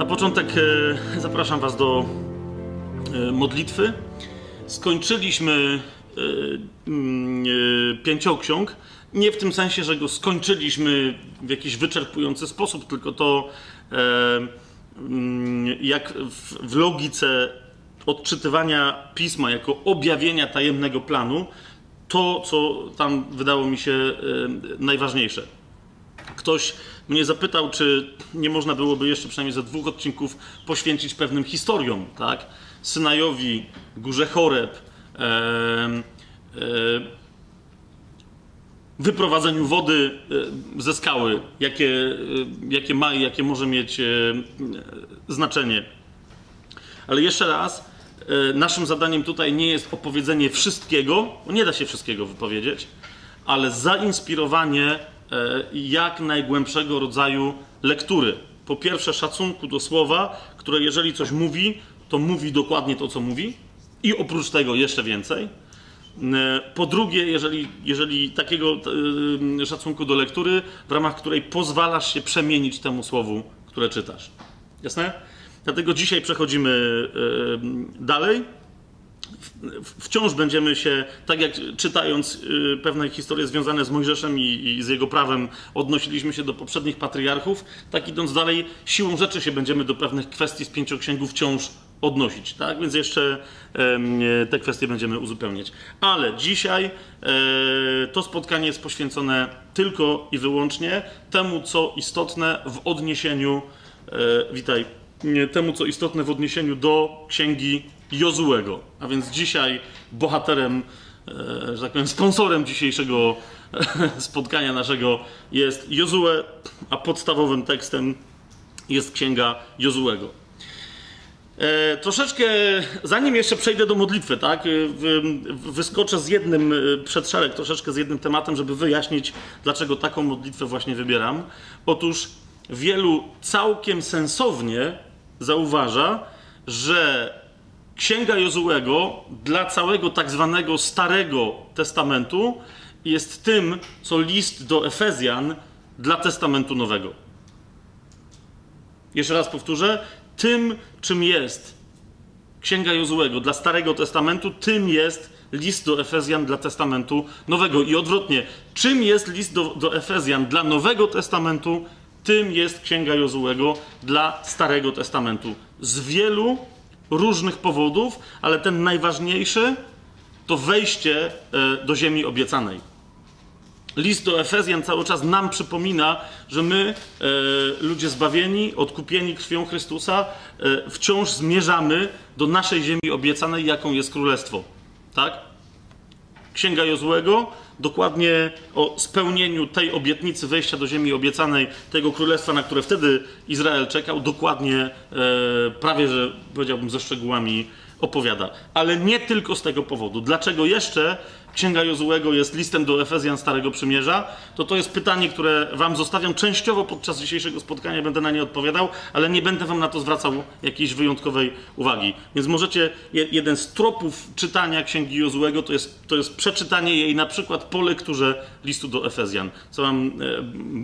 Na początek e, zapraszam Was do e, modlitwy. Skończyliśmy e, mm, pięcioksiąg. Nie w tym sensie, że go skończyliśmy w jakiś wyczerpujący sposób, tylko to mm, jak w, logice odczytywania pisma jako objawienia tajemnego planu, to, co tam wydało mi się najważniejsze. Ktoś mnie zapytał, czy nie można byłoby jeszcze przynajmniej ze dwóch odcinków poświęcić pewnym historiom, tak? Synajowi, Górze Choreb, e, e, wyprowadzeniu wody ze skały, jakie, jakie ma i jakie może mieć znaczenie. Ale jeszcze raz, naszym zadaniem tutaj nie jest opowiedzenie wszystkiego, nie da się wszystkiego wypowiedzieć, ale zainspirowanie jak najgłębszego rodzaju lektury. Po pierwsze, szacunku do słowa, które jeżeli coś mówi, to mówi dokładnie to, co mówi, i oprócz tego jeszcze więcej. E, Po drugie, jeżeli, jeżeli takiego e, szacunku do lektury, w ramach której pozwalasz się przemienić temu słowu, które czytasz. Jasne? Dlatego dzisiaj przechodzimy e, dalej. Wciąż będziemy się, tak jak czytając y, pewne historie związane z Mojżeszem i, z jego prawem, odnosiliśmy się do poprzednich patriarchów, tak idąc dalej, siłą rzeczy się będziemy do pewnych kwestii z pięcioksięgu wciąż odnosić. Tak? Więc jeszcze te kwestie będziemy uzupełniać. Ale dzisiaj e, to spotkanie jest poświęcone tylko i wyłącznie temu, co istotne w odniesieniu, e, witaj, temu, co istotne w odniesieniu do księgi Jozułego. A więc dzisiaj bohaterem, e, że tak powiem, sponsorem dzisiejszego e, spotkania naszego jest Jozue, a podstawowym tekstem jest księga Jozułego. E, troszeczkę, zanim jeszcze przejdę do modlitwy, tak, wy, wyskoczę z jednym przed troszeczkę z jednym tematem, żeby wyjaśnić, dlaczego taką modlitwę właśnie wybieram. Otóż wielu całkiem sensownie zauważa, że Księga Jozułego dla całego tak zwanego Starego Testamentu jest tym, co list do Efezjan dla Testamentu Nowego. Jeszcze raz powtórzę, tym, czym jest Księga Jozułego dla Starego Testamentu, tym jest list do Efezjan dla Testamentu Nowego. I odwrotnie, czym jest list do, do Efezjan dla Nowego Testamentu, tym jest Księga Jozułego dla Starego Testamentu. Z wielu różnych powodów, ale ten najważniejszy to wejście e, do ziemi obiecanej. List do Efezjan cały czas nam przypomina, że my, e, ludzie zbawieni, odkupieni krwią Chrystusa, e, wciąż zmierzamy do naszej ziemi obiecanej, jaką jest królestwo. Tak? Księga Jozłego dokładnie o spełnieniu tej obietnicy wejścia do ziemi obiecanej, tego królestwa, na które wtedy Izrael czekał, dokładnie, e, prawie że powiedziałbym ze szczegółami opowiada. Ale nie tylko z tego powodu. Dlaczego jeszcze Księga Jozułego jest listem do Efezjan Starego Przymierza? To to jest pytanie, które wam zostawiam częściowo podczas dzisiejszego spotkania, będę na nie odpowiadał, ale nie będę wam na to zwracał jakiejś wyjątkowej uwagi. Więc możecie, je- jeden z tropów czytania Księgi Jozułego to jest, to jest przeczytanie jej na przykład po lekturze listu do Efezjan, co wam e,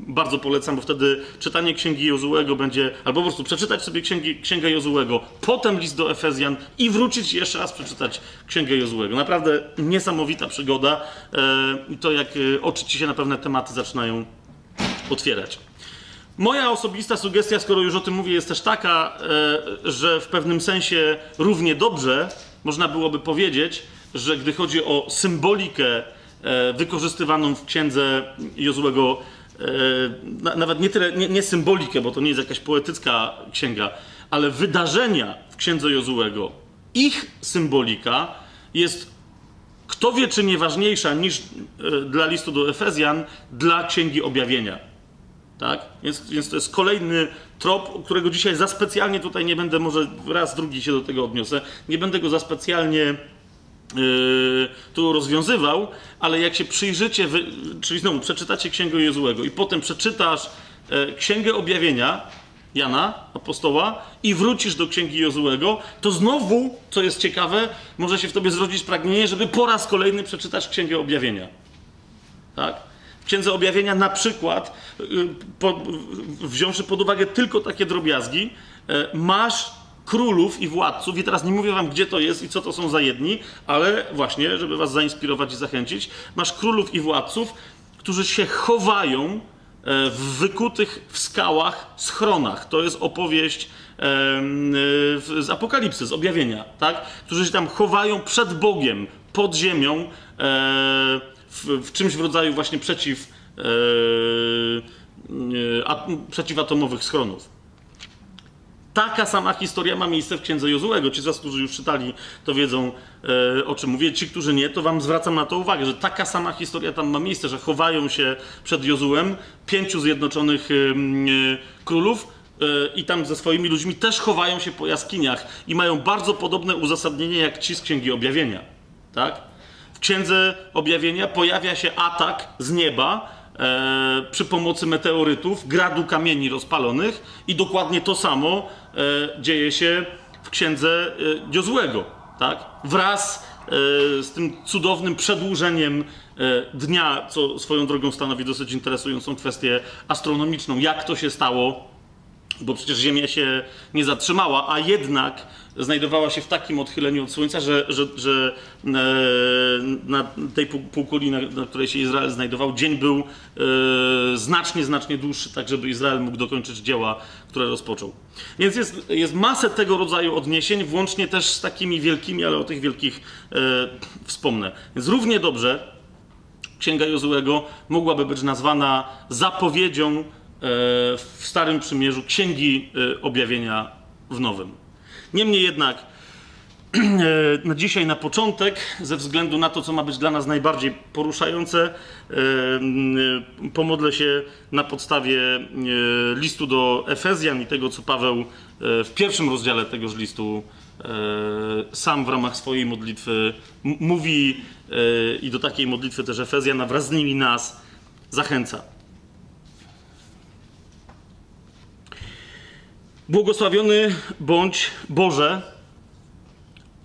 bardzo polecam, bo wtedy czytanie Księgi Jozułego będzie, albo po prostu przeczytać sobie Księgi, Księgę Jozułego, potem list do Efezjan i wrócić jeszcze raz przeczytać Księgę Jozułego. Naprawdę niesamowita przygoda e, i to jak e, oczy ci się na pewne tematy zaczynają otwierać. Moja osobista sugestia, skoro już o tym mówię, jest też taka, e, że w pewnym sensie równie dobrze można byłoby powiedzieć, że gdy chodzi o symbolikę wykorzystywaną w księdze Jozłego, na- nawet nie tyle, nie, nie symbolikę, bo to nie jest jakaś poetycka księga, ale wydarzenia w księdze Jozłego, ich symbolika jest kto wie, czy nie ważniejsza niż e, dla listu do Efezjan, dla księgi objawienia. Tak? Więc, więc to jest kolejny trop, którego dzisiaj za specjalnie tutaj nie będę, może raz, drugi się do tego odniosę, nie będę go za specjalnie yy, tu rozwiązywał, ale jak się przyjrzycie, wy, czyli znowu przeczytacie Księgę Jezułego i potem przeczytasz e, Księgę Objawienia Jana, apostoła, i wrócisz do Księgi Jozułego, to znowu, co jest ciekawe, może się w tobie zrodzić pragnienie, żeby po raz kolejny przeczytać Księgę Objawienia. Tak? Księdze Objawienia na przykład, y, po, wziąwszy pod uwagę tylko takie drobiazgi, y, masz królów i władców, i teraz nie mówię wam, gdzie to jest i co to są za jedni, ale właśnie, żeby was zainspirować i zachęcić, masz królów i władców, którzy się chowają e, w wykutych w skałach schronach. To jest opowieść e, z Apokalipsy, z objawienia, tak? Którzy się tam chowają przed Bogiem, pod ziemią, e, w, w czymś w rodzaju właśnie przeciw, przeciwatomowych schronów. Taka sama historia ma miejsce w księdze Jozułego. Ci z Was, którzy już czytali, to wiedzą e, o czym mówię. Ci, którzy nie, to Wam zwracam na to uwagę, że taka sama historia tam ma miejsce, że chowają się przed Jozułem pięciu zjednoczonych e, królów e, i tam ze swoimi ludźmi też chowają się po jaskiniach i mają bardzo podobne uzasadnienie jak ci z księgi objawienia. Tak? W księdze objawienia pojawia się atak z nieba przy pomocy meteorytów, gradu kamieni rozpalonych i dokładnie to samo dzieje się w księdze e, Jozłego, tak? Wraz e, z tym cudownym przedłużeniem e, dnia, co swoją drogą stanowi dosyć interesującą kwestię astronomiczną. Jak to się stało, bo przecież Ziemia się nie zatrzymała, a jednak znajdowała się w takim odchyleniu od Słońca, że, że, że e, na tej półkuli, na, której się Izrael znajdował, dzień był e, znacznie, znacznie dłuższy, tak żeby Izrael mógł dokończyć dzieła, które rozpoczął. Więc jest, jest masę tego rodzaju odniesień, włącznie też z takimi wielkimi, ale o tych wielkich e, wspomnę. Więc równie dobrze Księga Jozułego mogłaby być nazwana zapowiedzią w Starym Przymierzu Księgi Objawienia w Nowym. Niemniej jednak, na dzisiaj, na początek, ze względu na to, co ma być dla nas najbardziej poruszające, pomodlę się na podstawie listu do Efezjan i tego, co Paweł w pierwszym rozdziale tegoż listu sam w ramach swojej modlitwy mówi i do takiej modlitwy też Efezjan, a wraz z nimi nas zachęca. Błogosławiony bądź Boże,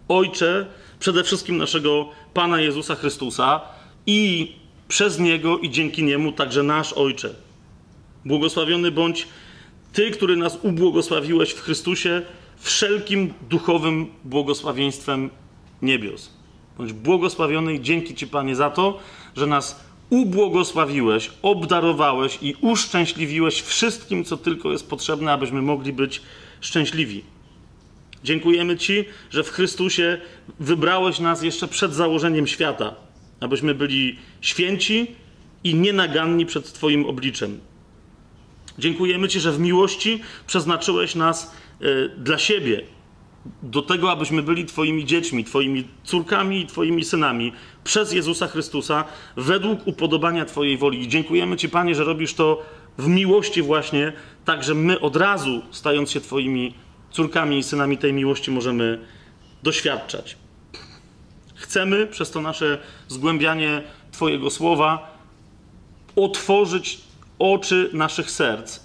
Ojcze, przede wszystkim naszego Pana Jezusa Chrystusa i przez Niego i dzięki Niemu także nasz Ojcze. Błogosławiony bądź Ty, który nas ubłogosławiłeś w Chrystusie wszelkim duchowym błogosławieństwem niebios. Bądź błogosławiony i dzięki Ci, Panie, za to, że nas ubłogosławiłeś, obdarowałeś i uszczęśliwiłeś wszystkim, co tylko jest potrzebne, abyśmy mogli być szczęśliwi. Dziękujemy Ci, że w Chrystusie wybrałeś nas jeszcze przed założeniem świata, abyśmy byli święci i nienaganni przed Twoim obliczem. Dziękujemy Ci, że w miłości przeznaczyłeś nas y, dla siebie, do tego, abyśmy byli Twoimi dziećmi, Twoimi córkami i Twoimi synami przez Jezusa Chrystusa, według upodobania Twojej woli. I dziękujemy Ci, Panie, że robisz to w miłości właśnie, tak że my od razu, stając się Twoimi córkami i synami tej miłości, możemy doświadczać. Chcemy przez to nasze zgłębianie Twojego słowa otworzyć oczy naszych serc,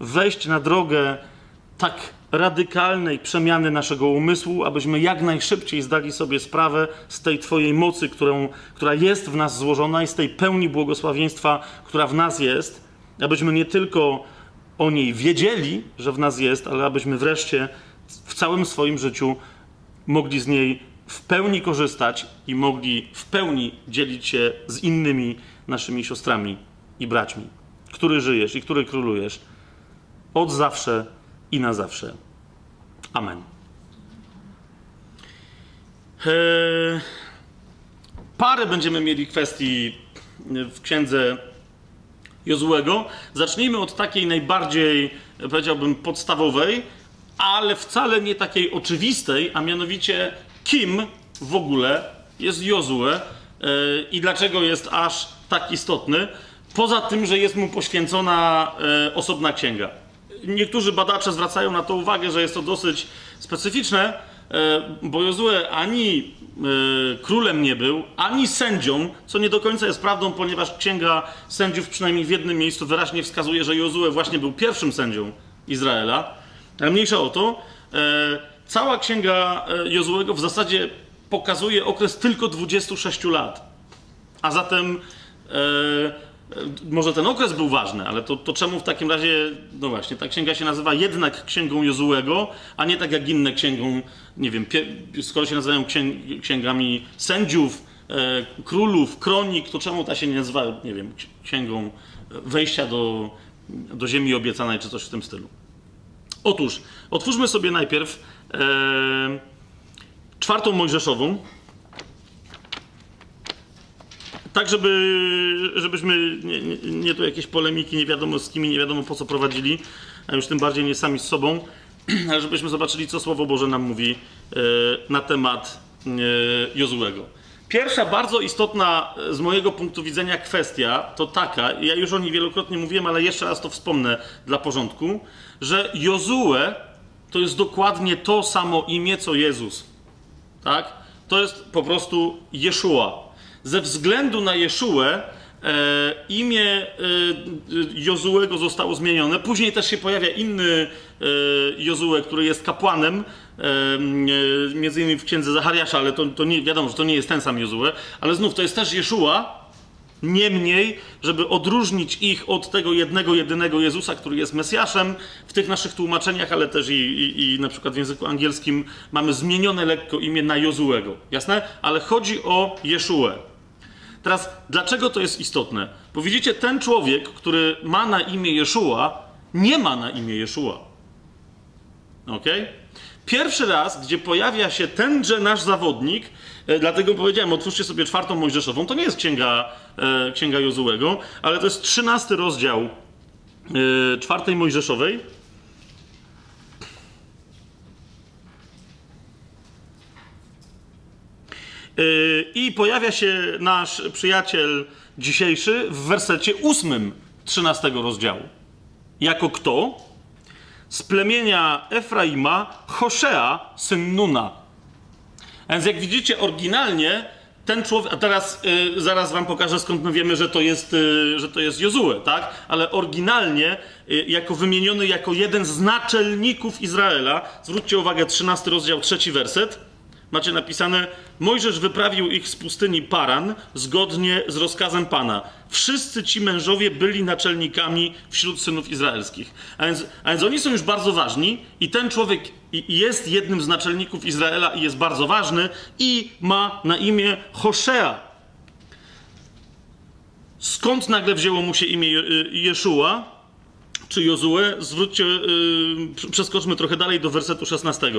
wejść na drogę tak radykalnej przemiany naszego umysłu, abyśmy jak najszybciej zdali sobie sprawę z tej Twojej mocy, którą, która jest w nas złożona i z tej pełni błogosławieństwa, która w nas jest, abyśmy nie tylko o niej wiedzieli, że w nas jest, ale abyśmy wreszcie w całym swoim życiu mogli z niej w pełni korzystać i mogli w pełni dzielić się z innymi naszymi siostrami i braćmi, który żyjesz i który królujesz od zawsze i na zawsze. Amen. Eee, parę będziemy mieli kwestii w księdze Jozłego. Zacznijmy od takiej najbardziej, powiedziałbym, podstawowej, ale wcale nie takiej oczywistej, a mianowicie kim w ogóle jest Jozue eee, i dlaczego jest aż tak istotny, poza tym, że jest mu poświęcona e, osobna księga niektórzy badacze zwracają na to uwagę, że jest to dosyć specyficzne, e, bo Jozue ani e, królem nie był, ani sędzią, co nie do końca jest prawdą, ponieważ Księga Sędziów przynajmniej w jednym miejscu wyraźnie wskazuje, że Jozue właśnie był pierwszym sędzią Izraela. Ale mniejsza o to, e, cała Księga Jozuego w zasadzie pokazuje okres tylko 26 lat. A zatem może ten okres był księgą, ale to, to czemu w takim razie, no właśnie, ta księga się nazywa jednak księgą Jozułego, a nie tak jak inne księgą, nie wiem, skoro się nazywają księg, księgami sędziów, e, królów, kronik, to czemu ta się nie nazywa, nie wiem, księgą wejścia do, do ziemi obiecanej, czy coś w tym stylu. Otóż, otwórzmy sobie najpierw e, czwartą Mojżeszową, tak, żeby, żebyśmy nie, nie, nie tu jakieś polemiki, nie wiadomo z kim, nie wiadomo po co prowadzili, a już tym bardziej nie sami z sobą, ale żebyśmy zobaczyli, co Słowo Boże nam mówi e, na temat e, Jozułego. Pierwsza bardzo istotna z mojego punktu widzenia kwestia to taka, ja już o niej wielokrotnie mówiłem, ale jeszcze raz to wspomnę dla porządku, że Jozue to jest dokładnie to samo imię, co Jezus. Tak? To jest po prostu Jeszua ze względu na Jeszułę e, imię e, Jozułego zostało zmienione. Później też się pojawia inny e, Jozue, który jest kapłanem, e, między innymi w księdze Zachariasza, ale to, to nie, wiadomo, że to nie jest ten sam Jozue, ale znów to jest też Jeszua, Niemniej, żeby odróżnić ich od tego jednego, jedynego Jezusa, który jest Mesjaszem, w tych naszych tłumaczeniach, ale też i, i, i na przykład w języku angielskim mamy zmienione lekko imię na Jozułego. Jasne? Ale chodzi o Jeszułę. Teraz, dlaczego to jest istotne? Bo widzicie, ten człowiek, który ma na imię Jeszua, nie ma na imię Jeszua. Ok? Pierwszy raz, gdzie pojawia się tenże nasz zawodnik, e, dlatego powiedziałem, otwórzcie sobie czwartą Mojżeszową, to nie jest księga, e, księga Jozułego, ale to jest trzynasty rozdział e, czwartej Mojżeszowej. I pojawia się nasz przyjaciel dzisiejszy w wersecie ósmym 13 rozdziału. Jako kto? Z plemienia Efraima Hoszea, syn Nuna. Więc jak widzicie, oryginalnie ten człowiek, a teraz y, zaraz wam pokażę skąd my wiemy, że to jest, y, że to jest Jozue, tak? Ale oryginalnie, y, jako wymieniony jako jeden z naczelników Izraela, zwróćcie uwagę, 13 rozdział, trzeci werset, macie napisane: Mojżesz wyprawił ich z pustyni Paran zgodnie z rozkazem Pana. Wszyscy ci mężowie byli naczelnikami wśród synów izraelskich. A więc, a więc oni są już bardzo ważni, i ten człowiek jest jednym z naczelników Izraela i jest bardzo ważny, i ma na imię Hoszea. Skąd nagle wzięło mu się imię Jeszua czy Jozue? Zwróćcie, yy, przeskoczmy trochę dalej do wersetu 16.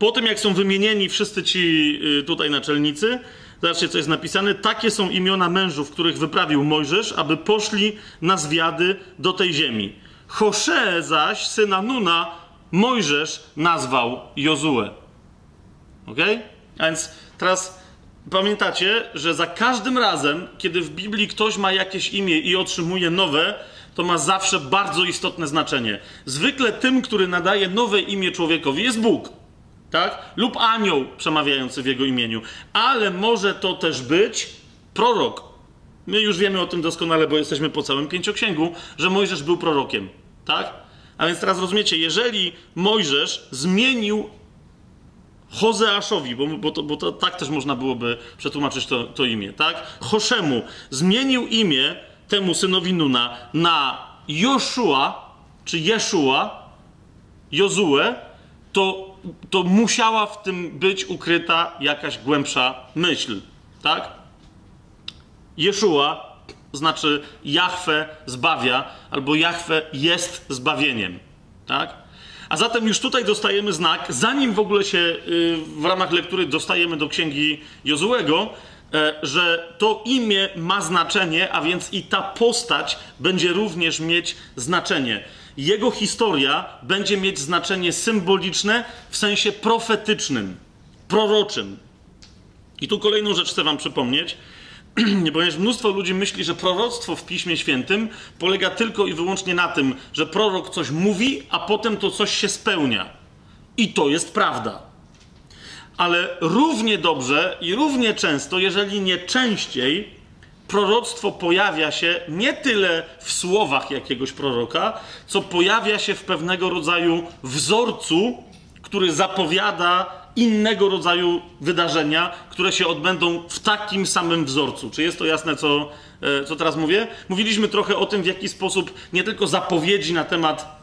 Po tym, jak są wymienieni wszyscy ci y, tutaj naczelnicy, zobaczcie, co jest napisane. Takie są imiona mężów, których wyprawił Mojżesz, aby poszli na zwiady do tej ziemi. Hosze zaś, syna Nuna, Mojżesz nazwał Jozue. Ok? A więc teraz pamiętacie, że za każdym razem, kiedy w Biblii ktoś ma jakieś imię i otrzymuje nowe, to ma zawsze bardzo istotne znaczenie. Zwykle tym, który nadaje nowe imię człowiekowi, jest Bóg tak? Lub anioł przemawiający w jego imieniu. Ale może to też być prorok. My już wiemy o tym doskonale, bo jesteśmy po całym pięcioksięgu, że Mojżesz był prorokiem, tak? A więc teraz rozumiecie, jeżeli Mojżesz zmienił Hozeaszowi, bo, bo, to, bo to, tak też można byłoby przetłumaczyć to, to imię, tak? Hoszemu zmienił imię temu synowi Nuna na Joszua, czy Jeszua, Jozue, to to musiała w tym być ukryta jakaś głębsza myśl, tak? Jeszua znaczy Jahwe zbawia, albo Jahwe jest zbawieniem, tak? A zatem już tutaj dostajemy znak, zanim w ogóle się y, w ramach lektury dostajemy do księgi Jozułego, e, że to imię ma znaczenie, a więc i ta postać będzie również mieć znaczenie jego historia będzie mieć znaczenie symboliczne w sensie profetycznym, proroczym. I tu kolejną rzecz chcę Wam przypomnieć, ponieważ mnóstwo ludzi myśli, że proroctwo w Piśmie Świętym polega tylko i wyłącznie na tym, że prorok coś mówi, a potem to coś się spełnia. I to jest prawda. Ale równie dobrze i równie często, jeżeli nie częściej, proroctwo pojawia się nie tyle w słowach jakiegoś proroka, co pojawia się w pewnego rodzaju wzorcu, który zapowiada innego rodzaju wydarzenia, które się odbędą w takim samym wzorcu. Czy jest to jasne, co, e, co teraz mówię? Mówiliśmy trochę o tym, w jaki sposób nie tylko zapowiedzi na temat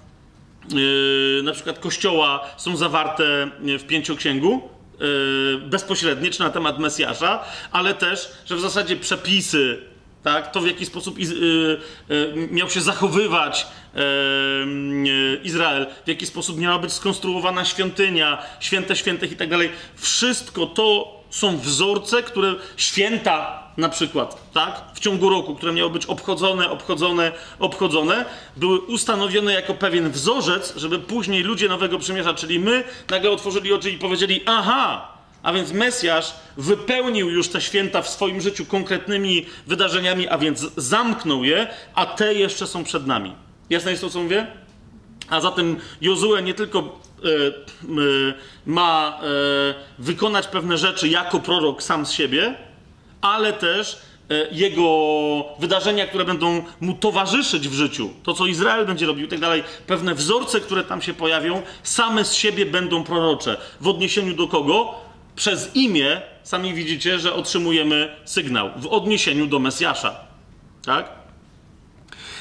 yy, na przykład Kościoła są zawarte w pięcioksięgu, bezpośrednie, czy na temat Mesjasza, ale też, że w zasadzie przepisy tak? To w jaki sposób iz, y, y, miał się zachowywać y, Izrael, w jaki sposób miała być skonstruowana świątynia, święte świętych i tak dalej. Wszystko to są wzorce, które święta na przykład, tak, w ciągu roku, które miały być obchodzone, obchodzone, obchodzone, były ustanowione jako pewien wzorzec, żeby później ludzie Nowego Przymierza, czyli my, nagle otworzyli oczy i powiedzieli, aha, a więc Mesjasz wypełnił już te święta w swoim życiu konkretnymi wydarzeniami, a więc zamknął je, a te jeszcze są przed nami. Jasne jest to, co mówię? A zatem Jozue nie tylko ma y, wykonać pewne rzeczy jako prorok sam z siebie, ale też jego wydarzenia, które będą mu towarzyszyć w życiu, to co Izrael będzie robił i tak dalej, pewne wzorce, które tam się pojawią, same z siebie będą prorocze. W odniesieniu do kogo? przez imię sami widzicie, że otrzymujemy sygnał w odniesieniu do Mesjasza. Tak?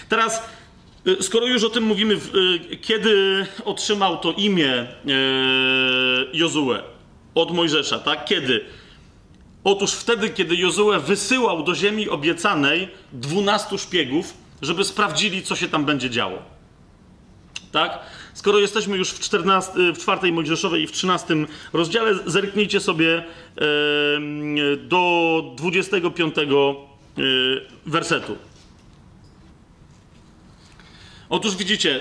Teraz, skoro już o tym mówimy, y, kiedy otrzymał to imię y, Jozue od Mojżesza, tak? Kiedy? Otóż wtedy, kiedy Jozue wysyłał do ziemi obiecanej dwunastu szpiegów, żeby sprawdzili, co się tam będzie działo. Tak? Skoro jesteśmy już w, 14, w czwartej Mojżeszowej i w 13 rozdziale, zerknijcie sobie do 25 e, wersetu. Otóż widzicie,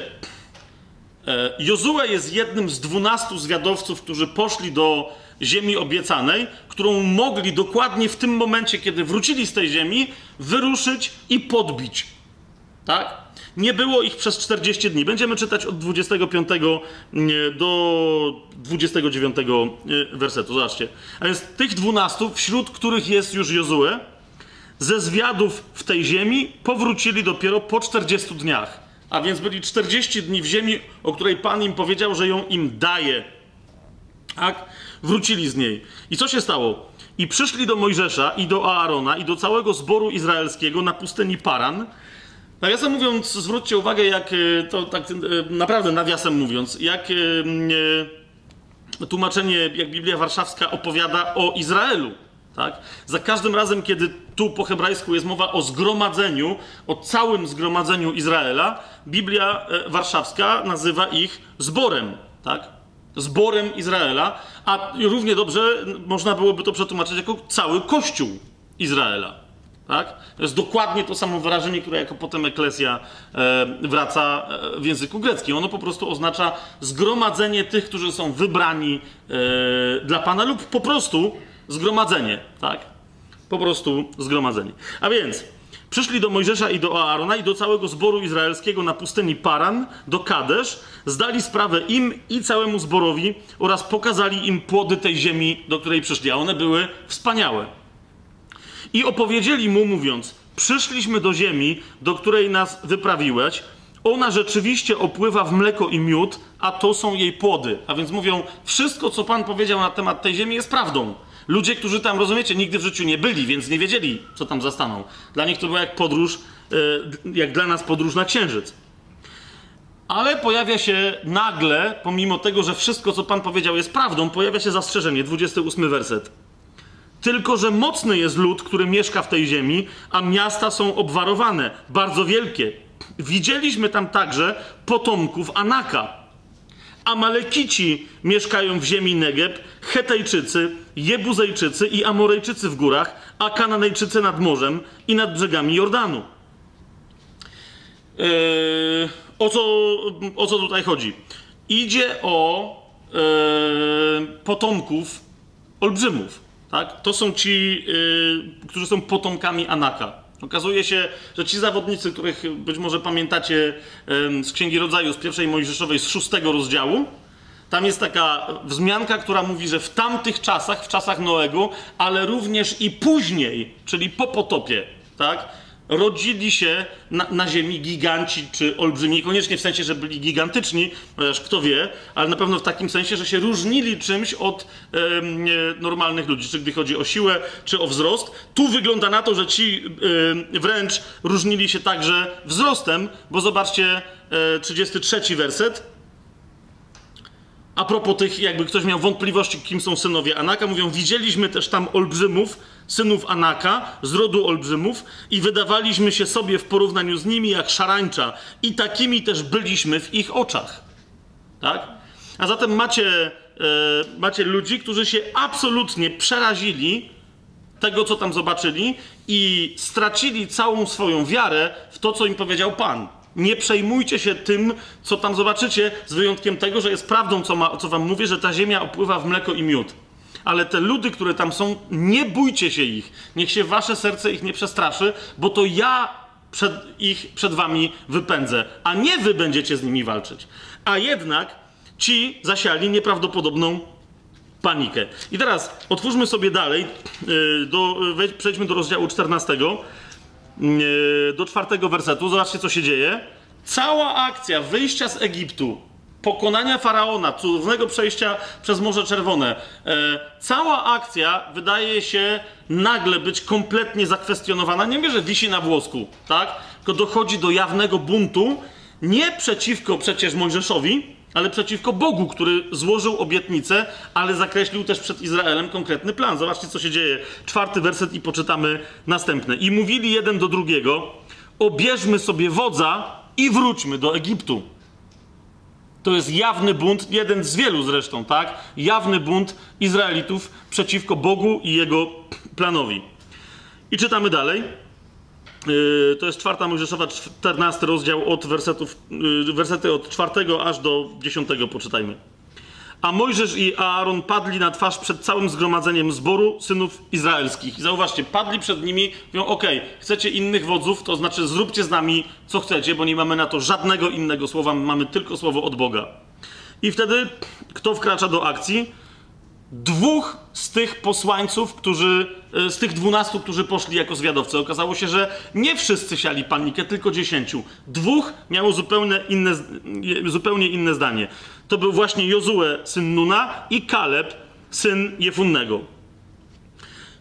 e, Jozue jest jednym z dwunastu zwiadowców, którzy poszli do ziemi obiecanej, którą mogli dokładnie w tym momencie, kiedy wrócili z tej ziemi, wyruszyć i podbić. Tak? Nie było ich przez 40 dni. Będziemy czytać od 25 do 29 wersetu. Zobaczcie. A więc tych 12, wśród których jest już Jozue, ze zwiadów w tej ziemi powrócili dopiero po 40 dniach. A więc byli 40 dni w ziemi, o której Pan im powiedział, że ją im daje. Tak? Wrócili z niej. I co się stało? I przyszli do Mojżesza i do Aarona i do całego zboru izraelskiego na pustyni Paran Nawiasem mówiąc, zwróćcie uwagę, jak e, to tak e, naprawdę nawiasem mówiąc, jak e, tłumaczenie, jak Biblia Warszawska opowiada o Izraelu. Tak? Za każdym razem, kiedy tu po hebrajsku jest mowa o zgromadzeniu, o całym zgromadzeniu Izraela, Biblia Warszawska nazywa ich zborem. Tak? Zborem Izraela, a równie dobrze można byłoby to przetłumaczyć jako cały Kościół Izraela. Tak? To jest dokładnie to samo wyrażenie, które jako potem eklezja e, wraca e, w języku greckim. Ono po prostu oznacza zgromadzenie tych, którzy są wybrani e, dla Pana lub po prostu zgromadzenie. Tak? Po prostu zgromadzenie. A więc przyszli do Mojżesza i do Aarona i do całego zboru izraelskiego na pustyni Paran, do Kadesz, zdali sprawę im i całemu zborowi oraz pokazali im płody tej ziemi, do której przyszli. A one były wspaniałe. I opowiedzieli mu, mówiąc: Przyszliśmy do ziemi, do której nas wyprawiłeś. Ona rzeczywiście opływa w mleko i miód, a to są jej płody. A więc mówią: Wszystko, co Pan powiedział na temat tej ziemi, jest prawdą. Ludzie, którzy tam, rozumiecie, nigdy w życiu nie byli, więc nie wiedzieli, co tam zastaną. Dla nich to była jak podróż, e, jak dla nas podróż na księżyc. Ale pojawia się nagle, pomimo tego, że wszystko, co Pan powiedział, jest prawdą, pojawia się zastrzeżenie, 28 werset. Tylko, że mocny jest lud, który mieszka w tej ziemi, a miasta są obwarowane, bardzo wielkie. Widzieliśmy tam także potomków Anaka. Amalekici mieszkają w ziemi Negeb, Hetejczycy, Jebuzejczycy i Amorejczycy w górach, a Kananejczycy nad morzem i nad brzegami Jordanu. Eee, o, co, o co tutaj chodzi? Idzie o eee, potomków olbrzymów. Tak? To są ci, yy, którzy są potomkami Anaka. Okazuje się, że ci zawodnicy, których być może pamiętacie z Księgi Rodzaju, z pierwszej Mojżeszowej, z szóstego rozdziału, tam jest taka wzmianka, która mówi, że w tamtych czasach, w czasach Noego, ale również i później, czyli po potopie, tak? Rodzili się na, na ziemi giganci czy olbrzymi. Niekoniecznie w sensie, że byli gigantyczni, chociaż kto wie, ale na pewno w takim sensie, że się różnili czymś od e, normalnych ludzi, czy gdy chodzi o siłę, czy o wzrost. Tu wygląda na to, że ci em, wręcz różnili się także wzrostem, bo zobaczcie e, 33 werset. A propos tych, jakby ktoś miał wątpliwości, kim są synowie Anaka, mówią, widzieliśmy też tam olbrzymów, synów Anaka, z rodu olbrzymów i wydawaliśmy się sobie w porównaniu z nimi jak szarańcza i takimi też byliśmy w ich oczach. Tak? A zatem macie, e, macie ludzi, którzy się absolutnie przerazili tego, co tam zobaczyli i stracili całą swoją wiarę w to, co im powiedział Pan. Nie przejmujcie się tym, co tam zobaczycie, z wyjątkiem tego, że jest prawdą, co, ma, co wam mówię, że ta ziemia opływa w mleko i miód. Ale te ludy, które tam są, nie bójcie się ich. Niech się wasze serce ich nie przestraszy, bo to ja przed ich przed wami wypędzę, a nie wy będziecie z nimi walczyć. A jednak ci zasiali nieprawdopodobną panikę. I teraz otwórzmy sobie dalej, yy, do, wejdź, przejdźmy do rozdziału 14, yy, do czwartego wersetu. Zobaczcie, co się dzieje. Cała akcja wyjścia z Egiptu, pokonania faraona, cudownego przejścia przez Morze Czerwone, e, cała akcja wydaje się nagle być kompletnie zakwestionowana. Nie wiem, że wisi na włosku, tak? Tylko dochodzi do jawnego buntu, nie przeciwko przecież Mojżeszowi, ale przeciwko Bogu, który złożył obietnicę, ale zakreślił też przed Izraelem konkretny plan. Zobaczcie, co się dzieje. Czwarty werset i poczytamy następne. I mówili jeden do drugiego: Obierzmy sobie wodza i wróćmy do Egiptu. To jest jawny bunt, jeden z wielu zresztą, tak? Jawny bunt Izraelitów przeciwko Bogu i jego planowi. I czytamy dalej. Yy, to jest czwarta Mojżeszowa, 14 rozdział od wersetów, yy, wersety od czwartego aż do dziesiątego poczytajmy. A Mojżesz i Aaron padli na twarz przed całym zgromadzeniem zboru synów izraelskich. I zauważcie, padli przed nimi, mówią, okej, chcecie innych wodzów, to znaczy zróbcie z nami co chcecie, bo nie mamy na to żadnego innego słowa, mamy tylko słowo od Boga. I wtedy kto wkracza do akcji? Dwóch z tych posłańców, którzy, e, z tych dwunastu, którzy poszli jako zwiadowcy. Okazało się, że nie wszyscy siali panikę, tylko dziesięciu. Dwóch miało zupełnie inne, zupełnie inne zdanie. To był właśnie Jozue, syn Nuna i Kaleb, syn Jefunnego.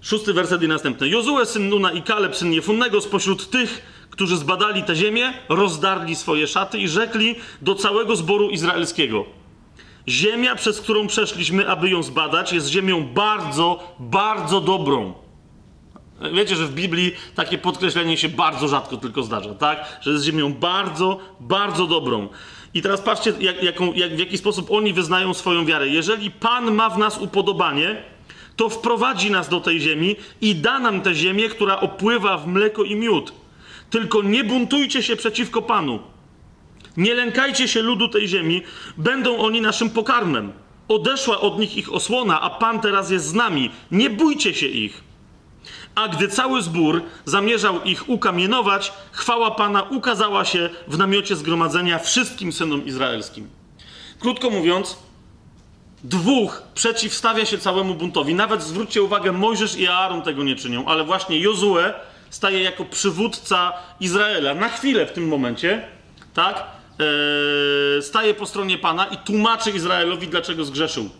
Szósty werset i następny. Jozue, syn Nuna i Kaleb, syn Jefunnego, spośród tych, którzy zbadali tę ziemię, rozdarli swoje szaty i rzekli do całego zboru izraelskiego – Ziemia, przez którą przeszliśmy, aby ją zbadać, jest ziemią bardzo, bardzo dobrą. Wiecie, że w Biblii takie podkreślenie się bardzo rzadko tylko zdarza, tak? Że jest ziemią bardzo, bardzo dobrą. I teraz patrzcie, jak, jaką, jak, w jaki sposób oni wyznają swoją wiarę. Jeżeli Pan ma w nas upodobanie, to wprowadzi nas do tej ziemi i da nam tę ziemię, która opływa w mleko i miód. Tylko nie buntujcie się przeciwko Panu. Nie lękajcie się ludu tej ziemi, będą oni naszym pokarmem. Odeszła od nich ich osłona, a Pan teraz jest z nami. Nie bójcie się ich. A gdy cały zbór zamierzał ich ukamienować, chwała Pana ukazała się w namiocie zgromadzenia wszystkim synom izraelskim. Krótko mówiąc, dwóch przeciwstawia się całemu buntowi. Nawet zwróćcie uwagę, Mojżesz i Aaron tego nie czynią, ale właśnie Jozue staje jako przywódca Izraela. Na chwilę w tym momencie, tak? Eee, staje po stronie Pana i tłumaczy Izraelowi, dlaczego zgrzeszył.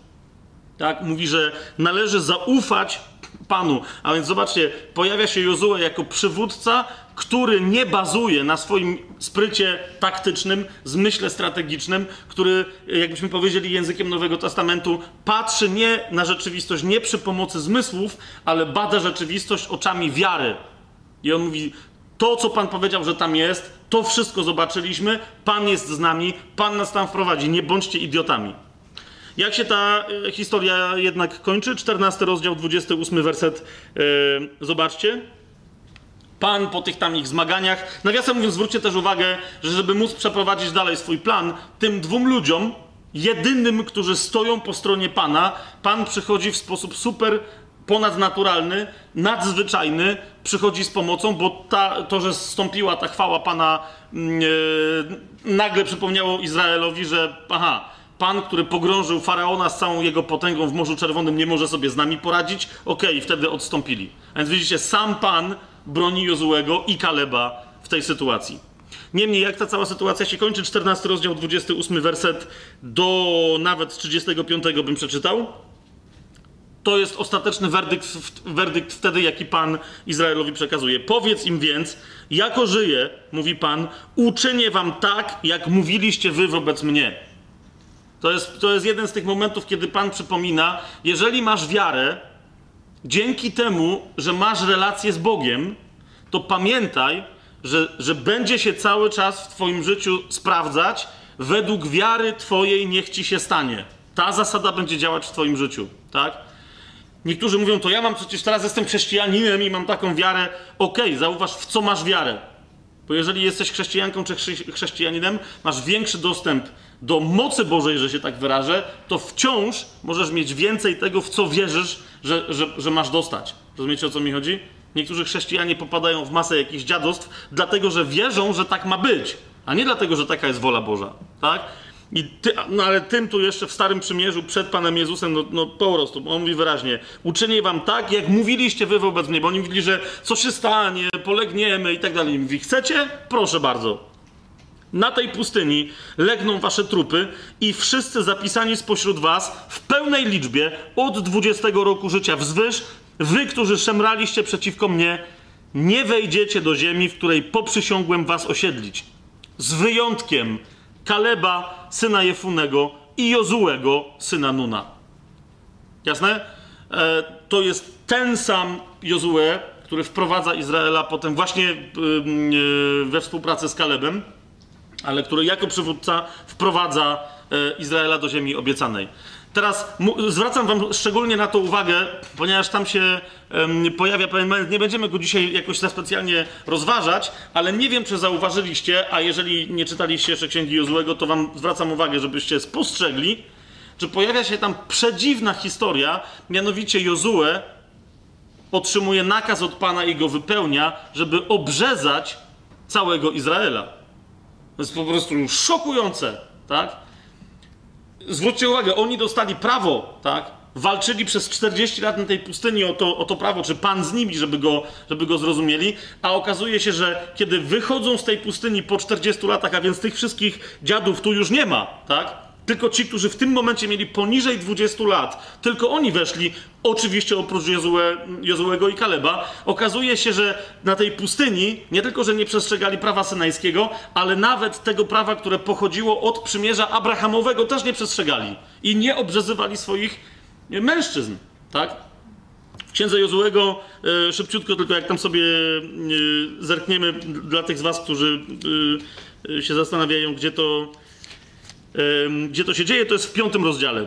Tak? Mówi, że należy zaufać Panu. A więc zobaczcie, pojawia się Jozue jako przywódca, który nie bazuje na swoim sprycie taktycznym, zmyśle strategicznym, który, jakbyśmy powiedzieli językiem Nowego Testamentu, patrzy nie na rzeczywistość nie przy pomocy zmysłów, ale bada rzeczywistość oczami wiary. I on mówi: To, co Pan powiedział, że tam jest, to wszystko zobaczyliśmy. Pan jest z nami, Pan nas tam wprowadzi. Nie bądźcie idiotami. Jak się ta e, historia jednak kończy? 14 rozdział, 28 werset. Yy, zobaczcie. Pan po tych tam ich zmaganiach. Nawiasem mówiąc, zwróćcie też uwagę, że żeby móc przeprowadzić dalej swój plan, tym dwóm ludziom, jedynym, którzy stoją po stronie Pana, Pan przychodzi w sposób super ponadnaturalny, nadzwyczajny przychodzi z pomocą, bo ta, to, że stąpiła ta chwała Pana, yy, nagle przypomniało Izraelowi, że aha, Pan, który pogrążył faraona z całą jego potęgą w Morzu Czerwonym, nie może sobie z nami poradzić. Okej, okay, wtedy odstąpili. A więc widzicie, sam Pan broni Jozułego i Kaleba w tej sytuacji. Niemniej, jak ta cała sytuacja się kończy, 14 rozdział, 28 werset do nawet 35 bym przeczytał. To jest ostateczny werdykt, werdykt wtedy, jaki Pan Izraelowi przekazuje. Powiedz im więc, jako żyję, mówi Pan, uczynię wam tak, jak mówiliście wy wobec mnie. To jest, to jest jeden z tych momentów, kiedy Pan przypomina, jeżeli masz wiarę, dzięki temu, że masz relację z Bogiem, to pamiętaj, że, że będzie się cały czas w Twoim życiu sprawdzać, według wiary Twojej niech Ci się stanie. Ta zasada będzie działać w Twoim życiu, tak? Niektórzy mówią, to ja mam przecież teraz jestem chrześcijaninem i mam taką wiarę. Okej, okay, zauważ, w co masz wiarę. Bo jeżeli jesteś chrześcijanką czy chrześcijaninem, masz większy dostęp do mocy Bożej, że się tak wyrażę, to wciąż możesz mieć więcej tego, w co wierzysz, że, że, że masz dostać. Rozumiecie o co mi chodzi? Niektórzy chrześcijanie popadają w masę jakichś dziadostw, dlatego że wierzą, że tak ma być, a nie dlatego, że taka jest wola Boża. Tak? I ty, no ale tym tu jeszcze w Starym Przymierzu przed Panem Jezusem, no, no po prostu, on mówi wyraźnie, uczynię wam tak, jak mówiliście wy wobec mnie, bo oni mówili, że co się stanie, polegniemy i tak dalej. Mówi, chcecie? Proszę bardzo. Na tej pustyni legną wasze trupy i wszyscy zapisani spośród was w pełnej liczbie od 20 roku życia wzwyż, wy, którzy szemraliście przeciwko mnie, nie wejdziecie do ziemi, w której poprzysiągłem was osiedlić. Z wyjątkiem Kaleba, syna Jefunego i Jozułego, syna Nuna. Jasne? E, to jest ten sam Jozue, który wprowadza Izraela potem właśnie e, we współpracy z Kalebem, ale który jako przywódca wprowadza e, Izraela do ziemi obiecanej. Teraz zwracam Wam szczególnie na to uwagę, ponieważ tam się um, pojawia pewien moment. Nie będziemy go dzisiaj jakoś za specjalnie rozważać, ale nie wiem, czy zauważyliście, a jeżeli nie czytaliście jeszcze księgi Jozłego, to Wam zwracam uwagę, żebyście spostrzegli, że pojawia się tam przedziwna historia, mianowicie Jozue otrzymuje nakaz od Pana i go wypełnia, żeby obrzezać całego Izraela. To jest po prostu szokujące, tak? zwróćcie uwagę, oni dostali prawo, tak? Walczyli przez 40 lat na tej pustyni o to, o to prawo, czy Pan z nimi, żeby go, żeby go zrozumieli, a okazuje się, że kiedy wychodzą z tej pustyni po 40 latach, a więc tych wszystkich dziadów tu już nie ma, tak? Tylko ci, którzy w tym momencie mieli poniżej 20 lat, tylko oni weszli, oczywiście oprócz Jozue, Jozuego i Kaleba. Okazuje się, że na tej pustyni nie tylko, że nie przestrzegali prawa synajskiego, ale nawet tego prawa, które pochodziło od przymierza Abrahamowego, też nie przestrzegali. I nie obrzezywali swoich mężczyzn, tak? W księdze Jozuego, e, szybciutko, tylko jak tam sobie e, zerkniemy dla tych z Was, którzy e, się zastanawiają, gdzie to gdzie to się dzieje, to jest w piątym rozdziale.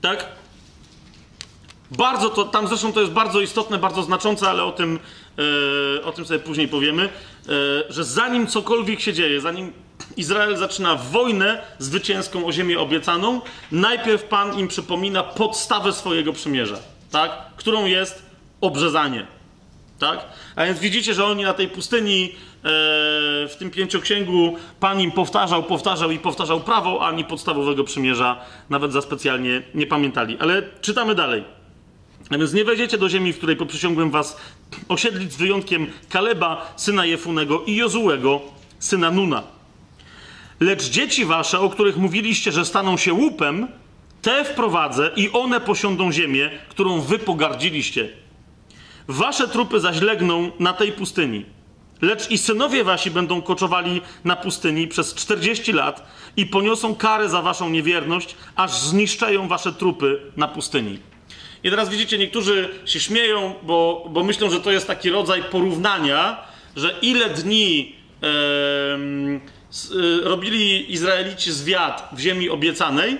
Tak? Bardzo to, tam zresztą to jest bardzo istotne, bardzo znaczące, ale o tym, e, o tym sobie później powiemy, e, że zanim cokolwiek się dzieje, zanim Izrael zaczyna wojnę zwycięską o ziemię obiecaną, najpierw Pan im przypomina podstawę swojego przymierza, tak? którą jest obrzezanie. Tak? A więc widzicie, że oni na tej pustyni w tym pięcioksięgu Pan im powtarzał, powtarzał i powtarzał prawo, ani podstawowego przymierza nawet za specjalnie nie pamiętali. Ale czytamy dalej. A więc nie wejdziecie do ziemi, w której poprzysiągłem was osiedlić z wyjątkiem Kaleba, syna Jefunego i Jozułego, syna Nuna. Lecz dzieci wasze, o których mówiliście, że staną się łupem, te wprowadzę i one posiądą ziemię, którą wy pogardziliście. Wasze trupy zaś legną na tej pustyni. Lecz i synowie wasi będą koczowali na pustyni przez 40 lat i poniosą karę za waszą niewierność, aż zniszczeją wasze trupy na pustyni. I teraz widzicie, niektórzy się śmieją, bo, bo myślą, że to jest taki rodzaj porównania, że ile dni e, e, robili Izraelici zwiat w ziemi obiecanej,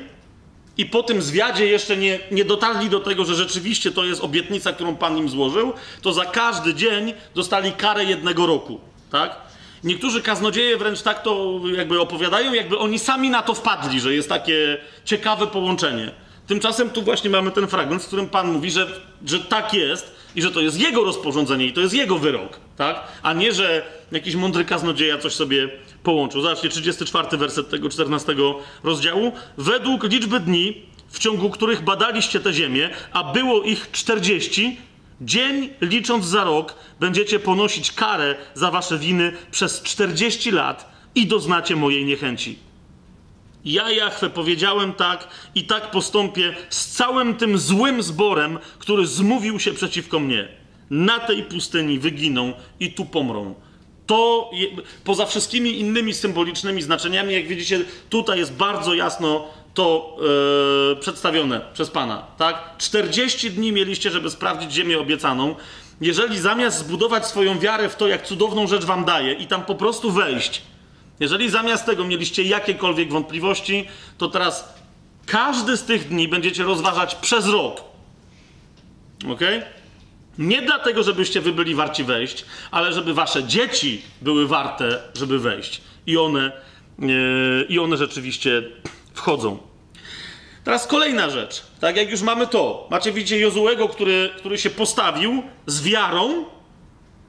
i po tym zwiadzie jeszcze nie, nie dotarli do tego, że rzeczywiście to jest obietnica, którą Pan im złożył, to za każdy dzień dostali karę jednego roku, tak? Niektórzy kaznodzieje wręcz tak to jakby opowiadają, jakby oni sami na to wpadli, że jest takie ciekawe połączenie. Tymczasem tu właśnie mamy ten fragment, w którym Pan mówi, że, że tak jest i że to jest jego rozporządzenie i to jest jego wyrok, tak? A nie, że jakiś mądry kaznodzieja coś sobie połączył. Zobaczcie, 34 werset tego 14 rozdziału. Według liczby dni, w ciągu których badaliście tę ziemię, a było ich 40, Dzień licząc za rok będziecie ponosić karę za wasze winy przez 40 lat i doznacie mojej niechęci. Ja, Jachwę, powiedziałem tak i tak postąpię z całym tym złym zborem, który zmówił się przeciwko mnie. Na tej pustyni wyginą i tu pomrą. To je, poza wszystkimi innymi symbolicznymi znaczeniami, jak widzicie, tutaj jest bardzo jasno to yy, przedstawione przez Pana. Tak? 40 dni mieliście, żeby sprawdzić ziemię obiecaną. Jeżeli zamiast zbudować swoją wiarę w to, jak cudowną rzecz wam daje i tam po prostu wejść, jeżeli zamiast tego mieliście jakiekolwiek wątpliwości, to teraz każdy z tych dni będziecie rozważać przez rok. Ok? Nie dlatego, żebyście wy byli warci wejść, ale żeby wasze dzieci były warte, żeby wejść. I one, yy, i one rzeczywiście wchodzą. Teraz kolejna rzecz. Tak jak już mamy to. Macie widzicie Jozułego, który, który się postawił z wiarą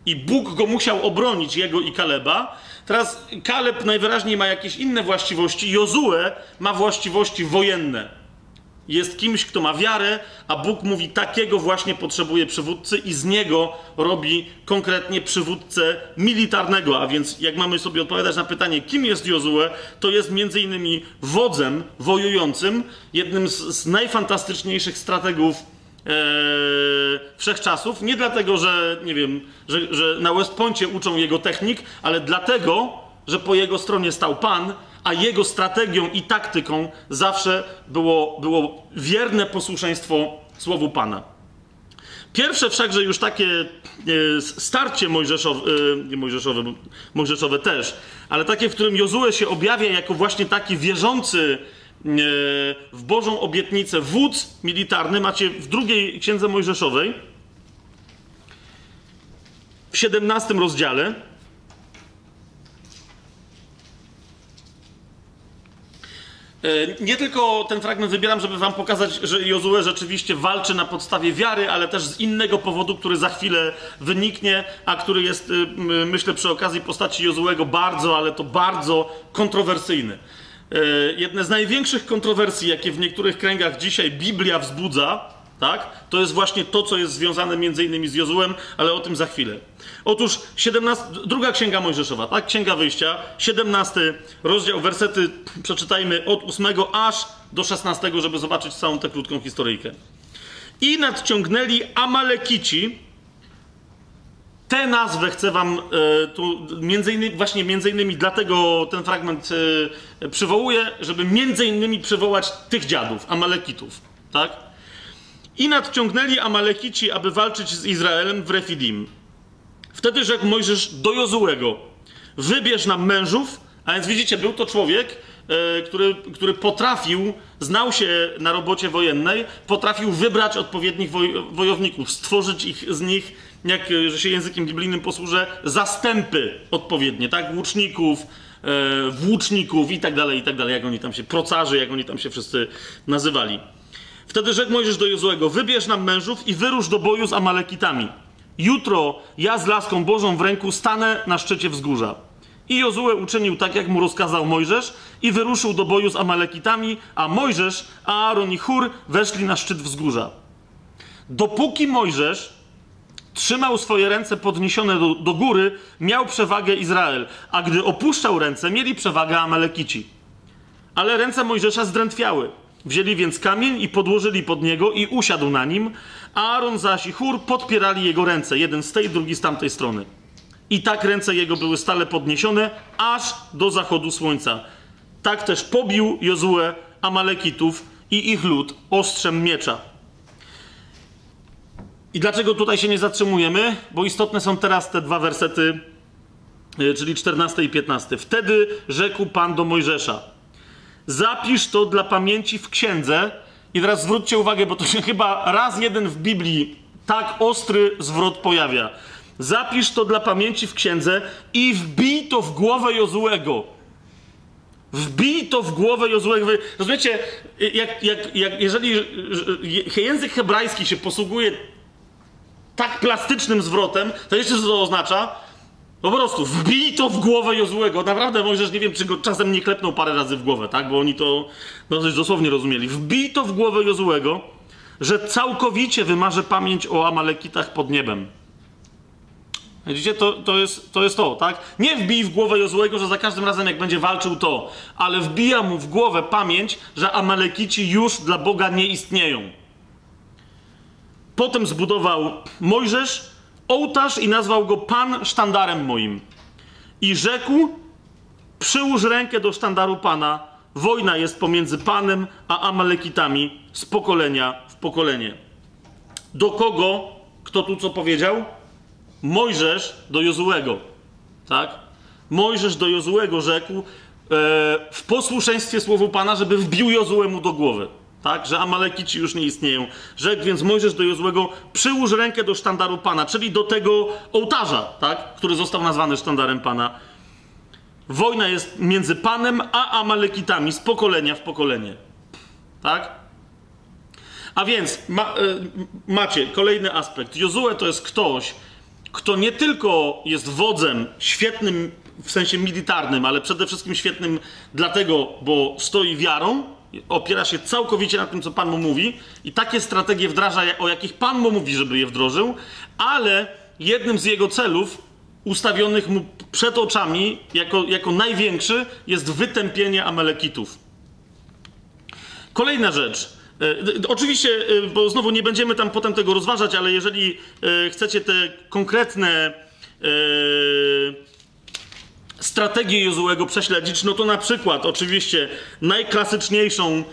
i Bóg go musiał obronić, jego i Kaleba. Teraz Kaleb najwyraźniej ma jakieś inne właściwości. Jozue ma właściwości wojenne jest kimś, kto ma wiarę, a Bóg mówi, takiego właśnie potrzebuje przywódcy i z niego robi konkretnie przywódcę militarnego. A więc, jak mamy sobie odpowiadać na pytanie, kim jest Jozue, to jest między innymi wodzem wojującym, jednym z, z najfantastyczniejszych strategów e, wszechczasów. Nie dlatego, że, nie wiem, że, że na West Pointie uczą jego technik, ale dlatego, że po jego stronie stał Pan a jego strategią i taktyką zawsze było, było wierne posłuszeństwo Słowu Pana. Pierwsze wszakże już takie e, starcie mojżeszowe, nie mojżeszowe, mojżeszowe też, ale takie, w którym Jozue się objawia jako właśnie taki wierzący e, w Bożą obietnicę wódz militarny, macie w drugiej księdze mojżeszowej, w 17 rozdziale, nie tylko ten fragment wybieram, żeby wam pokazać, że Jozue rzeczywiście walczy na podstawie wiary, ale też z innego powodu, który za chwilę wyniknie, a który jest, y, myślę, przy okazji postaci Jozuego bardzo, ale to bardzo kontrowersyjny. E, jedne z największych kontrowersji, jakie w niektórych kręgach dzisiaj Biblia wzbudza, tak? To jest właśnie to, co jest związane między innymi z Jozułem, ale o tym za chwilę. Otóż 17, druga księga Mojżeszowa, tak? Księga Wyjścia, 17 rozdział, wersety przeczytajmy od 8 aż do 16, żeby zobaczyć całą tę krótką historyjkę. I nadciągnęli Amalekici. Tę nazwę chcę wam e, tu między innymi, właśnie między innymi dlatego ten fragment e, przywołuję, żeby między innymi przywołać tych dziadów, Amalekitów, tak? I nadciągnęli Amalekici, aby walczyć z Izraelem w Refidim. Wtedy rzekł Mojżesz do Jozułego, wybierz nam mężów, a więc widzicie, był to człowiek, e, który, który potrafił, znał się na robocie wojennej, potrafił wybrać odpowiednich woj, wojowników, stworzyć ich z nich, jak że się językiem biblijnym posłużę, zastępy odpowiednie, tak? Łuczników, e, włóczników i tak dalej, i tak dalej, jak oni tam się, procarzy, jak oni tam się wszyscy nazywali. Wtedy rzekł Mojżesz do Jozuego, wybierz nam mężów i wyrusz do boju z Amalekitami. Jutro ja z laską Bożą w ręku stanę na szczycie wzgórza. I Jozue uczynił tak, jak mu rozkazał Mojżesz i wyruszył do boju z Amalekitami, a Mojżesz, Aaron i Hur weszli na szczyt wzgórza. Dopóki Mojżesz trzymał swoje ręce podniesione do, do góry, miał przewagę Izrael, a gdy opuszczał ręce, mieli przewagę Amalekici. Ale ręce Mojżesza zdrętwiały. Wzięli więc kamień i podłożyli pod niego i usiadł na nim, a Aaron zaś i Hur podpierali jego ręce, jeden z tej, drugi z tamtej strony. I tak ręce jego były stale podniesione, aż do zachodu słońca. Tak też pobił Jozue Amalekitów i ich lud ostrzem miecza. I dlaczego tutaj się nie zatrzymujemy? Bo istotne są teraz te dwa wersety, e, czyli 14 i 15. Wtedy rzekł Pan do Mojżesza: Zapisz to dla pamięci w księdze. I teraz zwróćcie uwagę, bo to się chyba raz jeden w Biblii tak ostry zwrot pojawia. Zapisz to dla pamięci w księdze i wbij to w głowę Jozuego. Wbij to w głowę Jozuego. Rozumiecie, jak, jak, jak, jeżeli język hebrajski się posługuje tak plastycznym zwrotem, to jeszcze co to oznacza? Po prostu wbij to w głowę Jozłego. Naprawdę Mojżesz, nie wiem, czy go czasem nie klepnął parę razy w głowę, tak? Bo oni to no, dość dosłownie rozumieli. Wbij to w głowę Jozłego, że całkowicie wymarzę pamięć o Amalekitach pod niebem. Widzicie, to, to, jest, to jest to, tak? Nie wbij w głowę Jozłego, że za każdym razem jak będzie walczył to, ale wbija mu w głowę pamięć, że Amalekici już dla Boga nie istnieją. Potem zbudował Mojżesz ołtarz i nazwał go Pan sztandarem moim. I rzekł, przyłóż rękę do sztandaru Pana, wojna jest pomiędzy Panem a Amalekitami z pokolenia w pokolenie. Do kogo, kto tu co powiedział? Mojżesz do Jozułego, tak? Mojżesz do Jozułego rzekł e, w posłuszeństwie słowu Pana, żeby wbił Jozułemu do głowy, tak? Że Amalekici już nie istnieją. Rzekł więc Mojżesz do Jozułego, przyłóż rękę do sztandaru Pana, czyli do tego ołtarza, tak? Który został nazwany sztandarem Pana. Wojna jest między Panem a Amalekitami z pokolenia w pokolenie, tak? A więc ma, e, macie kolejny aspekt. Jozue to jest ktoś, kto nie tylko jest wodzem świetnym w sensie militarnym, ale przede wszystkim świetnym dlatego, bo stoi wiarą, opiera się całkowicie na tym, co Pan mu mówi i takie strategie wdraża, o jakich Pan mu mówi, żeby je wdrożył, ale jednym z jego celów ustawionych mu przed oczami jako, jako największy jest wytępienie Amalekitów. Kolejna rzecz. E, oczywiście, e, bo znowu nie będziemy tam potem tego rozważać, ale jeżeli e, chcecie te konkretne strategie Jozułego prześledzić, no to na przykład oczywiście najklasyczniejszą,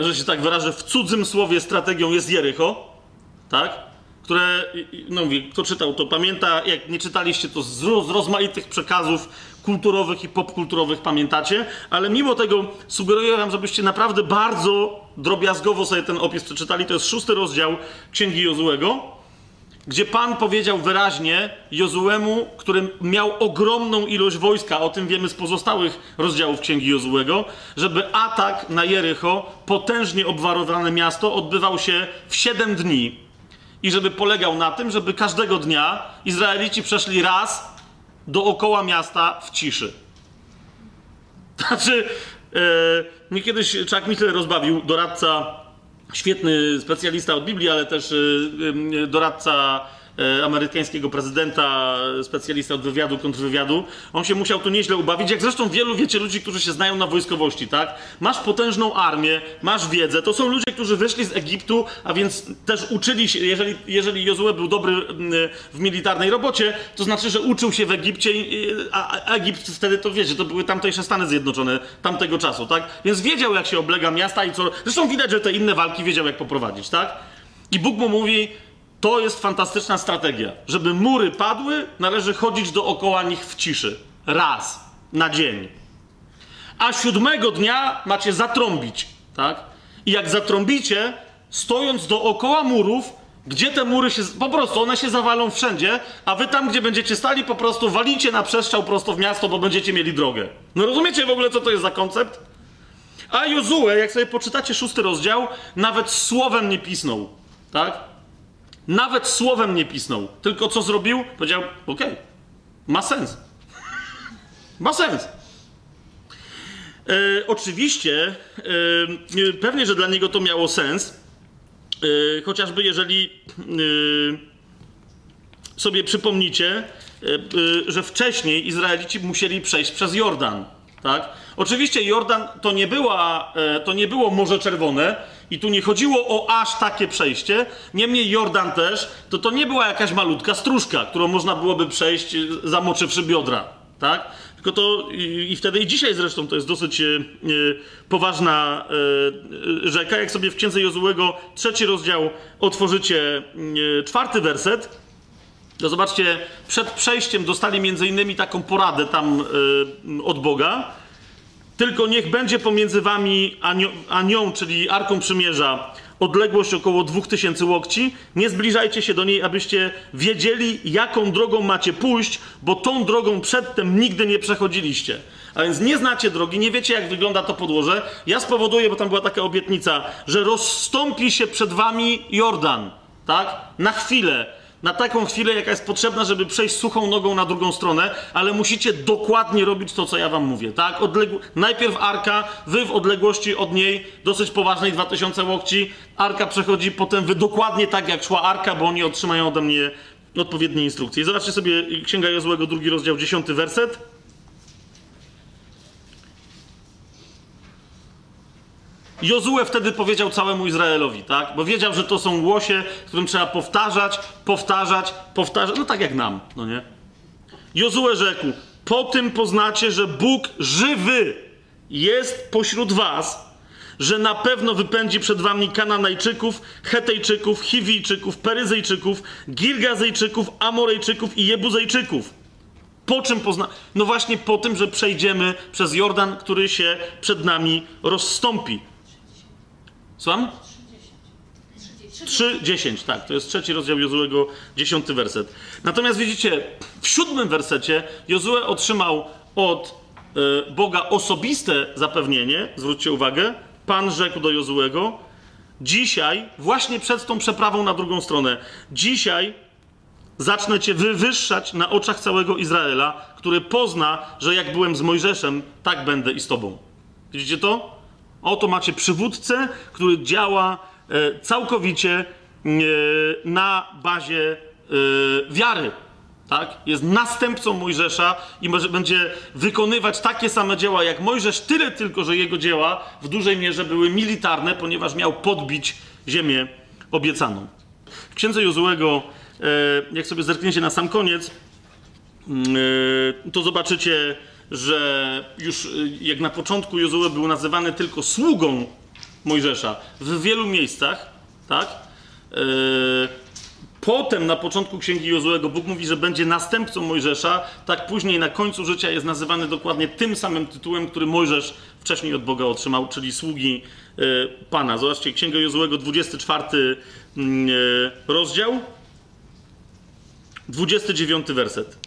że się tak wyrażę, w cudzym słowie strategią jest Jericho, tak? Które, no mówię, kto czytał, to pamięta, jak nie czytaliście, to z, z rozmaitych przekazów kulturowych i popkulturowych pamiętacie, ale mimo tego sugeruję wam, żebyście naprawdę bardzo drobiazgowo sobie ten opis przeczytali. To jest szósty rozdział Księgi Jozułego, gdzie Pan powiedział wyraźnie Jozułemu, który miał ogromną ilość wojska, o tym wiemy z pozostałych rozdziałów Księgi Jozułego, żeby atak na Jericho, potężnie obwarowane miasto, odbywał się w siedem dni i żeby polegał na tym, żeby każdego dnia Izraelici przeszli raz dookoła miasta w ciszy. Znaczy, e, mnie kiedyś Chuck Missler rozbawił, doradca, świetny specjalista od Biblii, ale też e, e, doradca amerykańskiego prezydenta, specjalista od wywiadu, kontrwywiadu. On się musiał tu nieźle ubawić, jak zresztą wielu, wiecie, ludzi, którzy się znają na wojskowości, tak? Masz potężną armię, masz wiedzę, to są ludzie, którzy wyszli z Egiptu, a więc też uczyli się, jeżeli, jeżeli Jozue był dobry w militarnej robocie, to znaczy, że uczył się w Egipcie, a Egipt wtedy, to wiecie, to były tamtejsze Stany Zjednoczone tamtego czasu, tak? Więc wiedział, jak się oblega miasta i co... Zresztą widać, że te inne walki wiedział, jak poprowadzić, tak? I Bóg mu mówi, to jest fantastyczna strategia. Żeby mury padły, należy chodzić dookoła nich w ciszy. Raz na dzień. A siódmego dnia macie zatrąbić, tak? I jak zatrąbicie, stojąc dookoła murów, gdzie te mury się. Po prostu one się zawalą wszędzie, a wy tam, gdzie będziecie stali, po prostu walicie na przestrzał prosto w miasto, bo będziecie mieli drogę. No rozumiecie w ogóle, co to jest za koncept? A Jozue, jak sobie poczytacie szósty rozdział, nawet słowem nie pisnął, tak? Nawet słowem nie pisnął. Tylko co zrobił? Powiedział: OK, ma sens. ma sens. E, oczywiście, e, pewnie, że dla niego to miało sens, e, chociażby jeżeli e, sobie przypomnicie, e, e, że wcześniej Izraelici musieli przejść przez Jordan. Tak? Oczywiście Jordan to nie, była, to nie było Morze Czerwone, i tu nie chodziło o aż takie przejście. Niemniej Jordan też, to to nie była jakaś malutka stróżka, którą można byłoby przejść e, zamoczywszy biodra, tak? Tylko to i, wtedy i dzisiaj zresztą to jest dosyć e, e poważna rzeka. Jak sobie w Księdze Jozułego trzeci rozdział otworzycie czwarty werset, to zobaczcie, przed przejściem dostali między innymi taką poradę tam od Boga, tylko niech będzie pomiędzy wami a nią, czyli Arką Przymierza, odległość około 2000 łokci. Nie zbliżajcie się do niej, abyście wiedzieli, jaką drogą macie pójść, bo tą drogą przedtem nigdy nie przechodziliście. A więc nie znacie drogi, nie wiecie, jak wygląda to podłoże. Ja spowoduję, bo tam była taka obietnica, że rozstąpi się przed wami Jordan, tak? Na chwilę Na taką chwilę, jaka jest potrzebna, żeby przejść suchą nogą na drugą stronę, ale musicie dokładnie robić to, co ja wam mówię, tak? Odległ... Najpierw arka, wy w odległości od niej, dosyć poważnej, 2000 łokci, arka przechodzi, potem wy dokładnie tak, jak szła arka, bo oni otrzymają ode mnie odpowiednie instrukcje. I zobaczcie sobie Księga Jozłego, drugi rozdział, dziesiąty werset. Jozue wtedy powiedział całemu Izraelowi, tak? Bo wiedział, że to są łosie, którym trzeba powtarzać, powtarzać, powtarzać. No tak jak nam, no nie? Jozue rzekł: Po tym poznacie, że Bóg żywy jest pośród was, że na pewno wypędzi przed wami Kananajczyków, Hetejczyków, Chiwijczyków, Peryzyjczyków, Girgazejczyków, Amorejczyków i Jebuzejczyków. Po czym pozna... No właśnie po tym, że przejdziemy przez Jordan, który się przed nami rozstąpi. Słucham? 3.10, tak, to jest trzeci rozdział Jozułego, dziesiąty werset. Natomiast widzicie, w siódmym wersecie Jozue otrzymał od y, Boga osobiste zapewnienie, zwróćcie uwagę, Pan rzekł do Jozułego, dzisiaj, właśnie przed tą przeprawą na drugą stronę, dzisiaj zacznę cię wywyższać na oczach całego Izraela, który pozna, że jak byłem z Mojżeszem, tak będę i z tobą. Widzicie to? Oto macie przywódcę, który działa e, całkowicie e, na bazie e, wiary. Tak? Jest następcą Mojżesza i może będzie wykonywać takie same dzieła jak Mojżesz, tyle tylko, że jego dzieła w dużej mierze były militarne, ponieważ miał podbić ziemię obiecaną. W księdze Jozułego, jak sobie zerkniecie na sam koniec, to zobaczycie, że już jak na początku Jozue był nazywany tylko sługą Mojżesza w wielu miejscach, tak? Potem na początku Księgi Jozuego Bóg mówi, że będzie następcą Mojżesza, tak później na końcu życia jest nazywany dokładnie tym samym tytułem, który Mojżesz wcześniej od Boga otrzymał, czyli sługi Pana. Zobaczcie, Księga Jozuego, 24 rozdział, 29 werset.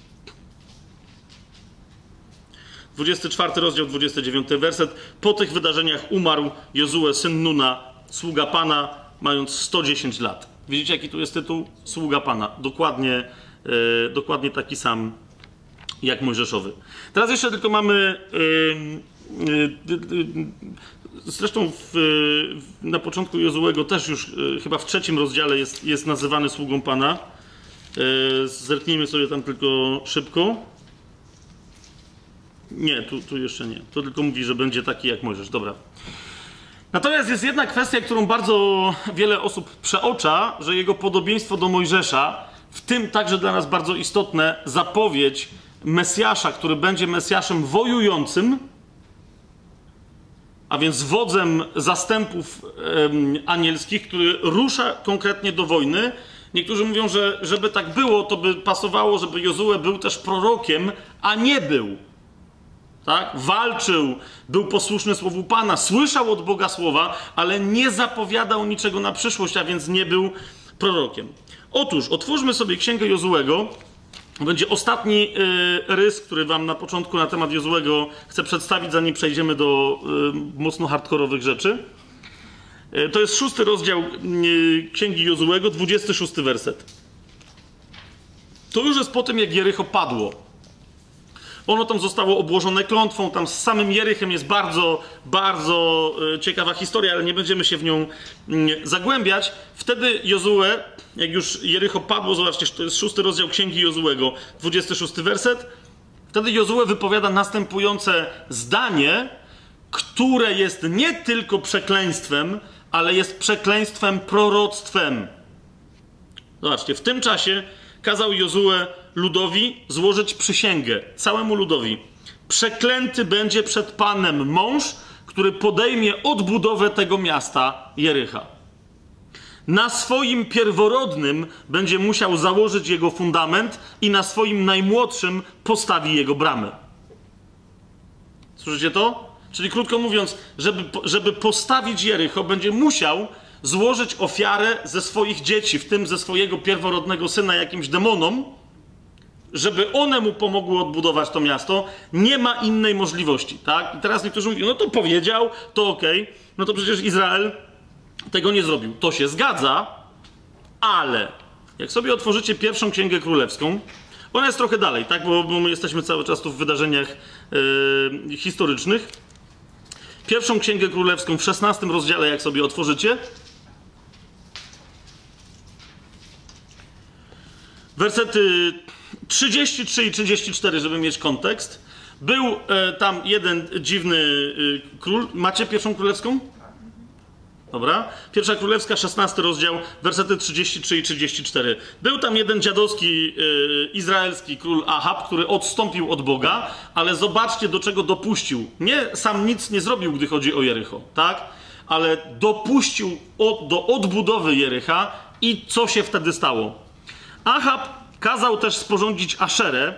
24 rozdział, 29 werset. Po tych wydarzeniach umarł Jozue, syn Nuna, sługa Pana, mając 110 lat. Widzicie, jaki tu jest tytuł? Sługa Pana. Dokładnie, e, dokładnie taki sam jak Mojżeszowy. Teraz jeszcze tylko mamy. E, e, zresztą w, na początku Jozułego też już chyba w trzecim rozdziale jest, jest nazywany sługą Pana. Zerknijmy sobie tam tylko szybko. Nie, tu, tu jeszcze nie. To tylko mówi, że będzie taki jak Mojżesz. Dobra. Natomiast jest jedna kwestia, którą bardzo wiele osób przeocza, że jego podobieństwo do Mojżesza, w tym także dla nas bardzo istotne, zapowiedź Mesjasza, który będzie Mesjaszem wojującym, a więc wodzem zastępów em, anielskich, który rusza konkretnie do wojny. Niektórzy mówią, że żeby tak było, to by pasowało, żeby Jozue był też prorokiem, a nie był tak? Walczył, był posłuszny słowu Pana, słyszał od Boga słowa, ale nie zapowiadał niczego na przyszłość, a więc nie był prorokiem. Otóż otwórzmy sobie księgę Jozułego. Będzie ostatni y, rys, który wam na początku na temat Jozułego chcę przedstawić, zanim przejdziemy do y, mocno hardkorowych rzeczy. Y, to jest szósty rozdział księgi Jozułego, 26 werset. To już jest po tym, jak Jericho padło. Ono tam zostało obłożone klątwą, tam z samym Jerychem jest bardzo, bardzo e, ciekawa historia, ale nie będziemy się w nią mm, zagłębiać. Wtedy Jozue, jak już Jericho padło, zobaczcie, to jest szósty rozdział Księgi Jozuego, 26 werset. Wtedy Jozue wypowiada następujące zdanie, które jest nie tylko przekleństwem, ale jest przekleństwem proroctwem. Zobaczcie, w tym czasie kazał Jozue ludowi złożyć przysięgę, całemu ludowi. Przeklęty będzie przed Panem mąż, który podejmie odbudowę tego miasta Jericha. Na swoim pierworodnym będzie musiał założyć jego fundament i na swoim najmłodszym postawi jego bramę. Słyszycie to? Czyli krótko mówiąc, żeby, żeby postawić Jericho, będzie musiał złożyć ofiarę ze swoich dzieci, w tym ze swojego pierworodnego syna jakimś demonom, żeby one mu pomogły odbudować to miasto, nie ma innej możliwości, tak? I teraz niektórzy mówią, no to powiedział, to okej, okay. no to przecież Izrael tego nie zrobił. To się zgadza, ale Jak sobie otworzycie pierwszą księgę królewską, ona jest trochę dalej, tak? Bo, my jesteśmy cały czas tu w wydarzeniach yy, historycznych. Pierwszą księgę królewską w 16 rozdziale, jak sobie otworzycie, wersety 33 i 34, żeby mieć kontekst. Był e, tam jeden dziwny e, król. Macie pierwszą królewską? Dobra. Pierwsza królewska, 16 rozdział, wersety 33 i 34. Był tam jeden dziadowski e, izraelski król Ahab, który odstąpił od Boga, ale zobaczcie, do czego dopuścił. Nie sam nic nie zrobił, gdy chodzi o Jericho, tak? Ale dopuścił od, do odbudowy Jericha i co się wtedy stało? Ahab kazał też sporządzić Aszerę.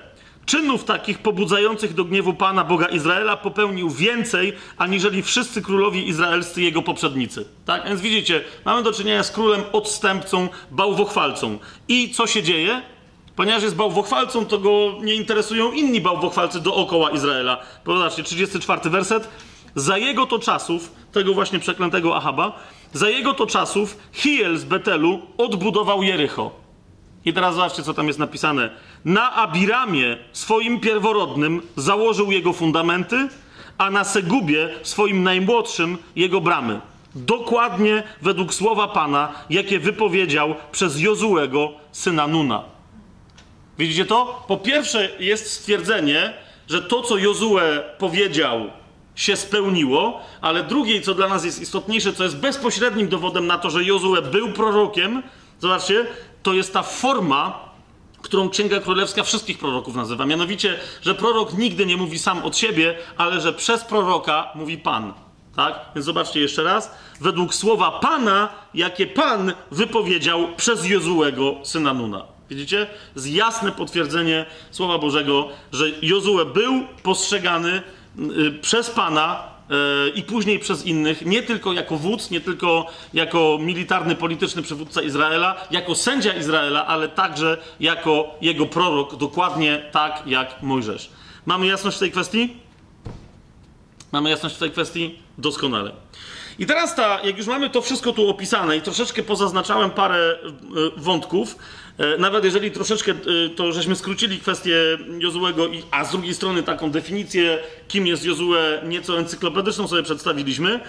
Czynów takich pobudzających do gniewu Pana Boga Izraela popełnił więcej, aniżeli wszyscy królowie izraelscy jego poprzednicy. Tak? Więc widzicie, mamy do czynienia z królem odstępcą, bałwochwalcą. I co się dzieje? Ponieważ jest bałwochwalcą, to go nie interesują inni bałwochwalcy dookoła Izraela. Zobaczcie, 34 werset. Za jego to czasów, tego właśnie przeklętego Ahaba, za jego to czasów Hiel z Betelu odbudował Jericho. I teraz zobaczcie, co tam jest napisane. Na Abiramie, swoim pierworodnym, założył jego fundamenty, a na Segubie, swoim najmłodszym, jego bramy. Dokładnie według słowa Pana, jakie wypowiedział przez Jozułego, syna Nuna. Widzicie to? Po pierwsze jest stwierdzenie, że to, co Jozue powiedział, się spełniło, ale drugie, co dla nas jest istotniejsze, co jest bezpośrednim dowodem na to, że Jozue był prorokiem, zobaczcie, to jest ta forma, którą Księga Królewska wszystkich proroków nazywa. Mianowicie, że prorok nigdy nie mówi sam od siebie, ale że przez proroka mówi Pan. Tak? Więc zobaczcie jeszcze raz. Według słowa Pana, jakie Pan wypowiedział przez Jozułego, syna Nuna. Widzicie? Z jasne potwierdzenie Słowa Bożego, że Jozue był postrzegany y, przez Pana i później przez innych, nie tylko jako wódz, nie tylko jako militarny, polityczny przywódca Izraela, jako sędzia Izraela, ale także jako jego prorok, dokładnie tak jak Mojżesz. Mamy jasność w tej kwestii? Mamy jasność w tej kwestii? Doskonale. I teraz ta, jak już mamy to wszystko tu opisane i troszeczkę pozaznaczałem parę e, wątków, e, nawet jeżeli troszeczkę e, to żeśmy skrócili kwestię Jozułego, a z drugiej strony taką definicję, kim jest Jozue, nieco encyklopedyczną sobie przedstawiliśmy,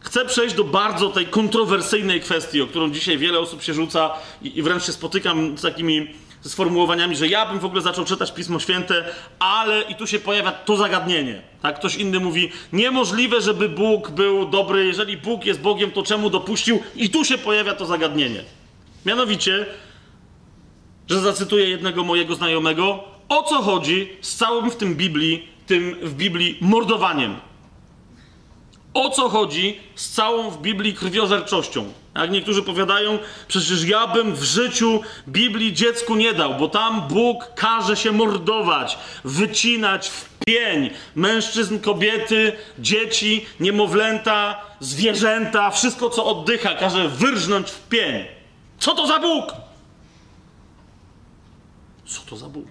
chcę przejść do bardzo tej kontrowersyjnej kwestii, o którą dzisiaj wiele osób się rzuca i wręcz się spotykam z takimi sformułowaniami, że ja bym w ogóle zaczął czytać Pismo Święte, ale i tu się pojawia to zagadnienie. Tak? Ktoś inny mówi, niemożliwe, żeby Bóg był dobry, jeżeli Bóg jest Bogiem, to czemu dopuścił? I tu się pojawia to zagadnienie. Mianowicie, że zacytuję jednego mojego znajomego, o co chodzi z całym w tym Biblii, tym w Biblii mordowaniem. O co chodzi z całą w Biblii krwiożerczością? Jak niektórzy powiadają, przecież ja bym w życiu Biblii dziecku nie dał, bo tam Bóg każe się mordować, wycinać w pień mężczyzn, kobiety, dzieci, niemowlęta, zwierzęta, wszystko co oddycha, każe wyrżnąć w pień. Co to za Bóg? Co to za Bóg?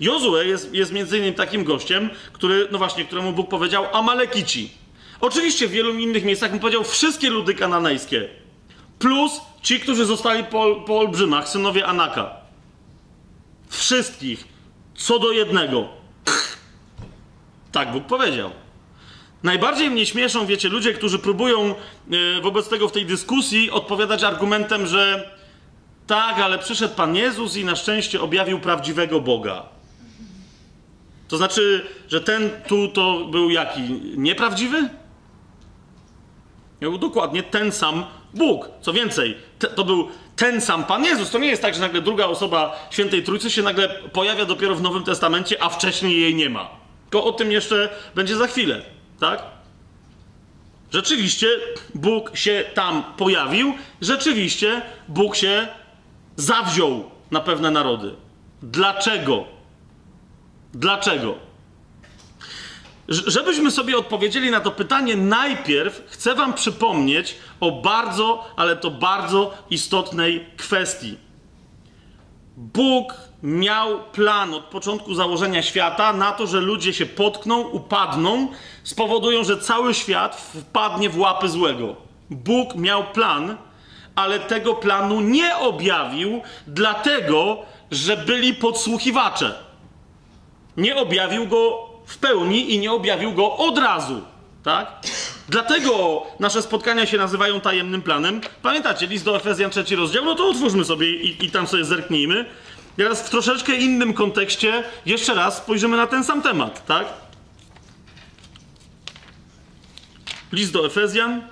Jozue jest, jest między innymi takim gościem, który, no właśnie, któremu Bóg powiedział Amalekici. Oczywiście w wielu innych miejscach mu powiedział wszystkie ludy kananejskie. Plus ci, którzy zostali po, po olbrzymach, synowie Anaka. Wszystkich. Co do jednego. Tak Bóg powiedział. Najbardziej mnie śmieszą, wiecie, ludzie, którzy próbują yy, wobec tego w tej dyskusji odpowiadać argumentem, że tak, ale przyszedł Pan Jezus i na szczęście objawił prawdziwego Boga. To znaczy, że ten tu to był jaki? Nieprawdziwy? Był dokładnie ten sam Bóg. Co więcej, te, to był ten sam Pan Jezus. To nie jest tak, że nagle druga osoba świętej Trójcy się nagle pojawia dopiero w Nowym Testamencie, a wcześniej jej nie ma. To o tym jeszcze będzie za chwilę, tak? Rzeczywiście Bóg się tam pojawił, rzeczywiście Bóg się zawziął na pewne narody. Dlaczego? Dlaczego? Żebyśmy sobie odpowiedzieli na to pytanie, najpierw chcę Wam przypomnieć o bardzo, ale to bardzo istotnej kwestii. Bóg miał plan od początku założenia świata na to, że ludzie się potkną, upadną, spowodują, że cały świat wpadnie w łapy złego. Bóg miał plan, ale tego planu nie objawił, dlatego, że byli podsłuchiwacze. Nie objawił go w pełni i nie objawił go od razu. Tak? Dlatego nasze spotkania się nazywają tajemnym planem. Pamiętacie, list do Efezjan, trzeci rozdział? No to otwórzmy sobie i, i tam sobie zerknijmy. Teraz w troszeczkę innym kontekście jeszcze raz spojrzymy na ten sam temat, tak? List do Efezjan.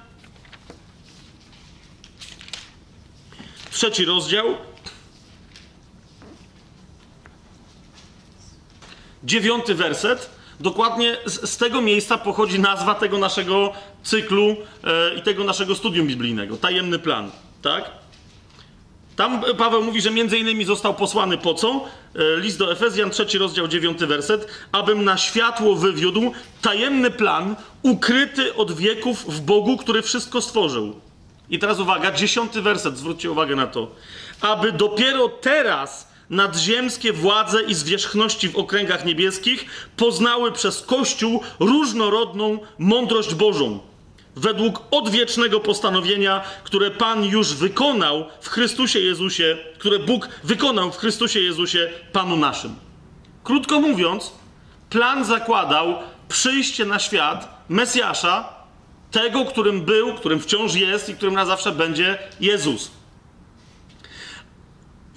Trzeci rozdział. Dziewiąty werset. Dokładnie z, z tego miejsca pochodzi nazwa tego naszego cyklu e, i tego naszego studium biblijnego. Tajemny plan, tak? Tam Paweł mówi, że między innymi został posłany po co? E, list do Efezjan, trzeci rozdział, dziewiąty werset. Abym na światło wywiódł tajemny plan ukryty od wieków w Bogu, który wszystko stworzył. I teraz uwaga, dziesiąty werset, zwróćcie uwagę na to. Aby dopiero teraz nadziemskie władze i zwierzchności w okręgach niebieskich poznały przez Kościół różnorodną mądrość Bożą według odwiecznego postanowienia, które Pan już wykonał w Chrystusie Jezusie, które Bóg wykonał w Chrystusie Jezusie, Panu naszym. Krótko mówiąc, plan zakładał przyjście na świat Mesjasza, tego, którym był, którym wciąż jest i którym na zawsze będzie Jezus.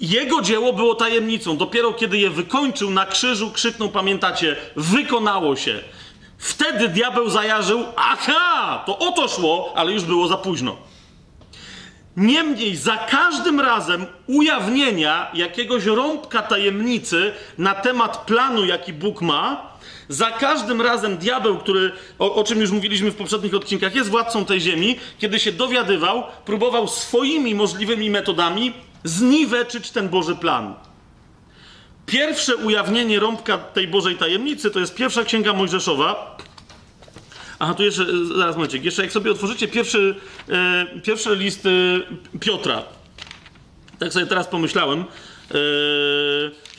Jego dzieło było tajemnicą. Dopiero kiedy je wykończył na krzyżu, krzyknął, pamiętacie, wykonało się. Wtedy diabeł zajarzył, aha, to o to szło, ale już było za późno. Niemniej za każdym razem ujawnienia jakiegoś rąbka tajemnicy na temat planu, jaki Bóg ma, za każdym razem diabeł, który, o, o, czym już mówiliśmy w poprzednich odcinkach, jest władcą tej ziemi, kiedy się dowiadywał, próbował swoimi możliwymi metodami zniweczyć ten Boży plan. Pierwsze ujawnienie rąbka tej Bożej tajemnicy to jest pierwsza księga Mojżeszowa. Aha, tu jeszcze, zaraz momencik, jeszcze jak sobie otworzycie pierwszy, e, pierwszy list e, Piotra, tak sobie teraz pomyślałem, e,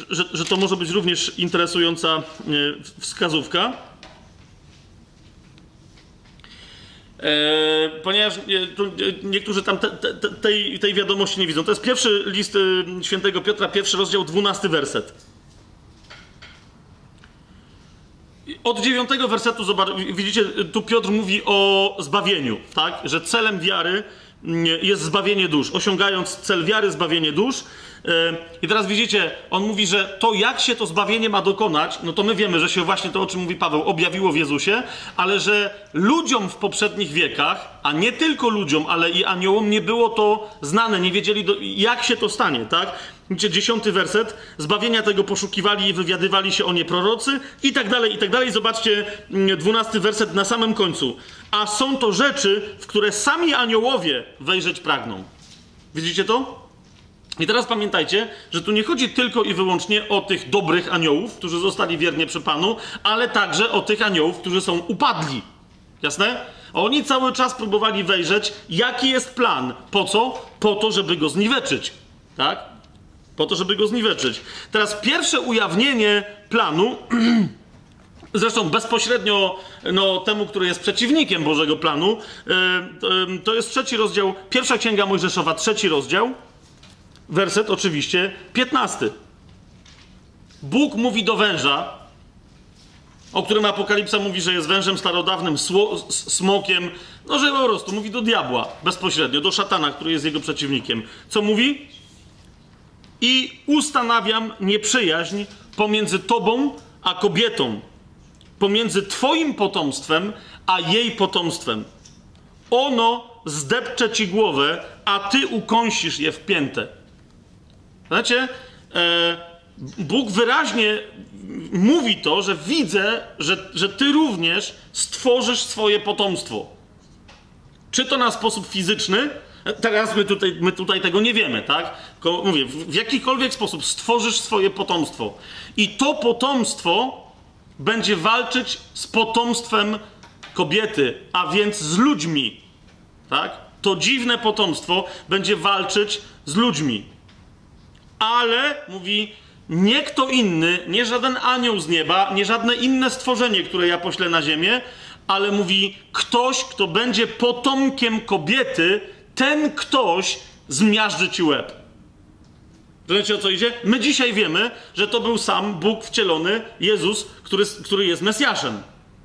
że, że to może być również interesująca e, wskazówka. E, ponieważ e, e, niektórzy tam te, te, tej, tej wiadomości nie widzą. To jest pierwszy list e, świętego Piotra, pierwszy rozdział, dwunasty werset. Od dziewiątego wersetu, widzicie, tu Piotr mówi o zbawieniu, tak? Że celem wiary mm, jest zbawienie dusz. Osiągając cel wiary, zbawienie dusz, i teraz widzicie, on mówi, że to jak się to zbawienie ma dokonać, no to my wiemy, że się właśnie to, o czym mówi Paweł, objawiło w Jezusie, ale że ludziom w poprzednich wiekach, a nie tylko ludziom, ale i aniołom, nie było to znane, nie wiedzieli, do, jak się to stanie, tak? Widzicie, dziesiąty werset, zbawienia tego poszukiwali i wywiadywali się o nie prorocy i tak dalej, i tak dalej. Zobaczcie, mm, dwunasty werset na samym końcu. A są to rzeczy, w które sami aniołowie wejrzeć pragną. Widzicie to? I teraz pamiętajcie, że tu nie chodzi tylko i wyłącznie o tych dobrych aniołów, którzy zostali wiernie przy Panu, ale także o tych aniołów, którzy są upadli. Jasne? Oni cały czas próbowali wejrzeć, jaki jest plan. Po co? Po to, żeby go zniweczyć. Tak? Po to, żeby go zniweczyć. Teraz pierwsze ujawnienie planu, zresztą bezpośrednio no, temu, który jest przeciwnikiem Bożego planu, to jest trzeci rozdział, pierwsza księga Mojżeszowa, trzeci rozdział werset oczywiście 15. Bóg mówi do węża, o którym Apokalipsa mówi, że jest wężem starodawnym, smokiem, no że po prostu mówi do diabła bezpośrednio, do szatana, który jest jego przeciwnikiem. Co mówi? I ustanawiam nieprzyjaźń pomiędzy tobą a kobietą, pomiędzy twoim potomstwem a jej potomstwem. Ono zdepcze ci głowę, a ty ukąsisz je w piętę. Znacie, e, Bóg wyraźnie mówi to, że widzę, że, że ty również stworzysz swoje potomstwo. Czy to na sposób fizyczny? Teraz my tutaj, my tutaj tego nie wiemy, tak? Tylko mówię, w, w jakikolwiek sposób stworzysz swoje potomstwo. I to potomstwo będzie walczyć z potomstwem kobiety, a więc z ludźmi. Tak? To dziwne potomstwo będzie walczyć z ludźmi ale mówi nie kto inny, nie żaden anioł z nieba, nie żadne inne stworzenie, które ja poślę na ziemię, ale mówi ktoś, kto będzie potomkiem kobiety, ten ktoś zmiażdży ci łeb. Rozumiecie o co idzie? My dzisiaj wiemy, że to był sam Bóg wcielony, Jezus, który, który jest Mesjaszem.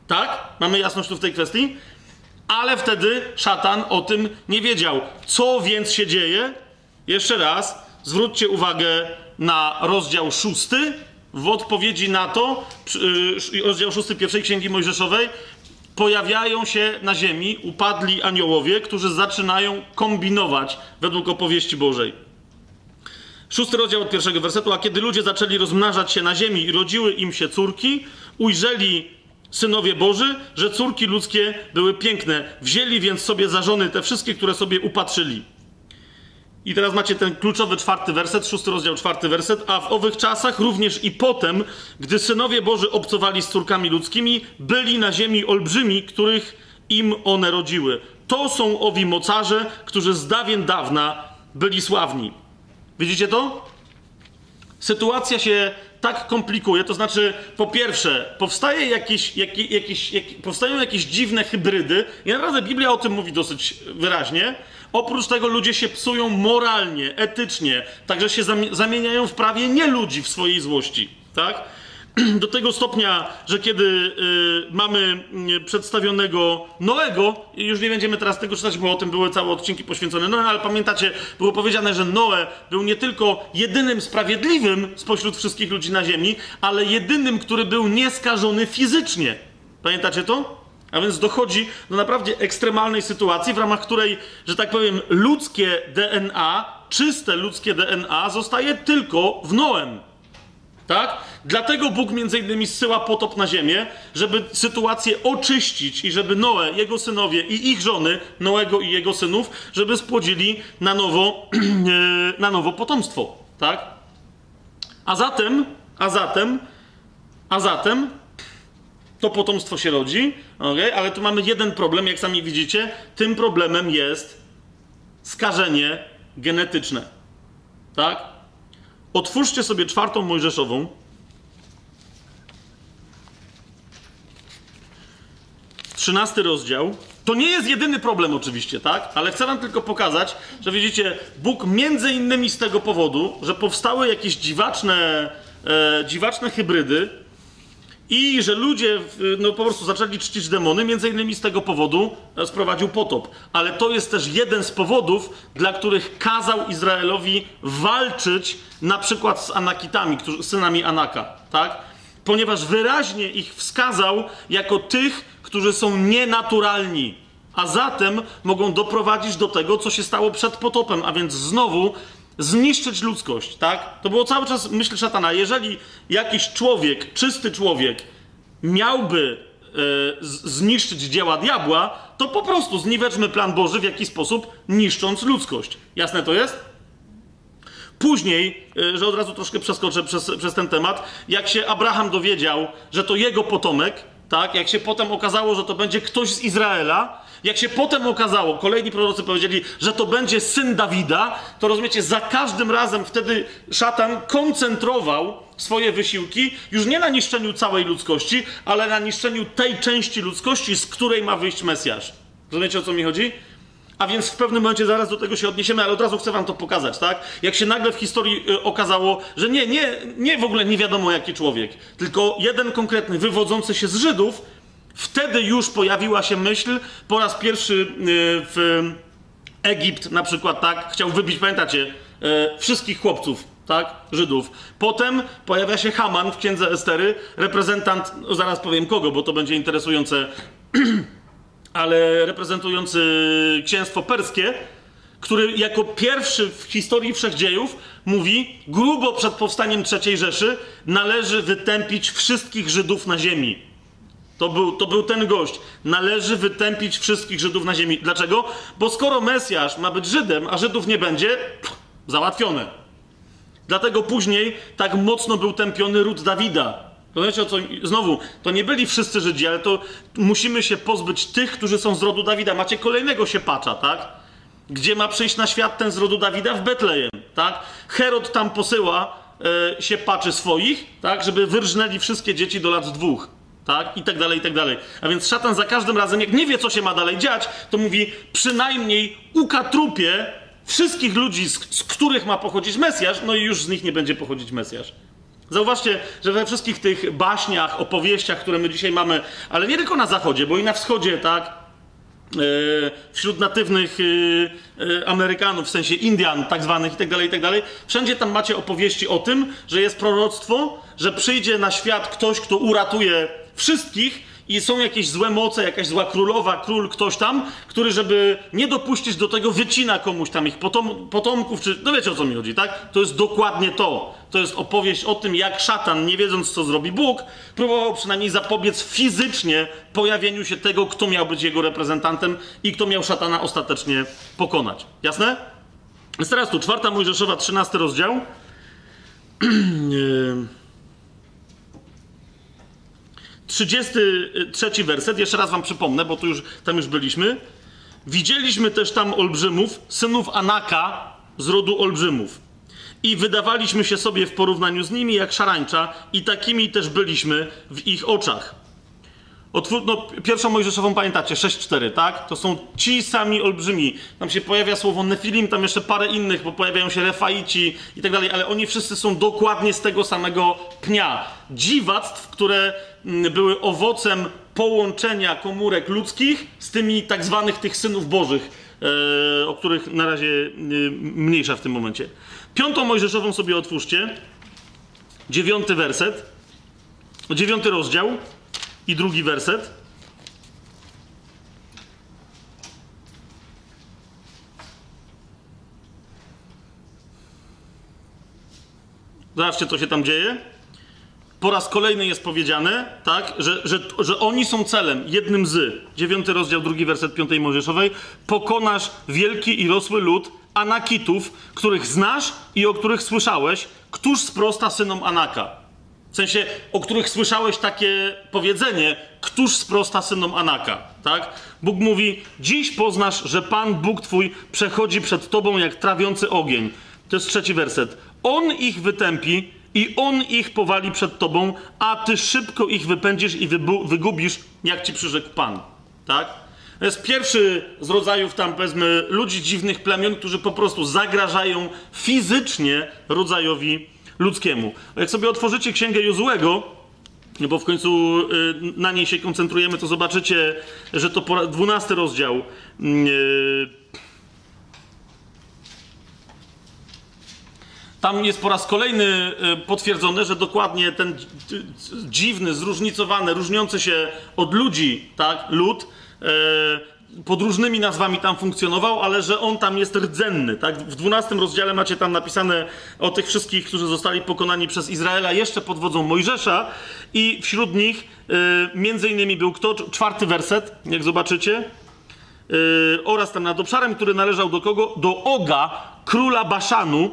Tak? Mamy jasność tu w tej kwestii? Ale wtedy szatan o tym nie wiedział. Co więc się dzieje? Jeszcze raz, zwróćcie uwagę na rozdział szósty. W odpowiedzi na to, yy, rozdział szósty pierwszej księgi Mojżeszowej, pojawiają się na ziemi upadli aniołowie, którzy zaczynają kombinować według opowieści Bożej. Szósty rozdział od pierwszego wersetu. A kiedy ludzie zaczęli rozmnażać się na ziemi i rodziły im się córki, ujrzeli synowie Boży, że córki ludzkie były piękne. Wzięli więc sobie za żony te wszystkie, które sobie upatrzyli. I teraz macie ten kluczowy czwarty werset, szósty rozdział, czwarty werset. A w owych czasach również i potem, gdy synowie Boży obcowali z córkami ludzkimi, byli na ziemi olbrzymi, których im one rodziły. To są owi mocarze, którzy z dawien dawna byli sławni. Widzicie to? Sytuacja się tak komplikuje, to znaczy, po pierwsze, powstaje jakieś, jakieś, jakieś, jakieś, powstają jakieś dziwne hybrydy, i naprawdę Biblia o tym mówi dosyć wyraźnie. Oprócz tego ludzie się psują moralnie, etycznie, także się zamieniają w prawie nie ludzi w swojej złości, tak? do tego stopnia, że kiedy y, mamy y, przedstawionego Noego, już nie będziemy teraz tego czytać, bo o tym były całe odcinki poświęcone Noe, ale pamiętacie, było powiedziane, że Noe był nie tylko jedynym sprawiedliwym spośród wszystkich ludzi na ziemi, ale jedynym, który był nieskażony fizycznie. Pamiętacie to? A więc dochodzi do naprawdę ekstremalnej sytuacji, w ramach której, że tak powiem, ludzkie DNA, czyste ludzkie DNA zostaje tylko w Noem. Tak? Dlatego Bóg między innymi zsyła potop na ziemię, żeby sytuację oczyścić i żeby Noe, jego synowie i ich żony, Noego i jego synów, żeby spłodzili na nowo, na nowo potomstwo. Tak? A zatem, a zatem, a zatem to potomstwo się rodzi, okay? ale tu mamy jeden problem, jak sami widzicie. Tym problemem jest skażenie genetyczne. Tak? Otwórzcie sobie czwartą Mojżeszową. Trzynasty rozdział. To nie jest jedyny problem oczywiście, tak? Ale chcę wam tylko pokazać, że widzicie, Bóg między innymi z tego powodu, że powstały jakieś dziwaczne, e, dziwaczne hybrydy, i że ludzie no, po prostu zaczęli czcić demony, między innymi z tego powodu e, sprowadził potop. Ale to jest też jeden z powodów, dla których kazał Izraelowi walczyć na przykład z Anakitami, którzy, synami Anaka, tak? Ponieważ wyraźnie ich wskazał jako tych, którzy są nienaturalni, a zatem mogą doprowadzić do tego, co się stało przed potopem, a więc znowu zniszczyć ludzkość, tak? To było cały czas myśl szatana. Jeżeli jakiś człowiek, czysty człowiek, miałby e, zniszczyć dzieła diabła, to po prostu zniweczmy plan Boży w jakiś sposób, niszcząc ludzkość. Jasne to jest? Później, e, że od razu troszkę przeskoczę przez, przez ten temat, jak się Abraham dowiedział, że to jego potomek, tak? Jak się potem okazało, że to będzie ktoś z Izraela, jak się potem okazało, kolejni prorocy powiedzieli, że to będzie syn Dawida, to rozumiecie, za każdym razem wtedy szatan koncentrował swoje wysiłki już nie na niszczeniu całej ludzkości, ale na niszczeniu tej części ludzkości, z której ma wyjść Mesjasz. Rozumiecie o co mi chodzi? A więc w pewnym momencie zaraz do tego się odniesiemy, ale od razu chcę wam to pokazać, tak? Jak się nagle w historii y, okazało, że nie, nie, nie w ogóle nie wiadomo jaki człowiek, tylko jeden konkretny, wywodzący się z Żydów, Wtedy już pojawiła się myśl, po raz pierwszy y, w Egipt na przykład, tak, chciał wybić, pamiętacie, y, wszystkich chłopców, tak, Żydów. Potem pojawia się Haman w księdze Estery, reprezentant, no zaraz powiem kogo, bo to będzie interesujące, ale reprezentujący księstwo perskie, który jako pierwszy w historii wszechdziejów mówi, grubo przed powstaniem III Rzeszy należy wytępić wszystkich Żydów na ziemi. To był, to był ten gość. Należy wytępić wszystkich Żydów na ziemi. Dlaczego? Bo skoro Mesjasz ma być Żydem, a Żydów nie będzie, pff, załatwione. Dlatego później tak mocno był tępiony ród Dawida. Rozumiecie o co? Znowu, to nie byli wszyscy Żydzi, ale to musimy się pozbyć tych, którzy są z rodu Dawida. Macie kolejnego się pacza, tak? Gdzie ma przyjść na świat ten z rodu Dawida? W Betlejem, tak? Herod tam posyła e, się paczy swoich, tak? Żeby wyrżnęli wszystkie dzieci do lat dwóch tak? I tak dalej, i tak dalej. A więc szatan za każdym razem, jak nie wie, co się ma dalej dziać, to mówi przynajmniej ukatrupie wszystkich ludzi, z, z których ma pochodzić Mesjasz, no i już z nich nie będzie pochodzić Mesjasz. Zauważcie, że we wszystkich tych baśniach, opowieściach, które my dzisiaj mamy, ale nie tylko na zachodzie, bo i na wschodzie, tak, e, wśród natywnych e, e, Amerykanów, w sensie Indian tak zwanych i tak dalej, i tak wszędzie tam macie opowieści o tym, że jest proroctwo, że przyjdzie na świat ktoś, kto uratuje wszystkich i są jakieś złe moce, jakaś zła królowa, król, ktoś tam, który, żeby nie dopuścić do tego, wycina komuś tam ich potom, potomków, czy. No wiecie o co mi chodzi, tak? To jest dokładnie to. To jest opowieść o tym, jak szatan, nie wiedząc co zrobi Bóg, próbował przynajmniej zapobiec fizycznie pojawieniu się tego, kto miał być jego reprezentantem i kto miał szatana ostatecznie pokonać. Jasne? Więc teraz tu, czwarta Mojżeszowa, 13 rozdział. Yy. 33 werset, jeszcze raz wam przypomnę, bo tu już, tam już byliśmy. Widzieliśmy też tam olbrzymów, synów Anaka z rodu olbrzymów. I wydawaliśmy się sobie w porównaniu z nimi jak szarańcza, i takimi też byliśmy w ich oczach. Otwór, no, pierwszą Mojżeszową pamiętacie, 6-4, tak? To są ci sami olbrzymi. Tam się pojawia słowo Nefilim, tam jeszcze parę innych, bo pojawiają się Refaici i tak dalej, ale oni wszyscy są dokładnie z tego samego pnia. Dziwactw, które były owocem połączenia komórek ludzkich z tymi tak zwanych tych synów bożych, e, o których na razie e, mniejsza w tym momencie. Piątą Mojżeszową sobie otwórzcie. Dziewiąty werset. Dziewiąty rozdział i drugi werset. Zobaczcie, co się tam dzieje. Po raz kolejny jest powiedziane, tak, że, że, że oni są celem, jednym z. Dziewiąty rozdział, drugi werset piątej Mojżeszowej. Pokonasz wielki i rosły lud Anakitów, których znasz i o których słyszałeś. Któż sprosta synom Anaka? W sensie, o których słyszałeś takie powiedzenie, któż sprosta synom Anaka, tak? Bóg mówi, dziś poznasz, że Pan Bóg Twój przechodzi przed Tobą jak trawiący ogień. To jest trzeci werset. On ich wytępi i On ich powali przed Tobą, a Ty szybko ich wypędzisz i wygubisz, jak Ci przyrzekł Pan, tak? To jest pierwszy z rodzajów tam, powiedzmy, ludzi dziwnych plemion, którzy po prostu zagrażają fizycznie rodzajowi ludzkiemu. Jak sobie otworzycie księgę Jozułego, bo w końcu y, na niej się koncentrujemy, to zobaczycie, że to 12 rozdział. Mm, tam jest po raz kolejny y, potwierdzone, że dokładnie ten dziwny, zróżnicowany, różniący się od ludzi, tak, lud, pod różnymi nazwami tam funkcjonował, ale że on tam jest rdzenny. Tak? W 12 rozdziale macie tam napisane o tych wszystkich, którzy zostali pokonani przez Izraela jeszcze pod wodzą Mojżesza i wśród nich y, między innymi był kto? Czwarty werset, jak zobaczycie. Oraz tam nad obszarem, który należał do kogo? Do Oga, króla Baszanu,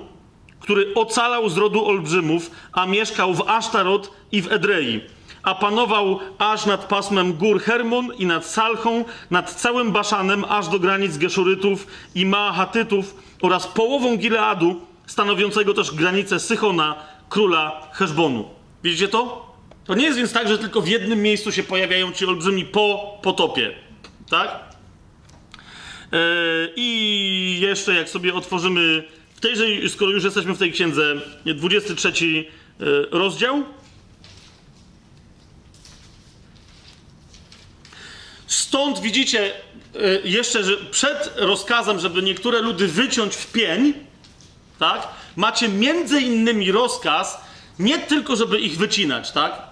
który ocalał z rodu olbrzymów, a mieszkał w Asztarot i w Edrei a panował aż nad pasmem gór Hermon i nad Salchą, nad całym Baszanem, aż do granic Geszurytów i Maachatytów oraz połową Gileadu, stanowiącego też granicę Sychona, króla Heszbonu. Widzicie to? To nie jest więc tak, że tylko w jednym miejscu się pojawiają ci olbrzymi po potopie. Tak? Yy, I jeszcze jak sobie otworzymy w tejże, skoro już jesteśmy w tej księdze, 23 e, rozdział. Stąd widzicie e, jeszcze, że przed rozkazem, żeby niektóre ludy wyciąć w pień, tak, macie między innymi rozkaz nie tylko, żeby ich wycinać, tak,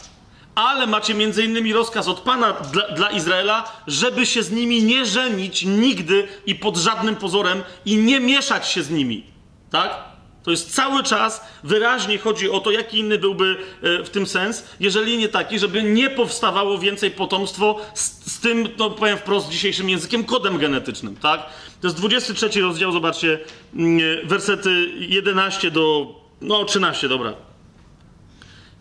ale macie między innymi rozkaz od Pana dla, dla, Izraela, żeby się z nimi nie żenić nigdy i pod żadnym pozorem i nie mieszać się z nimi, tak? To jest cały czas wyraźnie chodzi o to, jaki inny byłby e, w tym sens, jeżeli nie taki, żeby nie powstawało więcej potomstwo z, z tym, no powiem wprost dzisiejszym językiem, kodem genetycznym, tak? To jest 23 rozdział, zobaczcie, mm, e, wersety 11 do, no 13, dobra.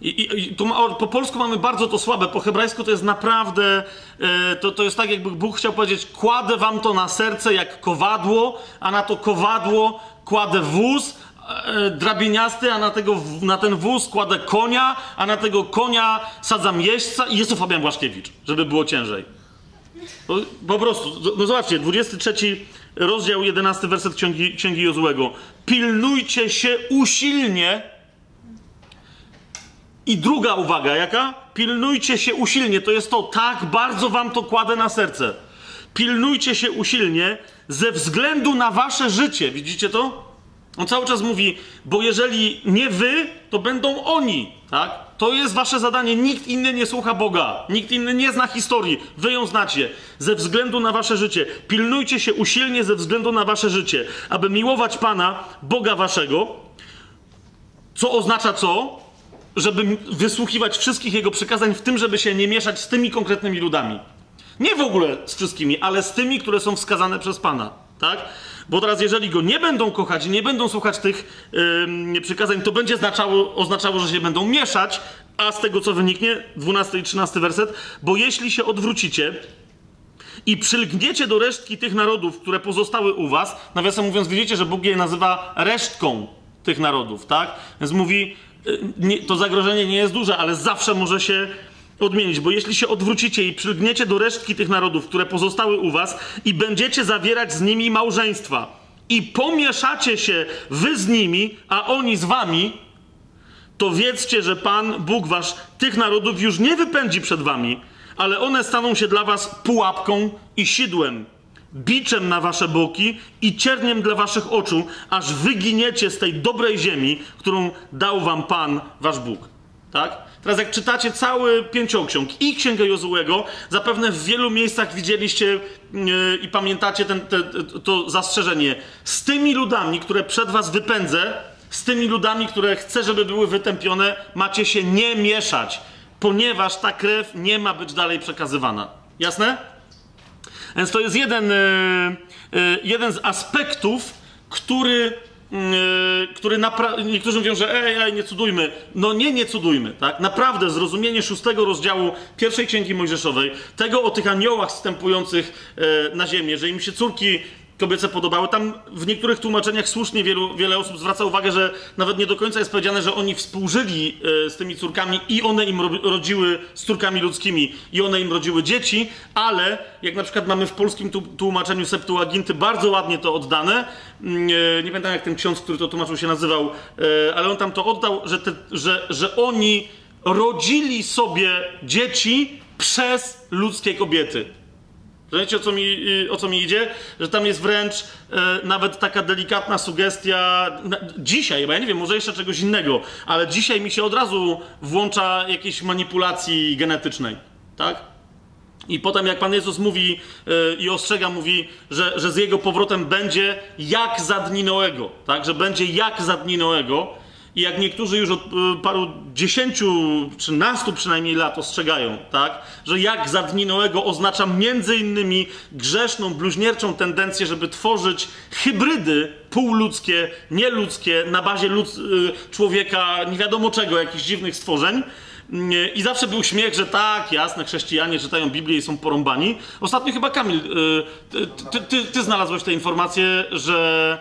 I, i, i ma, po polsku mamy bardzo to słabe, po hebrajsku to jest naprawdę, e, to, to jest tak jakby Bóg chciał powiedzieć, kładę wam to na serce jak kowadło, a na to kowadło kładę wóz, E, drabiniasty, a na, tego, na ten wóz kładę konia, a na tego konia sadzam jeźdźca i jest to Fabian Błaszkiewicz, żeby było ciężej. Po, po prostu, no zobaczcie, 23 rozdział, 11 werset Księgi, Księgi Jozłego. Pilnujcie się usilnie. I druga uwaga, jaka? Pilnujcie się usilnie. To jest to, tak bardzo wam to kładę na serce. Pilnujcie się usilnie ze względu na wasze życie. Widzicie to? On cały czas mówi, bo jeżeli nie wy, to będą oni, tak? To jest wasze zadanie. Nikt inny nie słucha Boga. Nikt inny nie zna historii. Wy ją znacie. Ze względu na wasze życie. Pilnujcie się usilnie ze względu na wasze życie, aby miłować Pana, Boga waszego. Co oznacza co? Żeby wysłuchiwać wszystkich Jego przykazań, w tym, żeby się nie mieszać z tymi konkretnymi ludami. Nie w ogóle z wszystkimi, ale z tymi, które są wskazane przez Pana. Tak? Bo teraz, jeżeli go nie będą kochać i nie będą słuchać tych yy, przykazań, to będzie znaczało, oznaczało, że się będą mieszać, a z tego co wyniknie, 12 i 13 werset, bo jeśli się odwrócicie i przylgniecie do resztki tych narodów, które pozostały u was, nawiasem mówiąc, widzicie, że Bóg je nazywa resztką tych narodów, tak? Więc mówi, nie, to zagrożenie nie jest duże, ale zawsze może się odmienić, bo jeśli się odwrócicie i przylgniecie do resztki tych narodów, które pozostały u was i będziecie zawierać z nimi małżeństwa i pomieszacie się wy z nimi, a oni z wami, to wiedzcie, że Pan, Bóg wasz, tych narodów już nie wypędzi przed wami, ale one staną się dla was pułapką i sidłem, biczem na wasze boki i cierniem dla waszych oczu, aż wyginiecie z tej dobrej ziemi, którą dał wam Pan, wasz Bóg. Tak? Teraz jak czytacie cały pięcioksiąg i Księgę Jozułego, zapewne w wielu miejscach widzieliście yy, i pamiętacie ten, te, to zastrzeżenie. Z tymi ludami, które przed was wypędzę, z tymi ludami, które chcę, żeby były wytępione, macie się nie mieszać, ponieważ ta krew nie ma być dalej przekazywana. Jasne? Więc to jest jeden, yy, yy, jeden z aspektów, który który napra- niektórzy mówią, że ej, ej, nie cudujmy. No nie, nie cudujmy, tak? Naprawdę zrozumienie szóstego rozdziału pierwszej Księgi Mojżeszowej, tego o tych aniołach wstępujących yy, na ziemię, że im się córki kobiece podobały. Tam w niektórych tłumaczeniach słusznie wielu, wiele osób zwraca uwagę, że nawet nie do końca jest powiedziane, że oni współżyli e, z tymi córkami i one im rodziły z córkami ludzkimi i one im rodziły dzieci, ale jak na przykład mamy w polskim tłumaczeniu Septuaginty bardzo ładnie to oddane. Mm, e, nie pamiętam jak ten ksiądz, który to tłumaczył się nazywał, e, ale on tam to oddał, że, te, że, że oni rodzili sobie dzieci przez ludzkie kobiety. Rozumiecie, o co, mi, o co mi idzie? Że tam jest wręcz e, nawet taka delikatna sugestia. Na, dzisiaj, bo ja nie wiem, może jeszcze czegoś innego, ale dzisiaj mi się od razu włącza jakiejś manipulacji genetycznej. Tak? I potem, jak Pan Jezus mówi e, i ostrzega, mówi, że, że z jego powrotem będzie jak za dni Noego. Tak? Że będzie jak za dni Noego i jak niektórzy już od y, paru dziesięciu, trzynastu przynajmniej lat ostrzegają, tak, że jak za dni Noego oznacza między innymi grzeszną, bluźnierczą tendencję, żeby tworzyć hybrydy półludzkie, nieludzkie, na bazie ludz, y, człowieka, nie wiadomo czego, jakichś dziwnych stworzeń. I zawsze był śmiech, że tak, jasne, chrześcijanie czytają Biblię i są porąbani. Ostatnio chyba Kamil, y, ty, ty, ty znalazłeś tę informację, że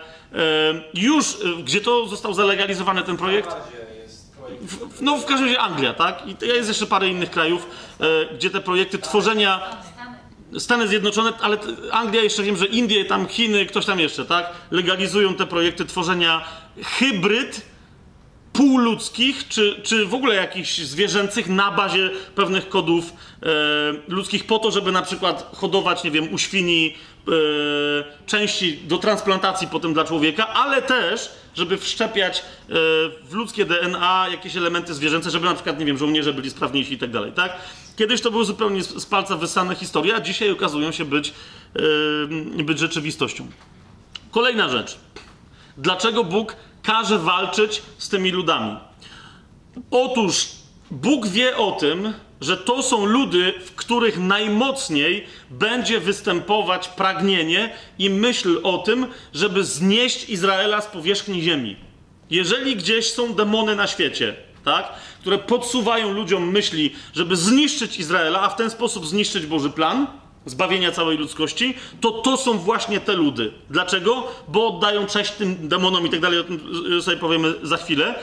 już, e, gdzie to został zalegalizowany ten projekt? W, no w każdym razie Anglia, tak? I jest jeszcze parę innych krajów, e, gdzie te projekty tworzenia... Stany Zjednoczone, ale Anglia jeszcze wiem, że Indie, tam Chiny, ktoś tam jeszcze, tak? Legalizują te projekty tworzenia hybryd półludzkich, czy, czy w ogóle jakichś zwierzęcych na bazie pewnych kodów e, ludzkich, po to, żeby na przykład hodować, nie wiem, u świni e, części do transplantacji potem dla człowieka, ale też, żeby wszczepiać e, w ludzkie DNA jakieś elementy zwierzęce, żeby na przykład, nie wiem, żołnierze byli sprawniejsi i tak dalej, tak? Kiedyś to były zupełnie z palca wysane historie, a dzisiaj okazują się być, e, być rzeczywistością. Kolejna rzecz. Dlaczego Bóg każe walczyć z tymi ludami. Otóż Bóg wie o tym, że to są ludy, w których najmocniej będzie występować pragnienie i myśl o tym, żeby znieść Izraela z powierzchni ziemi. Jeżeli gdzieś są demony na świecie, tak, które podsuwają ludziom myśli, żeby zniszczyć Izraela, a w ten sposób zniszczyć Boży plan, zbawienia całej ludzkości, to to są właśnie te ludy. Dlaczego? Bo oddają cześć tym demonom i tak dalej, o tym sobie powiemy za chwilę,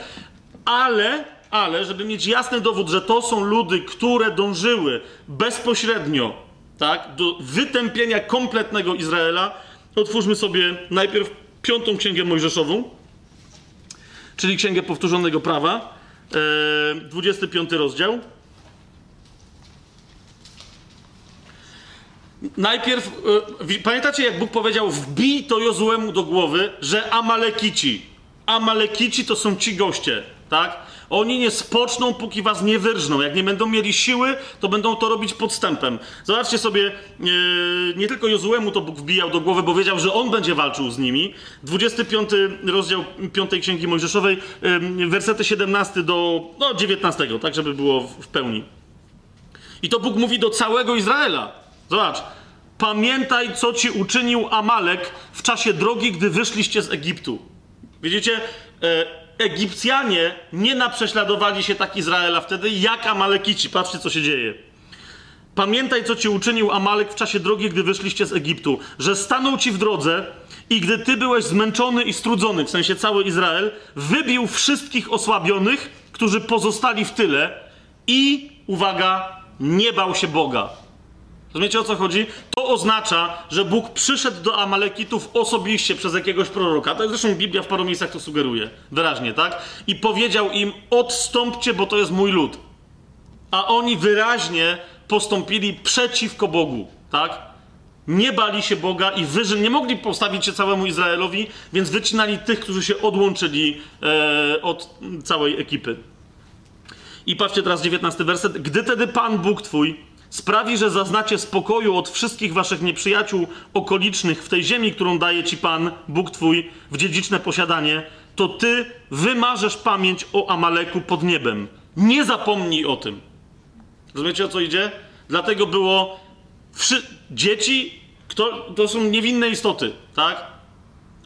ale, ale, żeby mieć jasny dowód, że to są ludy, które dążyły bezpośrednio tak, do wytępienia kompletnego Izraela, otwórzmy sobie najpierw piątą księgę mojżeszową, czyli księgę powtórzonego prawa, e, 25 rozdział. Najpierw, e, pamiętacie jak Bóg powiedział, wbij to Jozuemu do głowy, że Amalekici, Amalekici to są ci goście, tak? Oni nie spoczną, póki was nie wyrżną. Jak nie będą mieli siły, to będą to robić podstępem. Zobaczcie sobie, yy, nie tylko Jozuemu to Bóg wbijał do głowy, bo wiedział, że on będzie walczył z nimi. 25 rozdział 5 Księgi Mojżeszowej, yy, wersety 17 do no, 19, tak żeby było w, w pełni. I to Bóg mówi do całego Izraela. Zobacz. Pamiętaj, co ci uczynił Amalek w czasie drogi, gdy wyszliście z Egiptu. Widzicie? E, Egipcjanie nie naprześladowali się tak Izraela wtedy, jak Amalekici. Patrzcie, co się dzieje. Pamiętaj, co ci uczynił Amalek w czasie drogi, gdy wyszliście z Egiptu, że stanął ci w drodze i gdy ty byłeś zmęczony i strudzony, w sensie cały Izrael, wybił wszystkich osłabionych, którzy pozostali w tyle i, uwaga, nie bał się Boga. Rozumiecie o co chodzi? To oznacza, że Bóg przyszedł do Amalekitów osobiście przez jakiegoś proroka. To zresztą Biblia w paru miejscach to sugeruje. Wyraźnie, tak? I powiedział im: odstąpcie, bo to jest mój lud. A oni wyraźnie postąpili przeciwko Bogu, tak? Nie bali się Boga i wyżyn, nie mogli postawić się całemu Izraelowi, więc wycinali tych, którzy się odłączyli e, od całej ekipy. I patrzcie teraz 19 werset. Gdy tedy Pan Bóg twój sprawi, że zaznacie spokoju od wszystkich waszych nieprzyjaciół okolicznych w tej ziemi, którą daje ci Pan, Bóg Twój, w dziedziczne posiadanie, to Ty wymarzesz pamięć o Amaleku pod niebem. Nie zapomnij o tym. Rozumiecie, o co idzie? Dlatego było... Wszy... Dzieci kto... to są niewinne istoty, tak?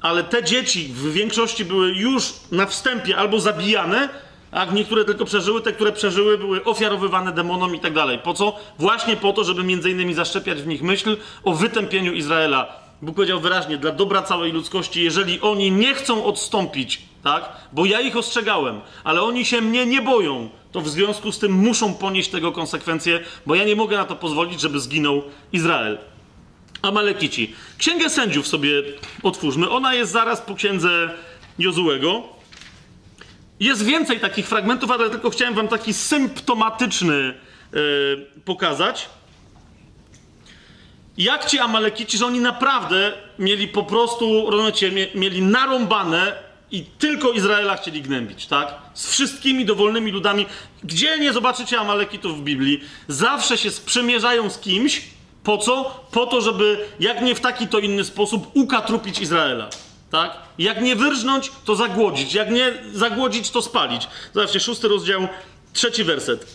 Ale te dzieci w większości były już na wstępie albo zabijane, tak? Niektóre tylko przeżyły, te, które przeżyły, były ofiarowywane demonom i tak dalej. Po co? Właśnie po to, żeby między innymi zaszczepiać w nich myśl o wytępieniu Izraela. Bóg powiedział wyraźnie, dla dobra całej ludzkości, jeżeli oni nie chcą odstąpić, tak? Bo ja ich ostrzegałem, ale oni się mnie nie boją, to w związku z tym muszą ponieść tego konsekwencje, bo ja nie mogę na to pozwolić, żeby zginął Izrael. Amalekici. Księgę sędziów sobie otwórzmy. Ona jest zaraz po księdze Jozułego. Jest więcej takich fragmentów, ale tylko chciałem wam taki symptomatyczny yy, pokazać. Jak ci Amalekici, że oni naprawdę mieli po prostu, rozumiecie, mieli narąbane i tylko Izraela chcieli gnębić, tak? Z wszystkimi dowolnymi ludami. Gdzie nie zobaczycie Amalekitów w Biblii, zawsze się sprzymierzają z kimś. Po co? Po to, żeby jak nie w taki, to inny sposób ukatrupić Izraela. Tak? Jak nie wyrżnąć, to zagłodzić. Jak nie zagłodzić, to spalić. Zobaczcie, szósty rozdział, trzeci werset.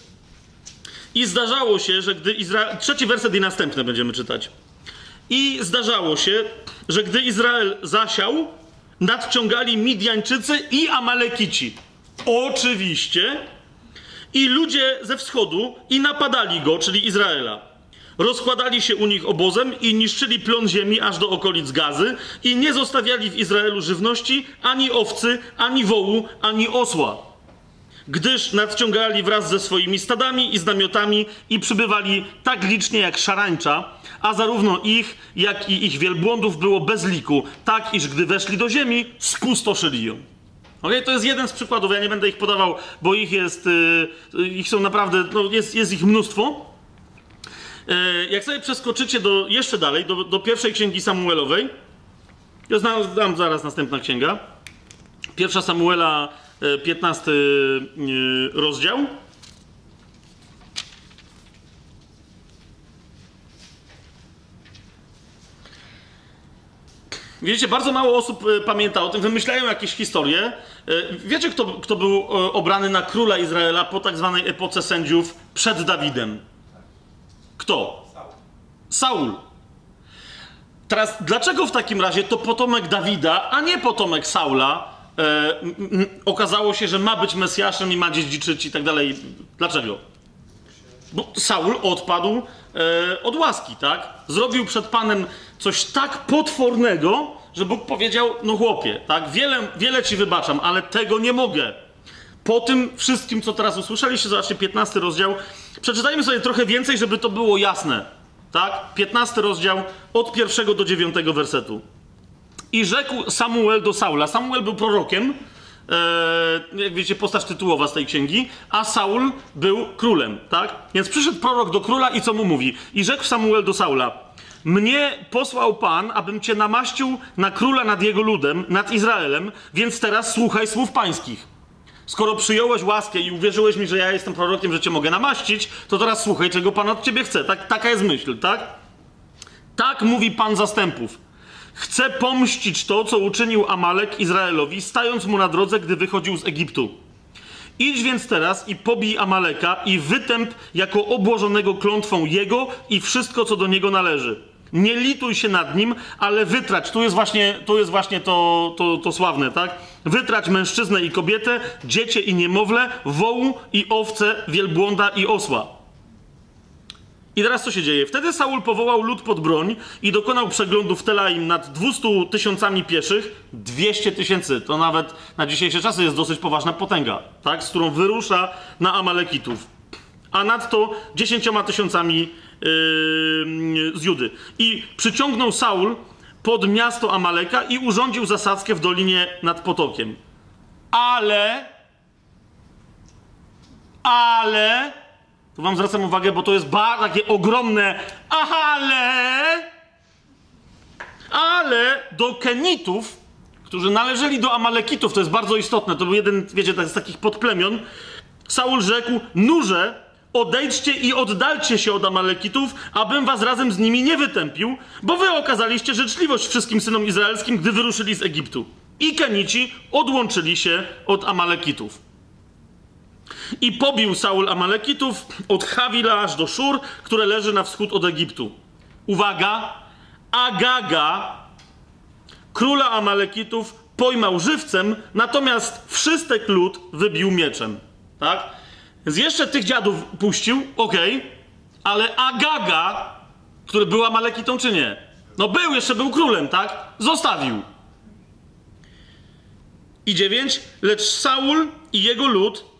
I zdarzało się, że gdy Izrael. Trzeci werset i następne będziemy czytać. I zdarzało się, że gdy Izrael zasiał, nadciągali Midjańczycy i Amalekici. Oczywiście. I ludzie ze wschodu i napadali go, czyli Izraela. Rozkładali się u nich obozem i niszczyli plon ziemi aż do okolic Gazy i nie zostawiali w Izraelu żywności ani owcy, ani wołu, ani osła. Gdyż nadciągali wraz ze swoimi stadami i z namiotami i przybywali tak licznie jak szarańcza, a zarówno ich, jak i ich wielbłądów było bez liku, tak iż gdy weszli do ziemi, spustoszyli ją. Okay? To jest jeden z przykładów, ja nie będę ich podawał, bo ich jest, yy, ich są naprawdę, no jest, jest ich mnóstwo. E, jak sobie przeskoczycie do, jeszcze dalej, do, do pierwszej księgi Samuelowej, ja znam, zaraz następna księga. Pierwsza Samuela, 15 e, e, rozdział. Wiecie, bardzo mało osób pamięta o tym, wymyślają jakieś historie. Wiecie, kto, kto był obrany na króla Izraela po tak zwanej epoce sędziów przed Dawidem? Kto? Saul. Teraz, dlaczego w takim razie to potomek Dawida, a nie potomek Saula e, m, okazało się, że ma być Mesjaszem i ma dziedziczyć i tak dalej? Dlaczego? Bo Saul odpadł e, od łaski, tak? Zrobił przed Panem coś tak potwornego, że Bóg powiedział, no chłopie, tak? Wiele, wiele ci wybaczam, ale tego nie mogę. Po tym wszystkim, co teraz usłyszeliście, zobaczcie 15 rozdział. Przeczytajmy sobie trochę więcej, żeby to było jasne. tak? 15 rozdział od pierwszego do dziewiątego wersetu. I rzekł Samuel do Saula. Samuel był prorokiem, e, jak wiecie, postać tytułowa z tej księgi, a Saul był królem, tak? Więc przyszedł prorok do króla i co mu mówi? I rzekł Samuel do Saula: Mnie posłał Pan, abym cię namaścił na króla nad jego ludem, nad Izraelem, więc teraz słuchaj słów pańskich. Skoro przyjąłeś łaskę i uwierzyłeś mi, że ja jestem prorokiem, że cię mogę namaścić, to teraz słuchaj, czego Pan od ciebie chce. Tak, taka jest myśl, tak? Tak mówi Pan zastępów. Chcę pomścić to, co uczynił Amalek Izraelowi, stając mu na drodze, gdy wychodził z Egiptu. Idź więc teraz i pobij Amaleka i wytęp jako obłożonego klątwą jego i wszystko, co do niego należy. Nie lituj się nad nim, ale wytrać. Tu jest właśnie, tu jest właśnie to, to, to sławne, tak? Wytrać mężczyznę i kobietę, dziecię i niemowlę, wołu i owce, wielbłąda i osła. I teraz co się dzieje? Wtedy Saul powołał lud pod broń i dokonał przeglądu w Telaim nad 200 tysiącami pieszych. 200 tysięcy to nawet na dzisiejsze czasy jest dosyć poważna potęga, tak? z którą wyrusza na Amalekitów. A nadto 10 tysiącami z Judy. I przyciągnął Saul pod miasto Amaleka i urządził zasadzkę w dolinie nad potokiem. Ale, ale, tu wam zwracam uwagę, bo to jest bardzo takie ogromne ale, ale do Kenitów, którzy należeli do Amalekitów, to jest bardzo istotne, to był jeden, wiecie, z takich podplemion, Saul rzekł, nurze, odejdźcie i oddalcie się od Amalekitów, abym was razem z nimi nie wytępił, bo wy okazaliście życzliwość wszystkim synom izraelskim, gdy wyruszyli z Egiptu. I Kenici odłączyli się od Amalekitów. I pobił Saul Amalekitów od Hawila aż do Szur, które leży na wschód od Egiptu. Uwaga! Agaga, króla Amalekitów, pojmał żywcem, natomiast wszystek lud wybił mieczem. Tak? Więc jeszcze tych dziadów puścił, okej, okay, ale Agaga, który był Amalekitą czy nie? No był, jeszcze był królem, tak? Zostawił. I dziewięć, lecz Saul i jego lud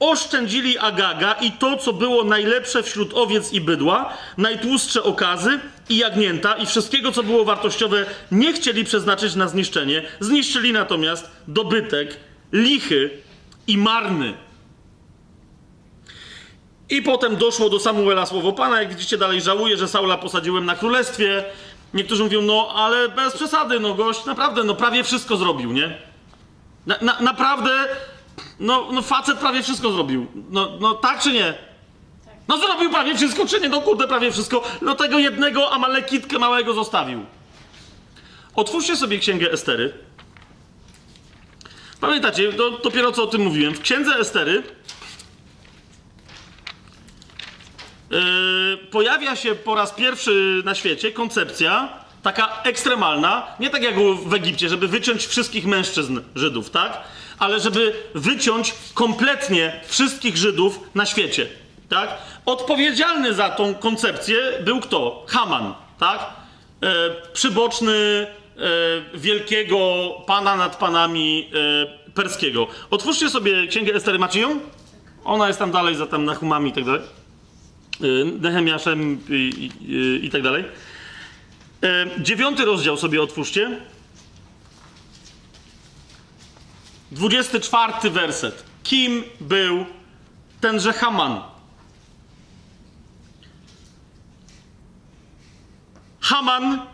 oszczędzili Agaga i to, co było najlepsze wśród owiec i bydła, najtłustsze okazy i jagnięta i wszystkiego, co było wartościowe, nie chcieli przeznaczyć na zniszczenie. Zniszczyli natomiast dobytek, lichy i marny. I potem doszło do Samuela słowo Pana. Jak widzicie, dalej żałuję, że Saula posadziłem na królestwie. Niektórzy mówią, no ale bez przesady, no gość naprawdę, no prawie wszystko zrobił, nie? Na, na, naprawdę, no, no facet prawie wszystko zrobił. No, no tak czy nie? No zrobił prawie wszystko, czy nie? No kurde, prawie wszystko. No tego jednego Amalekitkę małego zostawił. Otwórzcie sobie księgę Estery. Pamiętacie, to, dopiero co o tym mówiłem. W księdze Estery Yy, pojawia się po raz pierwszy na świecie koncepcja taka ekstremalna, nie tak jak w Egipcie, żeby wyciąć wszystkich mężczyzn Żydów, tak? Ale żeby wyciąć kompletnie wszystkich Żydów na świecie, tak? Odpowiedzialny za tą koncepcję był kto? Haman, tak? E, przyboczny e, wielkiego pana nad panami e, perskiego. Otwórzcie sobie księgę Estery, macie ją? Ona jest tam dalej za tam Nahumami i tak dalej. Nehemiaszem i, i, i, tak dalej. Dziewiąty rozdział sobie otwórzcie. Dwudziesty czwarty werset. Kim był tenże Haman? Haman,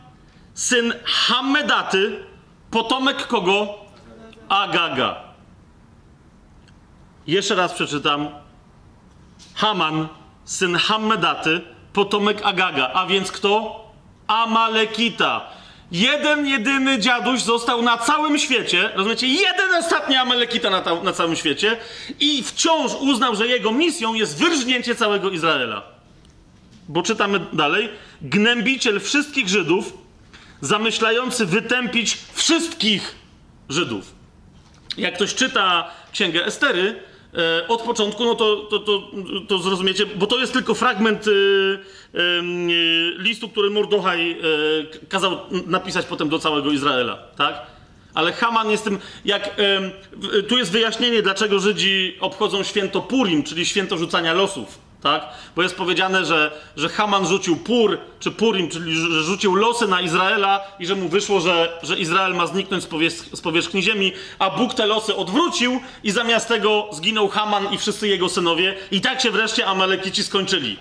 syn Hamedaty, potomek kogo? Agaga. Jeszcze raz przeczytam. Haman, syn Hammedaty, potomek Agaga, a więc kto? Amalekita. Jeden, jedyny dziaduś został na całym świecie, rozumiecie? Jeden ostatni Amalekita na, ta, na całym świecie i wciąż uznał, że jego misją jest wyrżnięcie całego Izraela. Bo czytamy dalej. Gnębiciel wszystkich Żydów, zamyślający wytępić wszystkich Żydów. Jak ktoś czyta księgę Estery, od początku, no to, to, to, to zrozumiecie, bo to jest tylko fragment y, y, listu, który Mordochaj kazał napisać potem do całego Izraela, tak? Ale Haman jest tym, jak tu jest wyjaśnienie, dlaczego Żydzi obchodzą święto Purim, czyli święto rzucania losów, tak? Bo jest powiedziane, że, że Haman rzucił pur, czy purim, czyli że rzucił losy na Izraela i że mu wyszło, że, że Izrael ma zniknąć z, z powierzchni ziemi, a Bóg te losy odwrócił i zamiast tego zginął Haman i wszyscy jego synowie i tak się wreszcie Amalekici skończyli,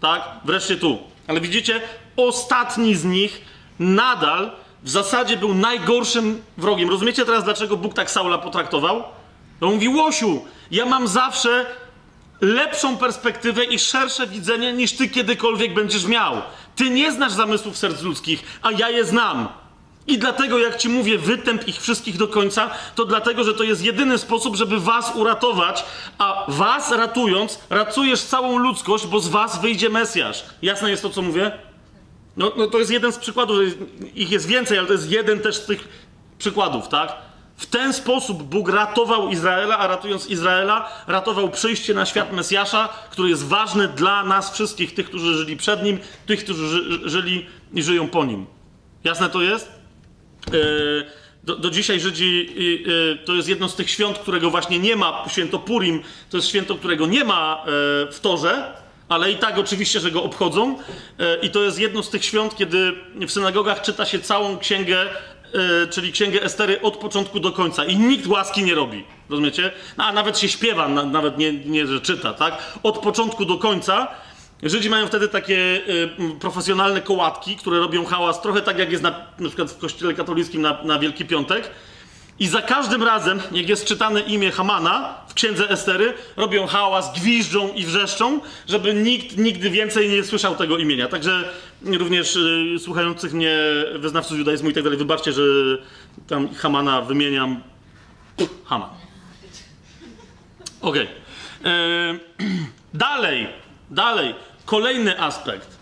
tak? Wreszcie tu. Ale widzicie, ostatni z nich nadal w zasadzie był najgorszym wrogiem. Rozumiecie teraz, dlaczego Bóg tak Saula potraktował? No mówi, Łosiu, ja mam zawsze lepszą perspektywę i szersze widzenie niż ty kiedykolwiek będziesz miał. Ty nie znasz zamysłów serc ludzkich, a ja je znam. I dlatego, jak ci mówię, wytęp ich wszystkich do końca, to dlatego, że to jest jedyny sposób, żeby was uratować, a was ratując, ratujesz całą ludzkość, bo z was wyjdzie Mesjasz. Jasne jest to, co mówię? No, no to jest jeden z przykładów, ich jest więcej, ale to jest jeden też z tych przykładów, tak? W ten sposób Bóg ratował Izraela, a ratując Izraela, ratował przyjście na świat Mesjasza, który jest ważny dla nas wszystkich, tych, którzy żyli przed nim, tych, którzy ży, żyli i żyją po nim. Jasne to jest? Yy, do, do dzisiaj Żydzi yy, to jest jedno z tych świąt, którego właśnie nie ma, święto Purim, to jest święto, którego nie ma yy, w Torze, ale i tak oczywiście, że go obchodzą. I to jest jedno z tych świąt, kiedy w synagogach czyta się całą księgę, yy, czyli księgę Estery od początku do końca i nikt łaski nie robi. Rozumiecie? No, a nawet się śpiewa, na, nawet nie, nie, że czyta, tak? Od początku do końca. Żydzi mają wtedy takie y, profesjonalne kołatki, które robią hałas, trochę tak jak jest na, na przykład w kościele katolickim na, na Wielki Piątek. I za każdym razem, jak jest czytane imię Hamana w księdze Estery, robią hałas, gwiżdżą i wrzeszczą, żeby nikt nigdy więcej nie słyszał tego imienia. Także również y, słuchających mnie wyznawców judaizmu i tak dalej, wybaczcie, że tam Hamana wymieniam. Haman. Okej. E, Dalej, dalej. Kolejny aspekt.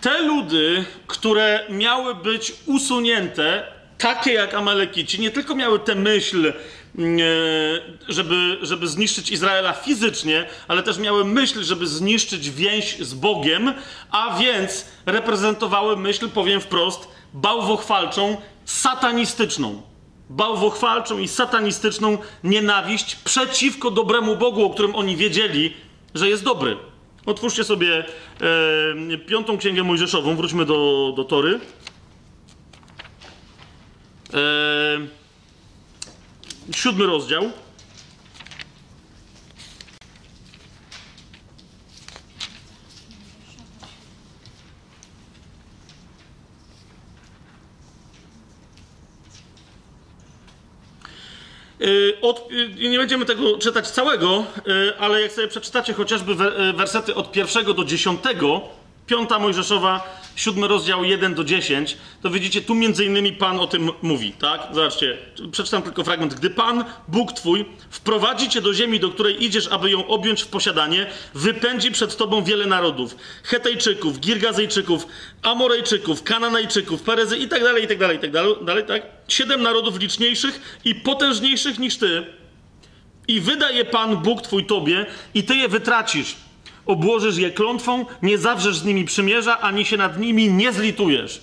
Te ludy, które miały być usunięte, takie jak Amalekici, nie tylko miały tę myśl, mm, e, żeby, żeby zniszczyć Izraela fizycznie, ale też miały myśl, żeby zniszczyć więź z Bogiem, a więc reprezentowały myśl, powiem wprost, bałwochwalczą, satanistyczną bałwochwalczą i satanistyczną nienawiść przeciwko dobremu Bogu, o którym oni wiedzieli, że jest dobry. Otwórzcie sobie e, piątą księgę Mojżeszową, wróćmy do, do Tory. E, siódmy rozdział. Y, Od, y, nie będziemy tego czytać całego, y, ale jak sobie przeczytacie chociażby we- wersety od pierwszego do dziesiątego, piąta Mojżeszowa, siódmy rozdział 1 do 10, to widzicie, tu między innymi Pan o tym mówi, tak? Zobaczcie, przeczytam tylko fragment. Gdy Pan, Bóg Twój, wprowadzi Cię do ziemi, do której idziesz, aby ją objąć w posiadanie, wypędzi przed Tobą wiele narodów. Hetejczyków, Girgazejczyków, Amorejczyków, Kananejczyków, Perezy i tak dalej, i tak dalej, i tak dalej, tak? Siedem narodów liczniejszych i potężniejszych niż Ty, i wydaje Pan Bóg Twój Tobie, i Ty je wytracisz. Obłożysz je klątwą, nie zawrzesz z nimi przymierza, ani się nad nimi nie zlitujesz.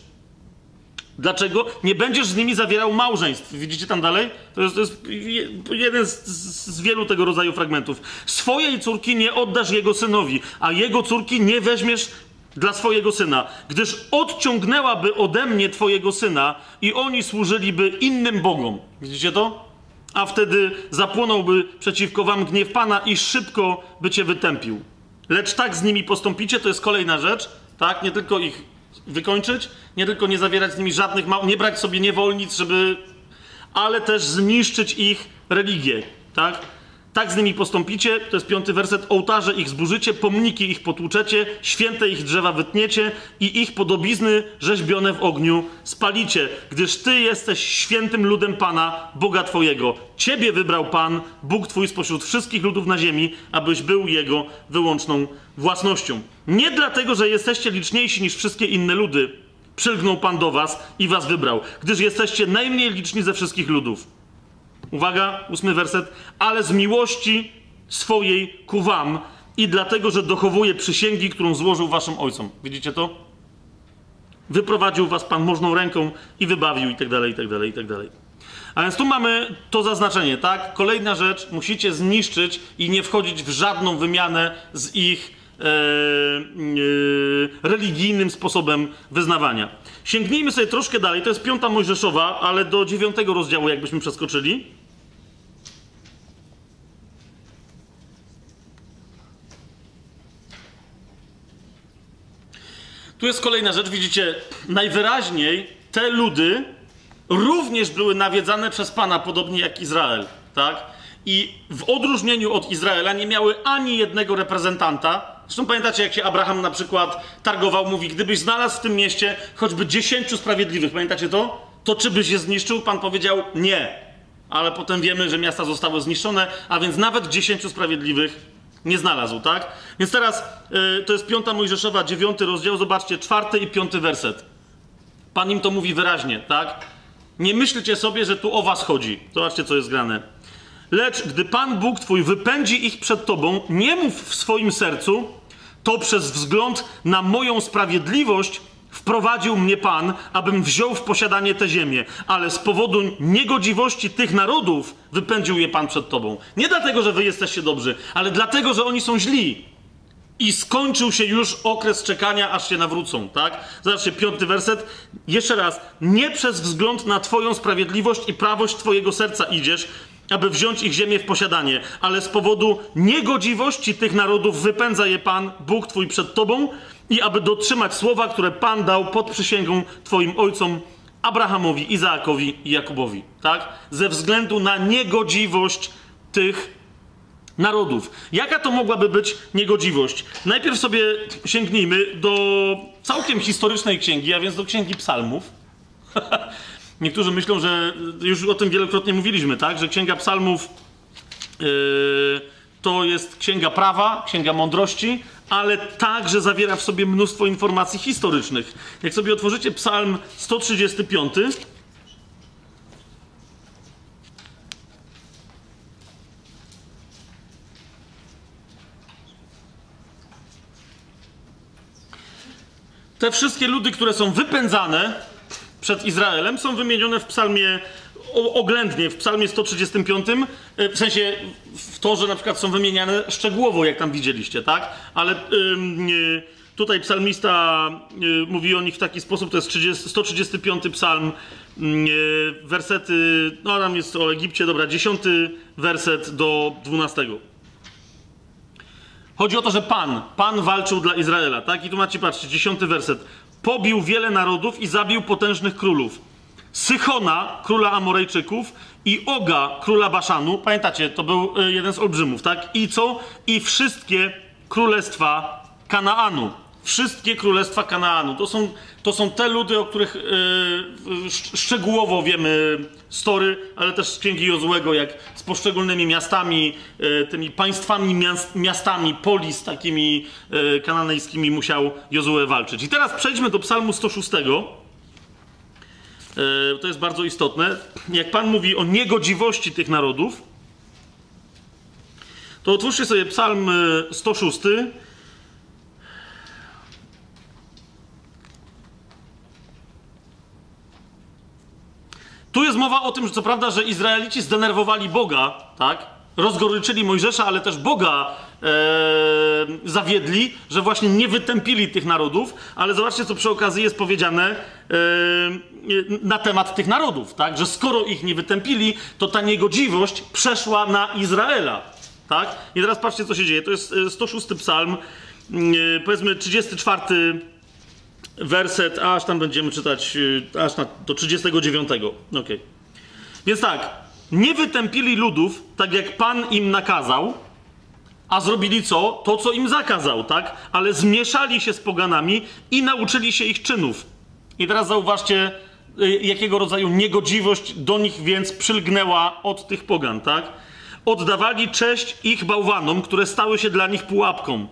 Dlaczego? Nie będziesz z nimi zawierał małżeństw. Widzicie tam dalej? To jest, to jest je- jeden z, z wielu tego rodzaju fragmentów. Swojej córki nie oddasz jego synowi, a jego córki nie weźmiesz dla swojego syna, gdyż odciągnęłaby ode mnie twojego syna i oni służyliby innym bogom. Widzicie to? A wtedy zapłonąłby przeciwko wam gniew Pana i szybko by cię wytępił. Lecz tak z nimi postąpicie, to jest kolejna rzecz, tak? Nie tylko ich wykończyć, nie tylko nie zawierać z nimi żadnych, nie brać sobie niewolnic, żeby, ale też zniszczyć ich religię, tak? Tak z nimi postąpicie, to jest piąty werset, ołtarze ich zburzycie, pomniki ich potłuczecie, święte ich drzewa wytniecie i ich podobizny rzeźbione w ogniu spalicie, gdyż Ty jesteś świętym ludem Pana, Boga Twojego. Ciebie wybrał Pan, Bóg Twój spośród wszystkich ludów na ziemi, abyś był Jego wyłączną własnością. Nie dlatego, że jesteście liczniejsi niż wszystkie inne ludy, przylgnął Pan do Was i Was wybrał, gdyż jesteście najmniej liczni ze wszystkich ludów. Uwaga, ósmy werset. Ale z miłości swojej ku wam i dlatego, że dochowuje przysięgi, którą złożył waszym ojcom. Widzicie to? Wyprowadził was Pan możną ręką i wybawił i tak dalej, i tak dalej, i tak dalej. A więc tu mamy to zaznaczenie, tak? Kolejna rzecz, musicie zniszczyć i nie wchodzić w żadną wymianę z ich e, e, religijnym sposobem wyznawania. Sięgnijmy sobie troszkę dalej, to jest piąta Mojżeszowa, ale do dziewiątego rozdziału jakbyśmy przeskoczyli. Tu jest kolejna rzecz, widzicie, najwyraźniej te ludy również były nawiedzane przez Pana, podobnie jak Izrael, tak? I w odróżnieniu od Izraela nie miały ani jednego reprezentanta. Zresztą pamiętacie, jak się Abraham na przykład targował, mówi, gdybyś znalazł w tym mieście choćby dziesięciu sprawiedliwych, pamiętacie to? To czy byś je zniszczył? Pan powiedział nie. Ale potem wiemy, że miasta zostały zniszczone, a więc nawet dziesięciu sprawiedliwych nie znalazł, tak? Więc teraz yy, to jest piąta Mojżeszowa, dziewiąty rozdział, zobaczcie, czwarty i piąty werset. Pan im to mówi wyraźnie, tak? Nie myślcie sobie, że tu o was chodzi. Zobaczcie, co jest grane. Lecz gdy Pan Bóg Twój wypędzi ich przed Tobą, nie mów w swoim sercu, to przez wzgląd na moją sprawiedliwość wprowadził mnie Pan, abym wziął w posiadanie tę ziemię, ale z powodu niegodziwości tych narodów wypędził je Pan przed Tobą. Nie dlatego, że Wy jesteście dobrzy, ale dlatego, że oni są źli. I skończył się już okres czekania, aż się nawrócą, tak? Zobaczcie, piąty werset. Jeszcze raz. Nie przez wzgląd na Twoją sprawiedliwość i prawość Twojego serca idziesz, aby wziąć ich ziemię w posiadanie, ale z powodu niegodziwości tych narodów wypędza je Pan, Bóg Twój przed Tobą i aby dotrzymać słowa, które Pan dał pod przysięgą Twoim ojcom Abrahamowi, Izaakowi i Jakubowi, tak? Ze względu na niegodziwość tych narodów. Jaka to mogłaby być niegodziwość? Najpierw sobie sięgnijmy do całkiem historycznej księgi, a więc do księgi Psalmów. Niektórzy myślą, że już o tym wielokrotnie mówiliśmy, tak? Że księga Psalmów yy, to jest księga prawa, księga mądrości, ale także zawiera w sobie mnóstwo informacji historycznych. Jak sobie otworzycie Psalm 135. Te wszystkie ludy, które są wypędzane przed Izraelem, są wymienione w psalmie oględnie, w psalmie 135, e, w sensie w to, że na przykład są wymieniane szczegółowo, jak tam widzieliście, tak? Ale yy, tutaj psalmista yy, mówi o nich w taki sposób, to jest 30, 135 psalm, yy, wersety, no tam jest o Egipcie, dobra, 10 werset do 12. Chodzi o to, że Pan, Pan walczył dla Izraela, tak? I tu macie, patrzcie, dziesiąty werset. Pobił wiele narodów i zabił potężnych królów. Sychona, króla Amorejczyków i Oga, króla Baszanu. Pamiętacie, to był y, jeden z olbrzymów, tak? I co? I wszystkie królestwa Kanaanu. Wszystkie królestwa Kanaanu. To są, to są te ludy, o których yy, szczegółowo wiemy story, ale też z księgi Jozłego, jak z poszczególnymi miastami, yy, tymi państwami, miast, miastami, polis takimi yy, kananejskimi musiał Jozue walczyć. I teraz przejdźmy do psalmu 106. To jest bardzo istotne. Jak Pan mówi o niegodziwości tych narodów, to otwórzcie sobie psalm 106. Tu jest mowa o tym, że co prawda, że Izraelici zdenerwowali Boga, tak? Rozgoryczyli Mojżesza, ale też Boga e, zawiedli, że właśnie nie wytępili tych narodów, ale zobaczcie, co przy okazji jest powiedziane e, na temat tych narodów, tak? Że skoro ich nie wytępili, to ta niegodziwość przeszła na Izraela, tak? I teraz patrzcie, co się dzieje. To jest 106 e, psalm, e, powiedzmy 34 werset, aż tam będziemy czytać, y, aż na, do 39. Okay. Więc tak, nie wytępili ludów, tak jak Pan im nakazał, a zrobili co? To, co im zakazał, tak? Ale zmieszali się z poganami i nauczyli się ich czynów. I teraz zauważcie, y, jakiego rodzaju niegodziwość do nich więc przylgnęła od tych pogan, tak? Oddawali cześć ich bałwanom, które stały się dla nich pułapką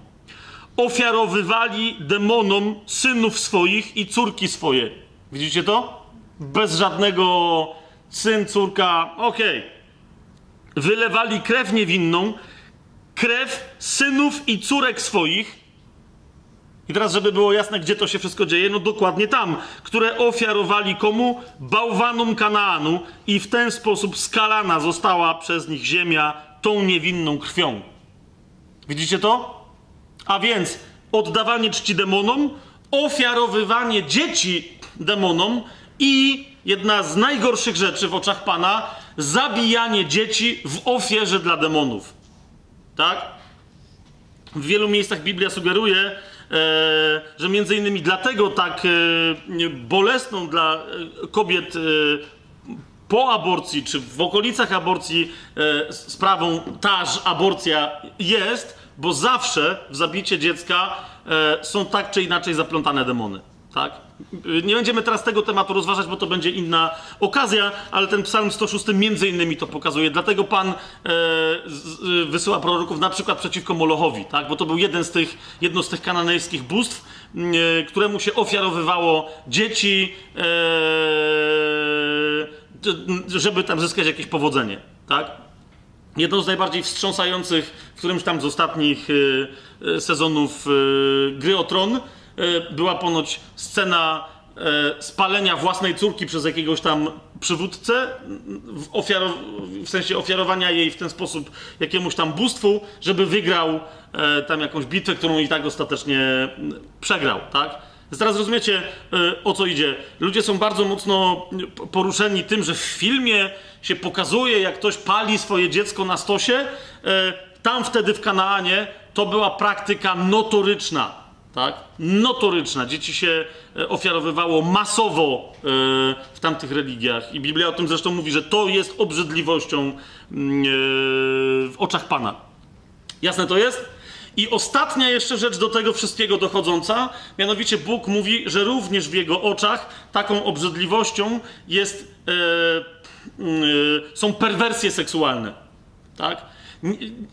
ofiarowywali demonom synów swoich i córki swoje. Widzicie to? Bez żadnego syn, córka, okej. Okay. Wylewali krew niewinną, krew synów i córek swoich. I teraz, żeby było jasne, gdzie to się wszystko dzieje, no dokładnie tam, które ofiarowali komu? Bałwanom Kanaanu i w ten sposób skalana została przez nich ziemia tą niewinną krwią. Widzicie to? A więc oddawanie czci demonom, ofiarowywanie dzieci demonom i jedna z najgorszych rzeczy w oczach Pana zabijanie dzieci w ofierze dla demonów. Tak? W wielu miejscach Biblia sugeruje, że między innymi dlatego tak e, bolesną dla e, kobiet e, po aborcji, czy w okolicach aborcji e, sprawą taż aborcja jest, bo zawsze w zabicie dziecka e, są tak czy inaczej zaplątane demony. Tak? Nie będziemy teraz tego tematu rozważać, bo to będzie inna okazja, ale ten psalm 106 między innymi to pokazuje. Dlatego Pan e, z, wysyła proroków na przykład przeciwko Molochowi, tak? bo to był jeden z tych, jedno z tych kananejskich bóstw, e, któremu się ofiarowywało dzieci, e, żeby tam zyskać jakieś powodzenie. Tak? Jedną z najbardziej wstrząsających w którymś tam z ostatnich y, y, sezonów y, Gry o Tron była ponoć scena y, spalenia własnej córki przez jakiegoś tam przywódcę, w, w sensie ofiarowania jej w ten sposób jakiemuś tam bóstwu, żeby wygrał y, tam jakąś bitwę, którą i tak ostatecznie przegrał, tak? Teraz rozumiecie, o co idzie. Ludzie są bardzo mocno poruszeni tym, że w filmie się pokazuje, jak ktoś pali swoje dziecko na stosie. Tam wtedy w Kanaanie to była praktyka notoryczna. Tak? Notoryczna. Dzieci się y, ofiarowywało masowo y, w tamtych religiach. I Biblia o tym zresztą mówi, że to jest obrzydliwością mm, y, w oczach Pana. Jasne to jest? I ostatnia jeszcze rzecz do tego wszystkiego dochodząca, mianowicie Bóg mówi, że również w jego oczach taką obrzydliwością jest, e, e, są perwersje seksualne. Tak?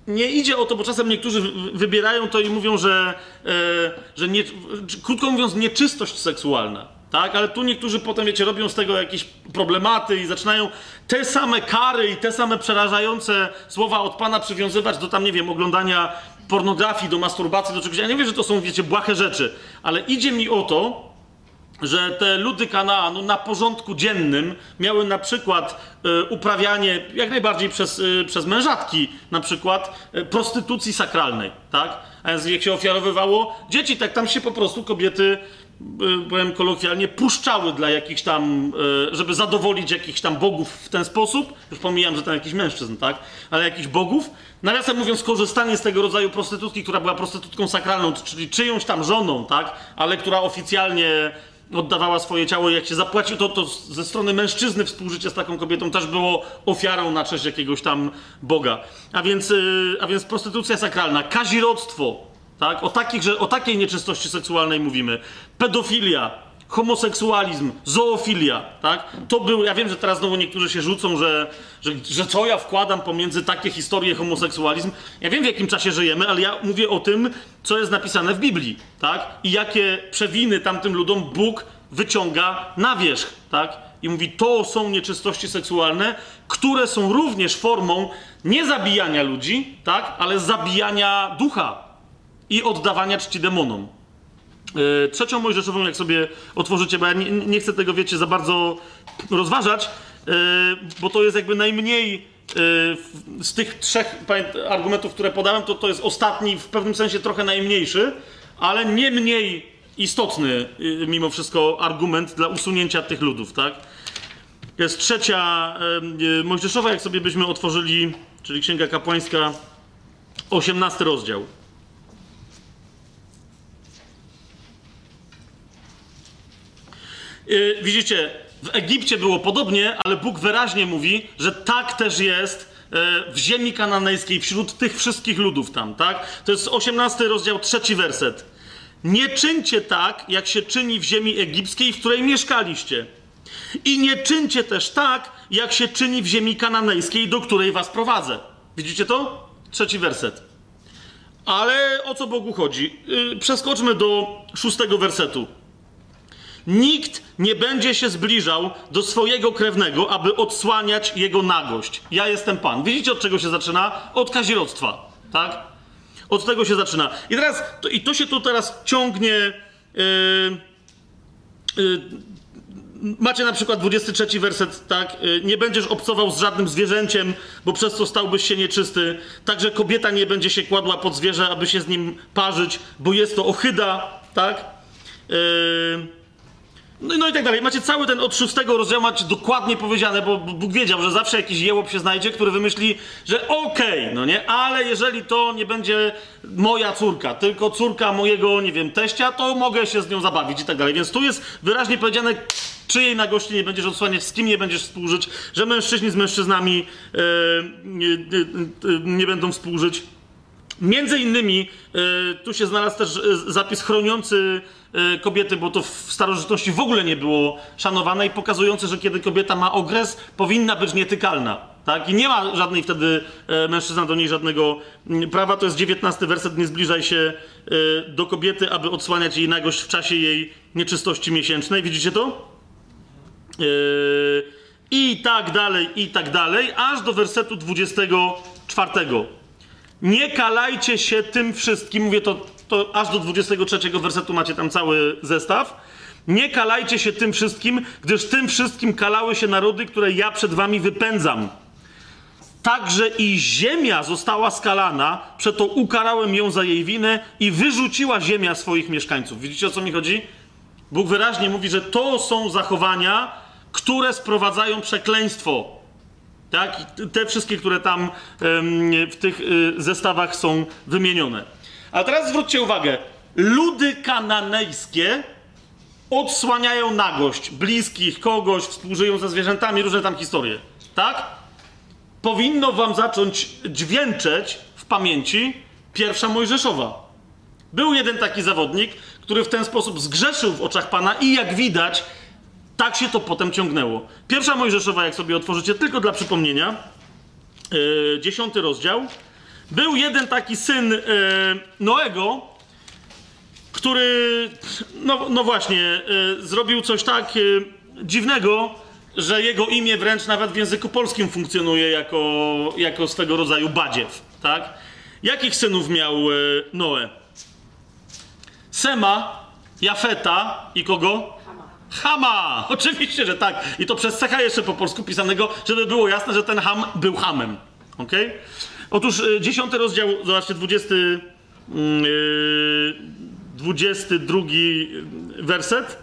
Nie, idzie o to, bo czasem niektórzy wy- wybierają to i mówią, że, e, że nie, krótko mówiąc, nieczystość seksualna. Tak, ale tu niektórzy potem, wiecie, robią z tego jakieś problematy i zaczynają te same kary i te same przerażające słowa od Pana przywiązywać do tam, nie wiem, oglądania pornografii, do masturbacji, do czegoś. Ja nie wiem, że to są, wiecie, błahe rzeczy, ale idzie mi o to, że te ludy Kanaanu na porządku dziennym miały na przykład e, uprawianie, jak najbardziej przez, e, przez mężatki, na przykład e, prostytucji sakralnej, tak? A więc jak się ofiarowywało dzieci, tak tam się po prostu kobiety, powiem kolokwialnie, puszczały dla jakichś tam, żeby zadowolić jakichś tam bogów w ten sposób. Już pomijam, że tam jakiś mężczyzn, tak? Ale jakichś bogów. Nawiasem mówiąc, korzystanie z tego rodzaju prostytutki, która była prostytutką sakralną, czyli czyjąś tam żoną, tak? Ale która oficjalnie oddawała swoje ciało jak się zapłacił, to, to ze strony mężczyzny współżycie z taką kobietą też było ofiarą na cześć jakiegoś tam Boga. A więc, yy, a więc prostytucja sakralna, kazirodztwo, tak? O, takich, że, o takiej nieczystości seksualnej mówimy. Pedofilia, homoseksualizm, zoofilia, tak? To był, ja wiem, że teraz znowu niektórzy się rzucą, że, że, że co ja wkładam pomiędzy takie historie homoseksualizm. Ja wiem, w jakim czasie żyjemy, ale ja mówię o tym, co jest napisane w Biblii, tak? I jakie przewiny tamtym ludom Bóg wyciąga na wierzch, tak? I mówi, to są nieczystości seksualne, które są również formą nie zabijania ludzi, tak? Ale zabijania ducha i oddawania czci demonom. Yy, Trzecią Mojżeszową, jak sobie otworzycie, bo ja nie, nie chcę tego, wiecie, za bardzo rozważać, yy, bo to jest jakby najmniej w- z tych trzech argumentów, które podałem, to to jest ostatni, w pewnym sensie trochę najmniejszy, ale nie mniej istotny mimo wszystko argument dla usunięcia tych ludów, tak? Jest trzecia Mojżeszowa, jak sobie byśmy otworzyli, czyli Księga Kapłańska, 18 rozdział. Widzicie, w Egipcie było podobnie, ale Bóg wyraźnie mówi, że tak też jest yy, w ziemi kananejskiej, wśród tych wszystkich ludów tam, tak? To jest 18 rozdział, trzeci werset. Nie czyńcie tak, jak się czyni w ziemi egipskiej, w której mieszkaliście. I nie czyńcie też tak, jak się czyni w ziemi kananejskiej, do której was prowadzę. Widzicie to? Trzeci werset. Ale o co Bogu chodzi? Yy, przeskoczmy do szóstego wersetu. Nikt nie będzie się zbliżał do swojego krewnego, aby odsłaniać jego nagość. Ja jestem Pan. Widzicie, od czego się zaczyna? Od kazirodztwa, tak? Od tego się zaczyna. I teraz, to, i to się tu teraz ciągnie yy, yy, macie na przykład 23 werset, tak? Y, Nie będziesz obcował z żadnym zwierzęciem, bo przez to stałbyś się nieczysty. Także kobieta nie będzie się kładła pod zwierzę, aby się z nim parzyć, bo jest to ohyda, tak? Yy... No, no i tak dalej. Macie cały ten od szóstego rozdziału, macie dokładnie powiedziane, bo Bóg wiedział, że zawsze jakiś jełop się znajdzie, który wymyśli, że okej, okay, no nie, ale jeżeli to nie będzie moja córka, tylko córka mojego, nie wiem, teścia, to mogę się z nią zabawić i tak dalej. Więc tu jest wyraźnie powiedziane, czyjej nagości nie będziesz odsłaniać, z kim nie będziesz współżyć, że mężczyźni z mężczyznami yy, yy, nie będą współżyć. Między innymi y, tu się znalazł też zapis chroniący kobiety, bo to w starożytności w ogóle nie było szanowane i pokazujący, że kiedy kobieta ma okres, powinna być nietykalna. Tak? I nie ma żadnej wtedy mężczyzna do niej żadnego mm, prawa. To jest 19 werset. Nie zbliżaj się do kobiety, aby odsłaniać jej nagość w czasie jej nieczystości miesięcznej. Widzicie to? I tak dalej, i tak dalej, aż do wersetu 24. Nie kalajcie się tym wszystkim, mówię to, to aż do 23 wersetu macie tam cały zestaw. Nie kalajcie się tym wszystkim, gdyż tym wszystkim kalały się narody, które ja przed wami wypędzam. Także i ziemia została skalana, przeto ukarałem ją za jej winę i wyrzuciła ziemia swoich mieszkańców. Widzicie o co mi chodzi? Bóg wyraźnie mówi, że to są zachowania, które sprowadzają przekleństwo. Tak? Te wszystkie, które tam w tych y, zestawach są wymienione. A teraz zwróćcie uwagę. Ludy kananejskie odsłaniają nagość bliskich, kogoś, współżyją ze zwierzętami, różne tam historie. Tak? Powinno wam zacząć dźwięczeć w pamięci pierwsza Mojżeszowa. Był jeden taki zawodnik, który w ten sposób zgrzeszył w oczach Pana i jak widać, tak się to potem ciągnęło. Pierwsza Mojżeszowa, jak sobie otworzycie, tylko dla przypomnienia, yy, dziesiąty rozdział. Był jeden taki syn yy, Noego, który, no, no właśnie, yy, zrobił coś tak yy, dziwnego, że jego imię wręcz nawet w języku polskim funkcjonuje jako, jako swego rodzaju badziew, tak? Jakich synów miał yy, Noe? Sema, Jafeta i kogo? Hama! Oczywiście, że tak. I to przez cecha jeszcze po polsku pisanego, żeby było jasne, że ten ham był hamem. Ok? Otóż y, dziesiąty rozdział, zobaczcie, dwudziesty, yy, dwudziesty drugi werset.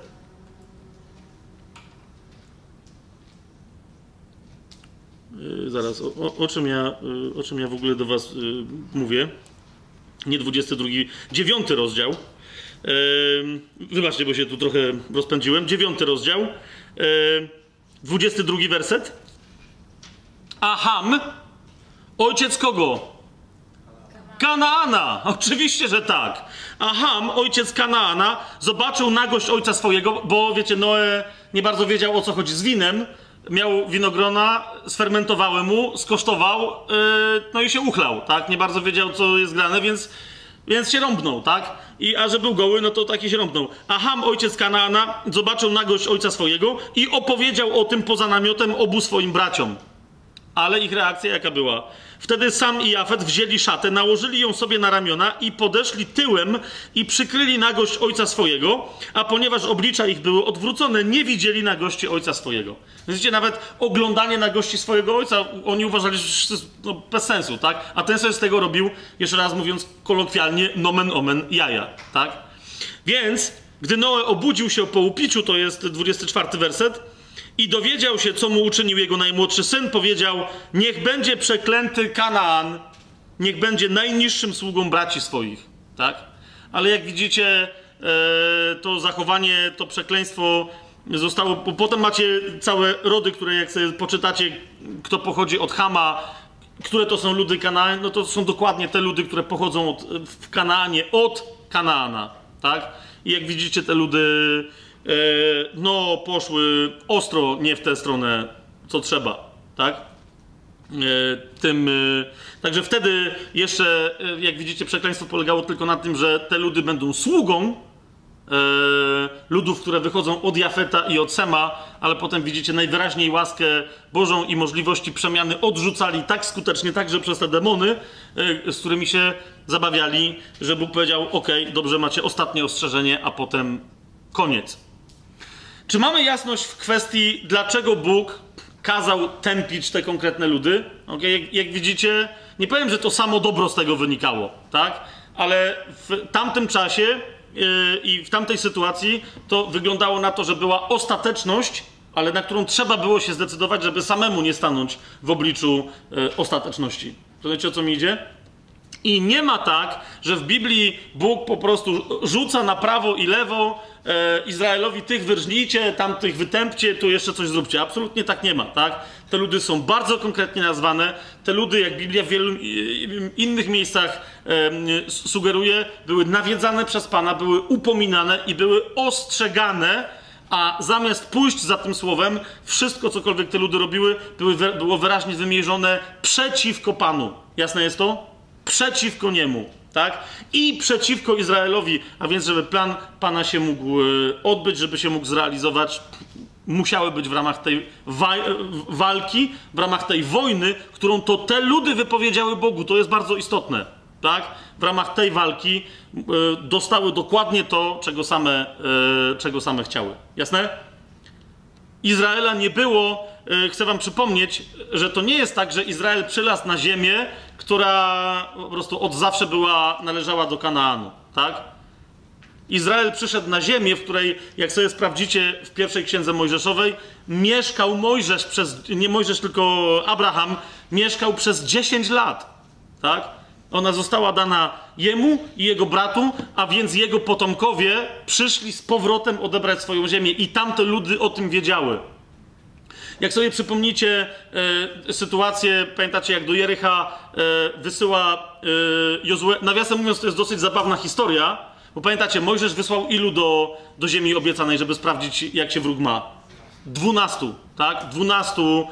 Yy, zaraz, o, o, czym ja, yy, o czym ja w ogóle do was mówię? Nie 22, dziewiąty rozdział. Wybaczcie, bo się tu trochę rozpędziłem. Dziewiąty rozdział. Dwudziesty drugi werset. Aham, ojciec kogo? Kanaana. Oczywiście, że tak. Aham, ojciec Kanaana, zobaczył nagość ojca swojego, bo wiecie, Noe nie bardzo wiedział o co chodzi z winem. Miał winogrona, sfermentowały mu, skosztował, yy, no i się uchlał, tak? Nie bardzo wiedział, co jest grane, więc więc się rąbnął, tak? I a że był goły, no to taki się rąbnął. A Ham, ojciec Kanaana, zobaczył nagość ojca swojego i opowiedział o tym poza namiotem obu swoim braciom. Ale ich reakcja jaka była? Wtedy sam i Jafet wzięli szatę, nałożyli ją sobie na ramiona i podeszli tyłem i przykryli nagość ojca swojego, a ponieważ oblicza ich były odwrócone, nie widzieli nagości ojca swojego. Widzicie, nawet oglądanie nagości swojego ojca, oni uważali, że no, bez sensu, tak? A ten sobie z tego robił, jeszcze raz mówiąc kolokwialnie, nomen omen jaja, tak? Więc, gdy Noe obudził się po upiciu, to jest 24 werset, i dowiedział się, co mu uczynił jego najmłodszy syn, powiedział: Niech będzie przeklęty Kanaan, niech będzie najniższym sługą braci swoich. Tak? Ale jak widzicie, e, to zachowanie, to przekleństwo zostało. Potem macie całe rody, które jak sobie poczytacie, kto pochodzi od Hama, które to są ludy Kanaan, no to są dokładnie te ludy, które pochodzą od, w Kanaanie od Kanaana. Tak? I jak widzicie, te ludy no poszły ostro nie w tę stronę, co trzeba, tak? E, tym, e, także wtedy jeszcze, jak widzicie, przekleństwo polegało tylko na tym, że te ludy będą sługą ludów, które wychodzą od Jafeta i od Sema, ale potem widzicie najwyraźniej łaskę Bożą i możliwości przemiany odrzucali tak skutecznie, także przez te demony, z którymi się zabawiali, że Bóg powiedział: OK, dobrze, macie ostatnie ostrzeżenie, a potem koniec. Czy mamy jasność w kwestii, dlaczego Bóg kazał tępić te konkretne ludy? Okay? Jak, jak widzicie, nie powiem, że to samo dobro z tego wynikało, tak? Ale w tamtym czasie yy, i w tamtej sytuacji to wyglądało na to, że była ostateczność, ale na którą trzeba było się zdecydować, żeby samemu nie stanąć w obliczu yy, ostateczności. To wiecie o co mi idzie? I nie ma tak, że w Biblii Bóg po prostu rzuca na prawo i lewo e, Izraelowi tych wyrżnijcie, tamtych wytępcie, tu jeszcze coś zróbcie. Absolutnie tak nie ma, tak? Te ludy są bardzo konkretnie nazwane. Te ludy, jak Biblia w wielu innych miejscach e, sugeruje, były nawiedzane przez Pana, były upominane i były ostrzegane, a zamiast pójść za tym słowem, wszystko, cokolwiek te ludy robiły, były, było wyraźnie wymierzone przeciwko Panu. Jasne jest to? Przeciwko niemu, tak? I przeciwko Izraelowi, a więc żeby plan Pana się mógł e, odbyć, żeby się mógł zrealizować, musiały być w ramach tej wa walki, w ramach tej wojny, którą to te ludy wypowiedziały Bogu. To jest bardzo istotne, tak? W ramach tej walki y, dostały dokładnie to, czego same, y, czego same chciały. Jasne? Izraela nie było, chcę wam przypomnieć, że to nie jest tak, że Izrael przylazł na ziemię, która po prostu od zawsze była, należała do Kanaanu, tak? Izrael przyszedł na ziemię, w której, jak sobie sprawdzicie w pierwszej księdze Mojżeszowej, mieszkał Mojżesz przez, nie Mojżesz, tylko Abraham, mieszkał przez 10 lat, tak? Ona została dana jemu i jego bratu, a więc jego potomkowie przyszli z powrotem odebrać swoją ziemię i tamte ludy o tym wiedziały. Jak sobie przypomnicie e, sytuację, pamiętacie jak do Jericha e, wysyła e, Jozue, nawiasem mówiąc to jest dosyć zabawna historia, bo pamiętacie, Mojżesz wysłał ilu do, do ziemi obiecanej, żeby sprawdzić jak się wróg ma? Dwunastu, tak? Dwunastu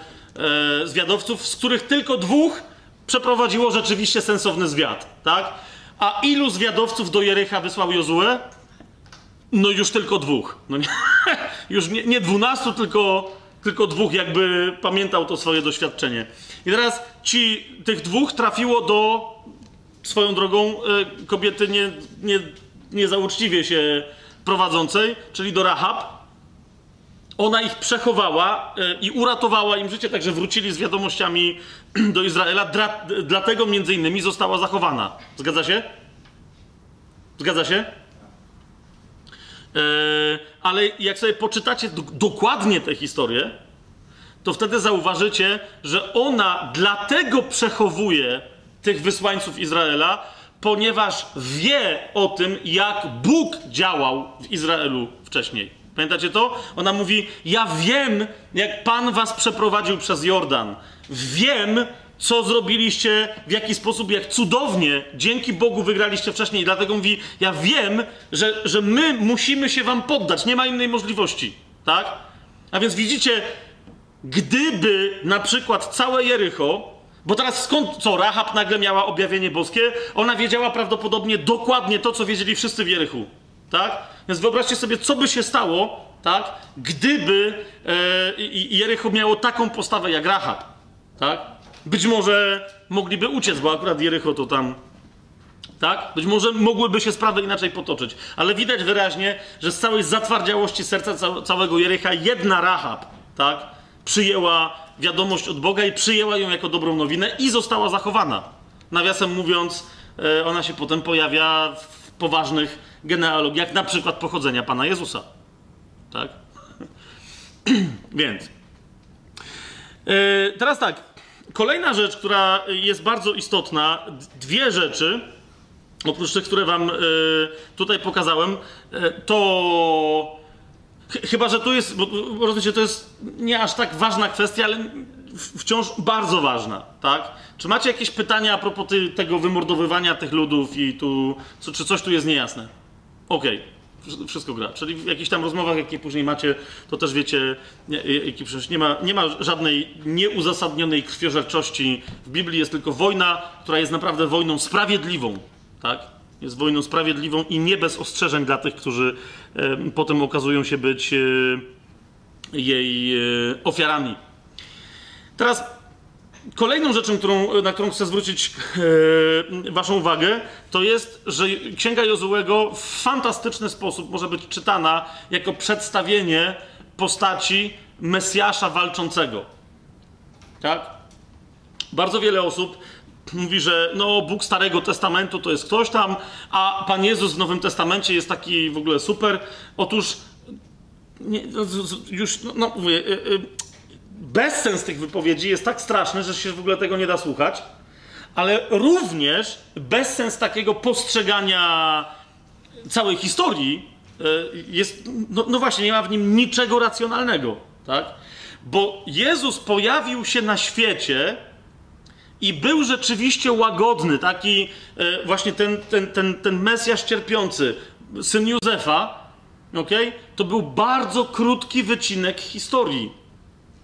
e, zwiadowców, z których tylko dwóch przeprowadziło rzeczywiście sensowny zwiad, tak? A ilu zwiadowców do Jericha wysłał Jozue? No już tylko dwóch. No nie, już nie, nie dwunastu, tylko, tylko dwóch, jakby pamiętał to swoje doświadczenie. I teraz ci, tych dwóch trafiło do swoją drogą y, kobiety nie, nie, niezauczciwie się prowadzącej, czyli do Rahab. Ona ich przechowała y, i uratowała im życie, także wrócili z wiadomościami do Izraela. Dra, dlatego między innymi została zachowana. Zgadza się? Zgadza się? Yy, ale jak sobie poczytacie dokładnie tę historię, to wtedy zauważycie, że ona dlatego przechowuje tych wysłańców Izraela, ponieważ wie o tym, jak Bóg działał w Izraelu wcześniej. Pamiętacie to? Ona mówi: Ja wiem, jak Pan was przeprowadził przez Jordan. Wiem, co zrobiliście, w jaki sposób, jak cudownie dzięki Bogu wygraliście wcześniej. I dlatego mówi: Ja wiem, że, że my musimy się wam poddać. Nie ma innej możliwości. Tak? A więc widzicie, gdyby na przykład całe Jericho bo teraz skąd, co, Rahab nagle miała objawienie boskie? Ona wiedziała prawdopodobnie dokładnie to, co wiedzieli wszyscy w Jerichu, tak? Więc wyobraźcie sobie, co by się stało, tak? Gdyby e, Jericho miało taką postawę jak Rahab, tak? Być może mogliby uciec, bo akurat Jericho to tam tak? Być może mogłyby się sprawy inaczej potoczyć, ale widać wyraźnie, że z całej zatwardziałości serca całego Jericha jedna Rahab, tak? Przyjęła wiadomość od Boga i przyjęła ją jako dobrą nowinę i została zachowana. Nawiasem mówiąc, e, ona się potem pojawia w poważnych genealogiach, na przykład pochodzenia Pana Jezusa. Tak? Więc. E, teraz tak. Kolejna rzecz, która jest bardzo istotna, dwie rzeczy, oprócz tych, które Wam e, tutaj pokazałem, to Chyba, że tu jest, bo rozumiecie, to jest nie aż tak ważna kwestia, ale wciąż bardzo ważna, tak? Czy macie jakieś pytania a propos tego wymordowywania tych ludów i tu, czy coś tu jest niejasne? Okej, okay. Wszystko gra. Czyli w jakichś tam rozmowach, jakie później macie, to też wiecie, jaki nie ma, nie ma żadnej nieuzasadnionej krwiożerczości. W Biblii jest tylko wojna, która jest naprawdę wojną sprawiedliwą, tak? Jest wojną sprawiedliwą i nie bez ostrzeżeń dla tych, którzy e, potem okazują się być e, jej e, ofiarami. Teraz kolejną rzeczą, którą, na którą chcę zwrócić Waszą uwagę, to jest, że Księga Jozułego w fantastyczny sposób może być czytana jako przedstawienie postaci Mesjasza walczącego. Tak? Bardzo wiele osób mówi, że no, Bóg Starego Testamentu to jest ktoś tam, a Pan Jezus w Nowym Testamencie jest taki w ogóle super. Otóż nie, no, już, no, no mówię, y, y, bezsens tych wypowiedzi jest tak straszny, że się w ogóle tego nie da słuchać, ale również bezsens takiego postrzegania całej historii y, jest, no, no właśnie, nie ma w nim niczego racjonalnego, tak? Bo Jezus pojawił się na świecie i był rzeczywiście łagodny, taki e, właśnie ten, ten, ten, ten Mesjasz cierpiący, syn Józefa, okay? to był bardzo krótki wycinek historii.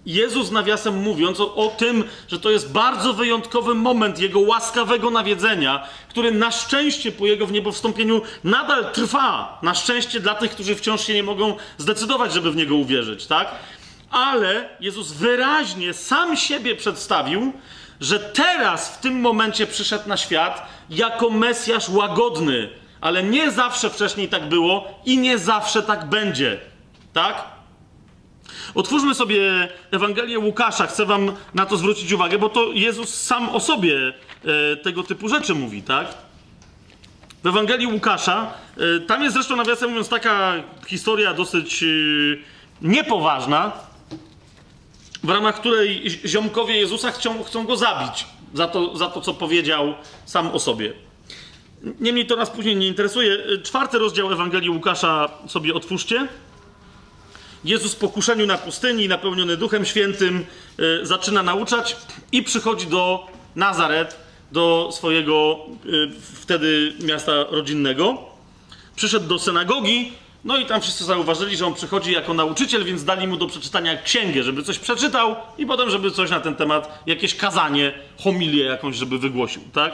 Jezus, nawiasem mówiąc, o, o, tym, że to jest bardzo wyjątkowy moment Jego łaskawego nawiedzenia, który na szczęście po Jego wniebowstąpieniu nadal trwa. Na szczęście dla tych, którzy wciąż się nie mogą zdecydować, żeby w Niego uwierzyć, tak? Ale Jezus wyraźnie sam siebie przedstawił, że teraz w tym momencie przyszedł na świat jako Mesjasz łagodny, ale nie zawsze wcześniej tak było i nie zawsze tak będzie. Tak? Otwórzmy sobie Ewangelię Łukasza. Chcę wam na to zwrócić uwagę, bo to Jezus sam o sobie e, tego typu rzeczy mówi, tak? W Ewangelii Łukasza, e, tam jest zresztą nawiasem mówiąc taka historia dosyć e, niepoważna, w ramach której ziomkowie Jezusa chcą, chcą go zabić za to, za to, co powiedział sam o sobie. Niemniej to nas później nie interesuje. Czwarty rozdział Ewangelii Łukasza sobie otwórzcie. Jezus po kuszeniu na pustyni, napełniony Duchem Świętym, y, zaczyna nauczać i przychodzi do Nazaret, do swojego y, wtedy miasta rodzinnego. Przyszedł do synagogi, no i tam wszyscy zauważyli, że on przychodzi jako nauczyciel, więc dali mu do przeczytania księgę, żeby coś przeczytał i potem, żeby coś na ten temat, jakieś kazanie, homilię jakąś, żeby wygłosił, tak?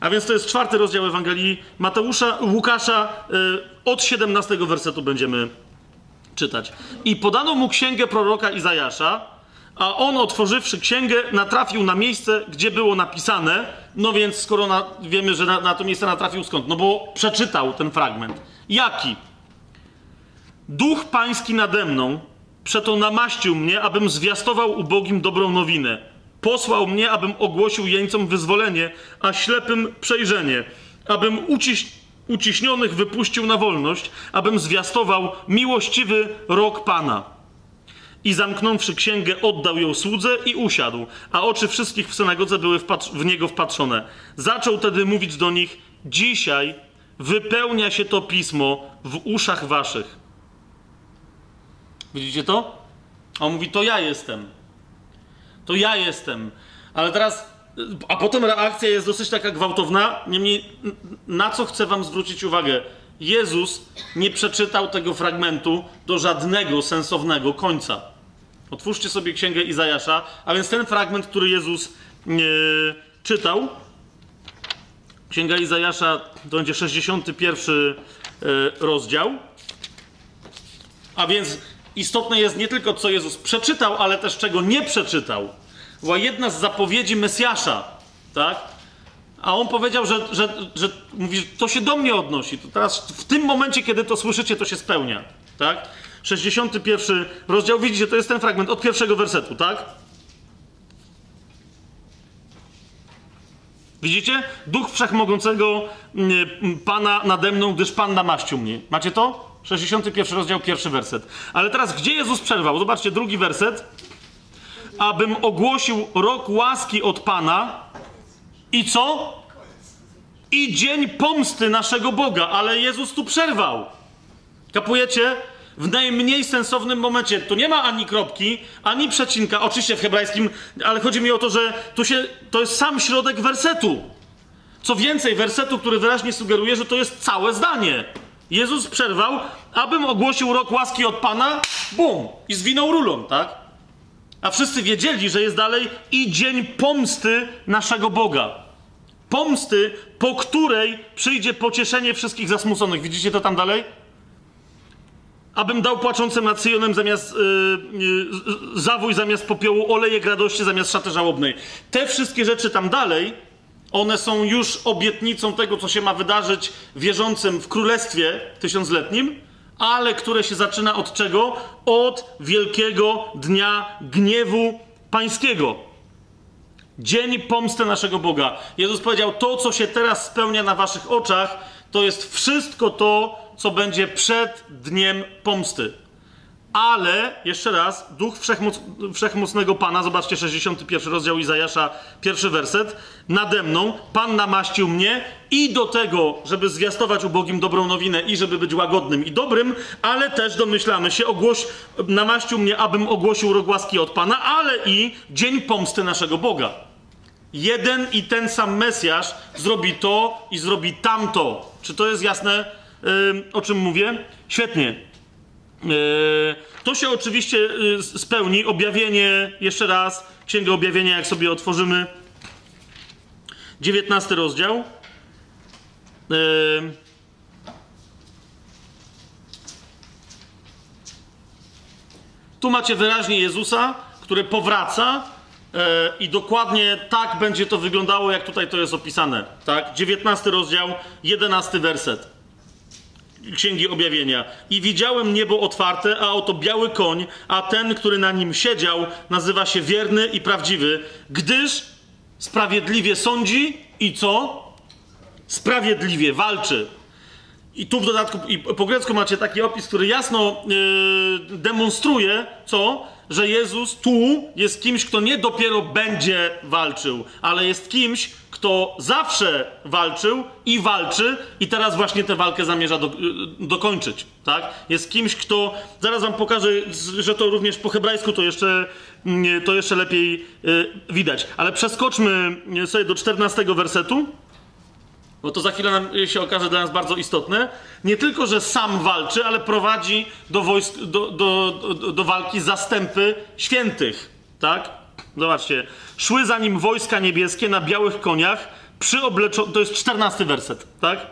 A więc to jest czwarty rozdział Ewangelii Mateusza, Łukasza, yy, od 17 wersetu będziemy czytać. I podano mu księgę proroka Izajasza, a on otworzywszy księgę, natrafił na miejsce, gdzie było napisane, no więc skoro na, wiemy, że na, na to miejsce natrafił skąd? No bo przeczytał ten fragment. Jaki? Duch Pański nade mną, przeto namaścił mnie, abym zwiastował ubogim dobrą nowinę. Posłał mnie, abym ogłosił jeńcom wyzwolenie, a ślepym przejrzenie, abym uciś, uciśnionych wypuścił na wolność, abym zwiastował miłościwy rok Pana. I zamknąwszy księgę, oddał ją słudze i usiadł, a oczy wszystkich w synagodze były w niego wpatrzone. Zaczął tedy mówić do nich: Dzisiaj wypełnia się to pismo w uszach waszych. Widzicie to? A on mówi, to ja jestem. To ja jestem. Ale teraz, a potem reakcja jest dosyć taka gwałtowna. Niemniej, na co chcę wam zwrócić uwagę? Jezus nie przeczytał tego fragmentu do żadnego sensownego końca. Otwórzcie sobie księgę Izajasza, a więc ten fragment, który Jezus e, czytał. Księga Izajasza to będzie 61 e, rozdział. A więc istotne jest nie tylko, co Jezus przeczytał, ale też czego nie przeczytał. Była jedna z zapowiedzi Mesjasza, tak? A on powiedział, że, że, że mówi, to się do mnie odnosi. To teraz w tym momencie, kiedy to słyszycie, to się spełnia, tak? 61 rozdział, widzicie, to jest ten fragment od pierwszego wersetu, tak? Widzicie? Duch Wszechmogącego mm, Pana nade mną, gdyż Pan namaścił mnie. Macie to? 61 rozdział, pierwszy werset. Ale teraz, gdzie Jezus przerwał? Zobaczcie, drugi werset. Abym ogłosił rok łaski od Pana i co? I dzień pomsty naszego Boga. Ale Jezus tu przerwał. Kapujecie? W najmniej sensownym momencie. Tu nie ma ani kropki, ani przecinka. Oczywiście w hebrajskim, ale chodzi mi o to, że tu się, to jest sam środek wersetu. Co więcej, wersetu, który wyraźnie sugeruje, że to jest całe zdanie. Jezus przerwał, abym ogłosił rok łaski od Pana, bum, i zwinął rulon, tak? A wszyscy wiedzieli, że jest dalej i dzień pomsty naszego Boga. Pomsty, po której przyjdzie pocieszenie wszystkich zasmuconych. Widzicie to tam dalej? Abym dał płaczącym nad Syjonem zamiast yy, yy, zawój, zamiast popiołu, olejek radości zamiast szaty żałobnej. Te wszystkie rzeczy tam dalej one są już obietnicą tego, co się ma wydarzyć wierzącym w królestwie tysiącletnim, ale które się zaczyna od czego? Od wielkiego dnia gniewu pańskiego. Dzień pomsty naszego Boga. Jezus powiedział: To, co się teraz spełnia na waszych oczach, to jest wszystko to, co będzie przed dniem pomsty. Ale, jeszcze raz, duch wszechmoc, wszechmocnego Pana, zobaczcie 61 rozdział Izajasza, pierwszy werset, nade mną, Pan namaścił mnie i do tego, żeby zwiastować ubogim dobrą nowinę i żeby być łagodnym i dobrym, ale też domyślamy się, ogłoś, namaścił mnie, abym ogłosił rogłaski od Pana, ale i dzień pomsty naszego Boga. Jeden i ten sam Mesjasz zrobi to i zrobi tamto. Czy to jest jasne, yy, o czym mówię? Świetnie. Yy, to się oczywiście yy, spełni. Objawienie, jeszcze raz, Księgę Objawienia, jak sobie otworzymy. 19 rozdział. Yy, tu macie wyraźnie Jezusa, który powraca i dokładnie tak będzie to wyglądało, jak tutaj to jest opisane. Tak? 19 rozdział, 11 werset. Księgi Objawienia. I widziałem niebo otwarte, a oto biały koń, a ten, który na nim siedział, nazywa się wierny i prawdziwy, gdyż sprawiedliwie sądzi i co? Sprawiedliwie walczy. I tu w dodatku, i po grecku macie taki opis, który jasno yy, demonstruje, co? Że Jezus tu jest kimś, kto nie dopiero będzie walczył, ale jest kimś, kto zawsze walczył i walczy, i teraz właśnie tę walkę zamierza do, y, dokończyć. Tak? Jest kimś, kto. Zaraz wam pokażę, że to również po hebrajsku to jeszcze, mm, to jeszcze lepiej y, widać. Ale przeskoczmy sobie do 14 wersetu. Bo to za chwilę nam się okaże dla nas bardzo istotne. Nie tylko, że sam walczy, ale prowadzi do, wojsk, do, do, do, do walki zastępy świętych. Tak? Zobaczcie. Szły za nim wojska niebieskie na białych koniach, przyobleczo... To jest czternasty werset, tak?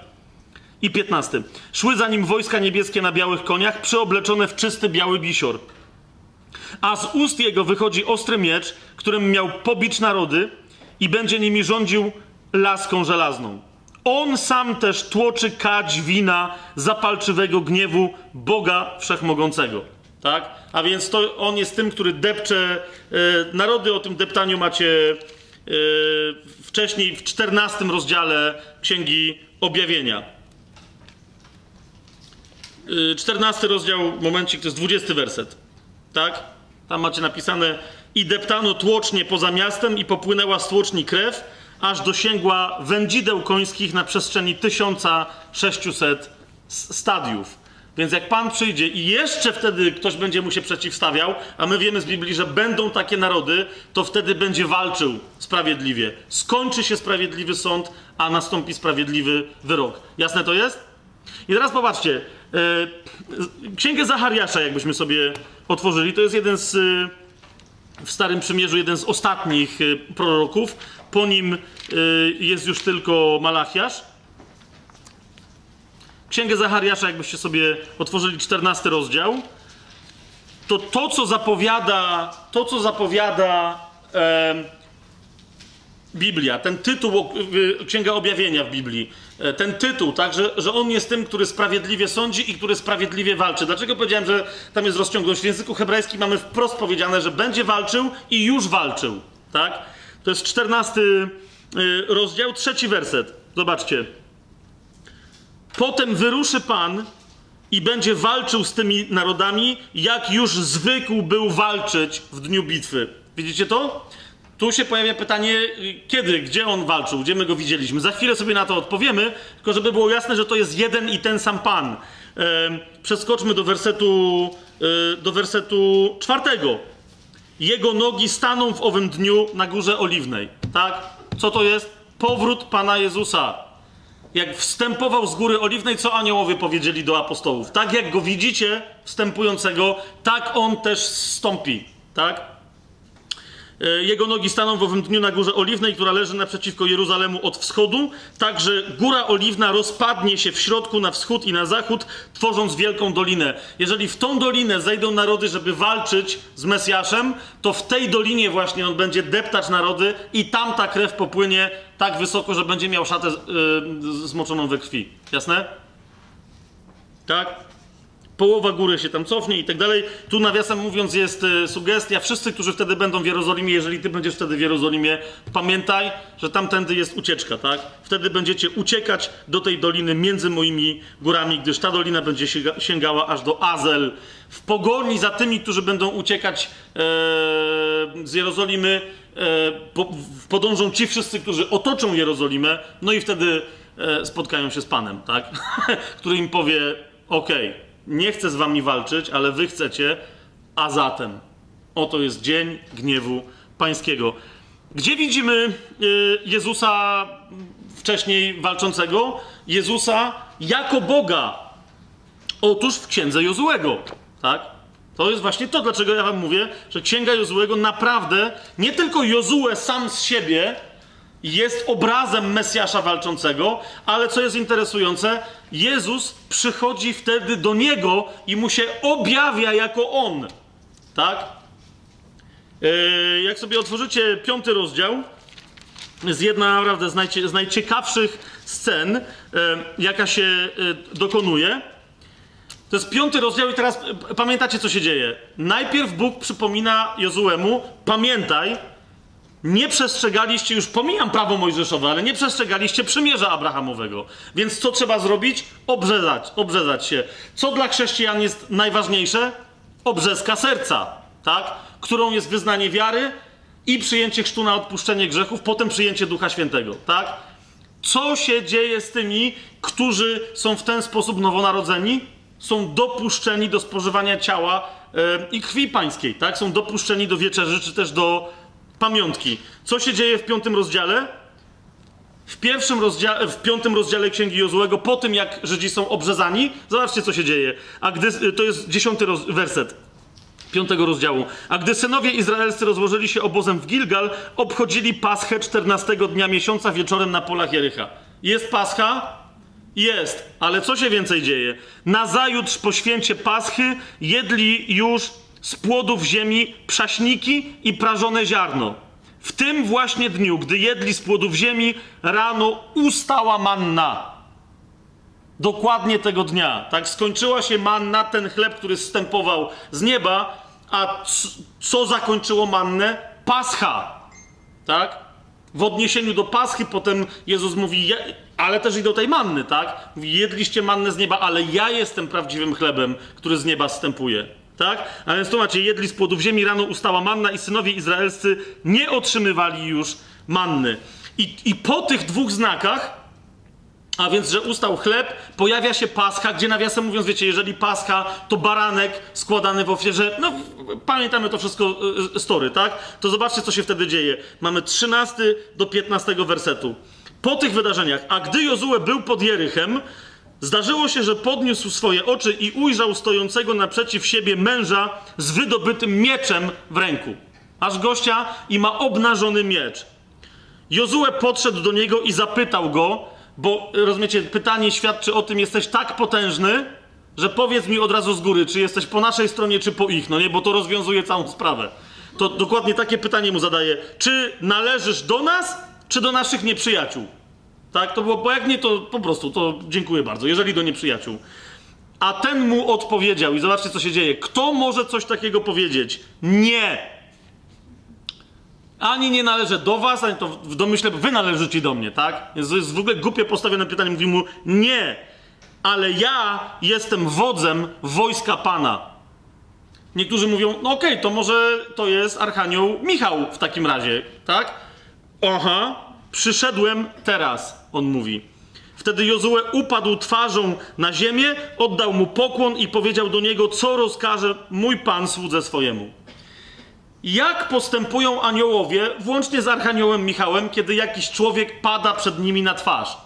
I piętnasty. Szły za nim wojska niebieskie na białych koniach, przyobleczone w czysty biały bisior. A z ust jego wychodzi ostry miecz, którym miał pobić narody i będzie nimi rządził laską żelazną. On sam też tłoczy kać wina zapalczywego gniewu Boga Wszechmogącego. Tak? A więc to on jest tym, który depcze e, narody. O tym deptaniu macie e, wcześniej w 14 rozdziale Księgi Objawienia. E, 14 rozdział, momencik, to jest 20 werset. Tak? Tam macie napisane i deptano tłocznie poza miastem i popłynęła z tłoczni krew, aż dosięgła wędzideł końskich na przestrzeni 1600 stadiów. Więc jak Pan przyjdzie i jeszcze wtedy ktoś będzie mu się przeciwstawiał, a my wiemy z Biblii, że będą takie narody, to wtedy będzie walczył sprawiedliwie. Skończy się sprawiedliwy sąd, a nastąpi sprawiedliwy wyrok. Jasne to jest? I teraz popatrzcie. E, Księgę Zachariasza, jakbyśmy sobie otworzyli, to jest jeden z w Starym Przymierzu jeden z ostatnich e, proroków. Po nim e, jest już tylko Malachiasz. Księgę Zachariasza, jakbyście sobie otworzyli 14 rozdział, to to, co zapowiada, to, co zapowiada e, Biblia, ten tytuł, Księga Objawienia w Biblii, e, ten tytuł, tak, że, że on jest tym, który sprawiedliwie sądzi i który sprawiedliwie walczy. Dlaczego powiedziałem, że tam jest rozciągłość? W języku hebrajskim mamy wprost powiedziane, że będzie walczył i już walczył, tak? To jest 14 e, rozdział, trzeci werset. Zobaczcie. Potem wyruszy Pan i będzie walczył z tymi narodami, jak już zwykł był walczyć w dniu bitwy. Widzicie to? Tu się pojawia pytanie, kiedy, gdzie on walczył, gdzie my go widzieliśmy. Za chwilę sobie na to odpowiemy, tylko żeby było jasne, że to jest jeden i ten sam Pan. Przeskoczmy do wersetu, e, do wersetu czwartego. Jego nogi staną w owym dniu na górze oliwnej. Tak? Co to jest? Powrót Pana Jezusa jak wstępował z góry oliwnej, co aniołowie powiedzieli do apostołów. Tak jak go widzicie wstępującego, tak on też stąpi. Tak? E, jego nogi staną w owym dniu na górze oliwnej, która leży naprzeciwko Jeruzalemu od wschodu, tak że góra oliwna rozpadnie się w środku na wschód i na zachód, tworząc wielką dolinę. Jeżeli w tą dolinę zejdą narody, żeby walczyć z Mesjaszem, to w tej dolinie właśnie on będzie deptać narody i tam ta krew popłynie tak wysoko, że będzie miał szatę yy, zmoczoną we krwi. Jasne? Tak? Połowa góry się tam cofnie i tak dalej. Tu nawiasem mówiąc jest e, sugestia, wszyscy, którzy wtedy będą w Jerozolimie, jeżeli ty będziesz wtedy w Jerozolimie, pamiętaj, że tamtędy jest ucieczka, tak? Wtedy będziecie uciekać do tej doliny między moimi górami, gdyż ta dolina będzie sięga- sięgała aż do Azel. W pogoni za tymi, którzy będą uciekać e, z Jerozolimy, e, po, podążą ci wszyscy, którzy otoczą Jerozolimę, no i wtedy e, spotkają się z Panem, tak? Który im powie, okej, nie chcę z wami walczyć, ale wy chcecie, a zatem oto jest dzień gniewu pańskiego. Gdzie widzimy y, Jezusa wcześniej walczącego? Jezusa jako Boga. Otóż w księdze Jozułego, tak? To jest właśnie to, dlaczego ja wam mówię, że księga Jozułego naprawdę nie tylko Jozue sam z siebie jest obrazem Mesjasza walczącego, ale co jest interesujące, Jezus przychodzi wtedy do niego i mu się objawia jako on. Tak? Yy, jak sobie otworzycie piąty rozdział, jest jedna naprawdę z, najcie, z najciekawszych scen, yy, jaka się yy, dokonuje. To jest piąty rozdział i teraz pamiętacie, co się dzieje. Najpierw Bóg przypomina Jozuemu, pamiętaj, nie przestrzegaliście, już pomijam prawo mojżeszowe, ale nie przestrzegaliście przymierza Abrahamowego. Więc co trzeba zrobić? Obrzezać, obrzezać się. Co dla chrześcijan jest najważniejsze? Obrzeska serca, tak? Którą jest wyznanie wiary i przyjęcie chrztu na odpuszczenie grzechów, potem przyjęcie Ducha Świętego, tak? Co się dzieje z tymi, którzy są w ten sposób nowonarodzeni? Są dopuszczeni do spożywania ciała e, i krwi pańskiej, tak? Są dopuszczeni do wieczerzy, czy też do pamiątki. Co się dzieje w piątym rozdziale? W, pierwszym rozdziale, w piątym rozdziale Księgi Jozłego, po tym jak Żydzi są obrzezani, zobaczcie co się dzieje. A gdy, to jest dziesiąty roz, werset piątego rozdziału. A gdy synowie izraelscy rozłożyli się obozem w Gilgal, obchodzili Paschę 14 dnia miesiąca wieczorem na polach Jericha. Jest Pascha? Jest, ale co się więcej dzieje? Nazajutrz po święcie Paschy jedli już z płodów ziemi przaśniki i prażone ziarno. W tym właśnie dniu, gdy jedli z płodów ziemi, rano ustała manna. Dokładnie tego dnia, tak? Skończyła się manna, ten chleb, który zstępował z nieba, a co zakończyło mannę? Pascha, tak? W odniesieniu do Paschy potem Jezus mówi, ale też i do tej manny, tak? Mówi, jedliście mannę z nieba, ale ja jestem prawdziwym chlebem, który z nieba zstępuje. Tak? A więc tu macie, jedli z płodów ziemi, rano ustała manna i synowie izraelscy nie otrzymywali już manny. I, I po tych dwóch znakach a więc, że ustał chleb, pojawia się pascha, gdzie nawiasem mówiąc, wiecie, jeżeli pascha, to baranek składany w ofierze. No, pamiętamy to wszystko, y, story, tak? To zobaczcie, co się wtedy dzieje. Mamy 13 do 15 wersetu. Po tych wydarzeniach, a gdy Jozue był pod Jerychem, zdarzyło się, że podniósł swoje oczy i ujrzał stojącego naprzeciw siebie męża z wydobytym mieczem w ręku. Aż gościa i ma obnażony miecz. Jozue podszedł do niego i zapytał go, bo rozumiecie, pytanie świadczy o tym, jesteś tak potężny, że powiedz mi od razu z góry, czy jesteś po naszej stronie, czy po ich, no nie, bo to rozwiązuje całą sprawę. To dokładnie takie pytanie mu zadaje. Czy należysz do nas, czy do naszych nieprzyjaciół? Tak, to było, bo jak nie, to po prostu, to dziękuję bardzo, jeżeli do nieprzyjaciół. A ten mu odpowiedział, i zobaczcie, co się dzieje. Kto może coś takiego powiedzieć? Nie! Ani nie należę do was, ani to w domyśle wy należycie do mnie, tak? Więc to jest w ogóle głupie postawione pytanie. Mówi mu, nie, ale ja jestem wodzem wojska Pana. Niektórzy mówią, no okej, to może to jest Archanioł Michał w takim razie, tak? Aha, przyszedłem teraz, on mówi. Wtedy Jozue upadł twarzą na ziemię, oddał mu pokłon i powiedział do niego, co rozkaże mój Pan słudze swojemu. Jak postępują aniołowie, włącznie z Archaniołem Michałem, kiedy jakiś człowiek pada przed nimi na twarz?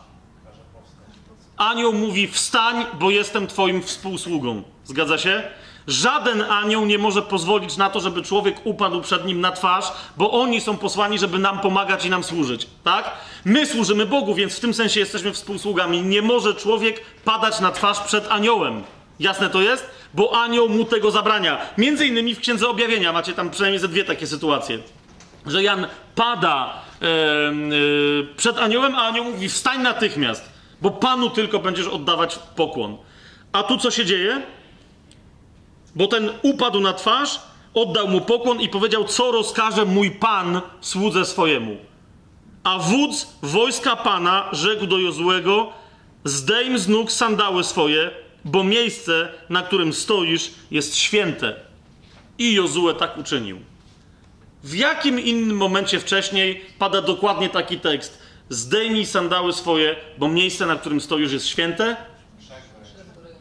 Anioł mówi: Wstań, bo jestem Twoim współsługą. Zgadza się? Żaden anioł nie może pozwolić na to, żeby człowiek upadł przed nim na twarz, bo oni są posłani, żeby nam pomagać i nam służyć. Tak? My służymy Bogu, więc w tym sensie jesteśmy współsługami. Nie może człowiek padać na twarz przed aniołem. Jasne to jest? Bo anioł mu tego zabrania. Między innymi w Księdze Objawienia macie tam przynajmniej ze dwie takie sytuacje. Że Jan pada e, e, przed aniołem, a anioł mówi wstań natychmiast, bo Panu tylko będziesz oddawać pokłon. A tu co się dzieje? Bo ten upadł na twarz, oddał mu pokłon i powiedział, co rozkaże mój pan słudze swojemu. A wódz wojska pana rzekł do Jozłego, zdejm z nóg sandały swoje, bo miejsce, na którym stoisz, jest święte. I Jozue tak uczynił. W jakim innym momencie wcześniej pada dokładnie taki tekst? Zdejmij sandały swoje, bo miejsce, na którym stoisz, jest święte?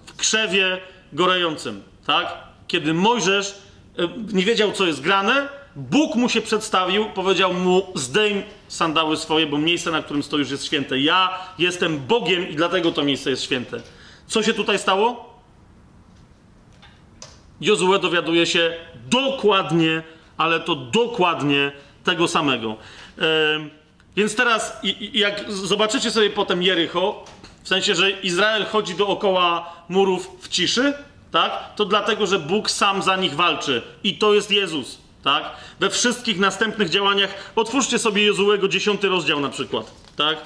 W krzewie gorejącym, tak? Kiedy Mojżesz e, nie wiedział, co jest grane, Bóg mu się przedstawił, powiedział mu: Zdejm sandały swoje, bo miejsce, na którym stoisz, jest święte. Ja jestem Bogiem i dlatego to miejsce jest święte. Co się tutaj stało? Jozue dowiaduje się dokładnie, ale to dokładnie tego samego. więc teraz, jak zobaczycie sobie potem Jericho, w sensie, że Izrael chodzi dookoła murów w ciszy, tak? To dlatego, że Bóg sam za nich walczy. I to jest Jezus, tak? We wszystkich następnych działaniach, otwórzcie sobie Jozułego 10 rozdział na przykład, tak?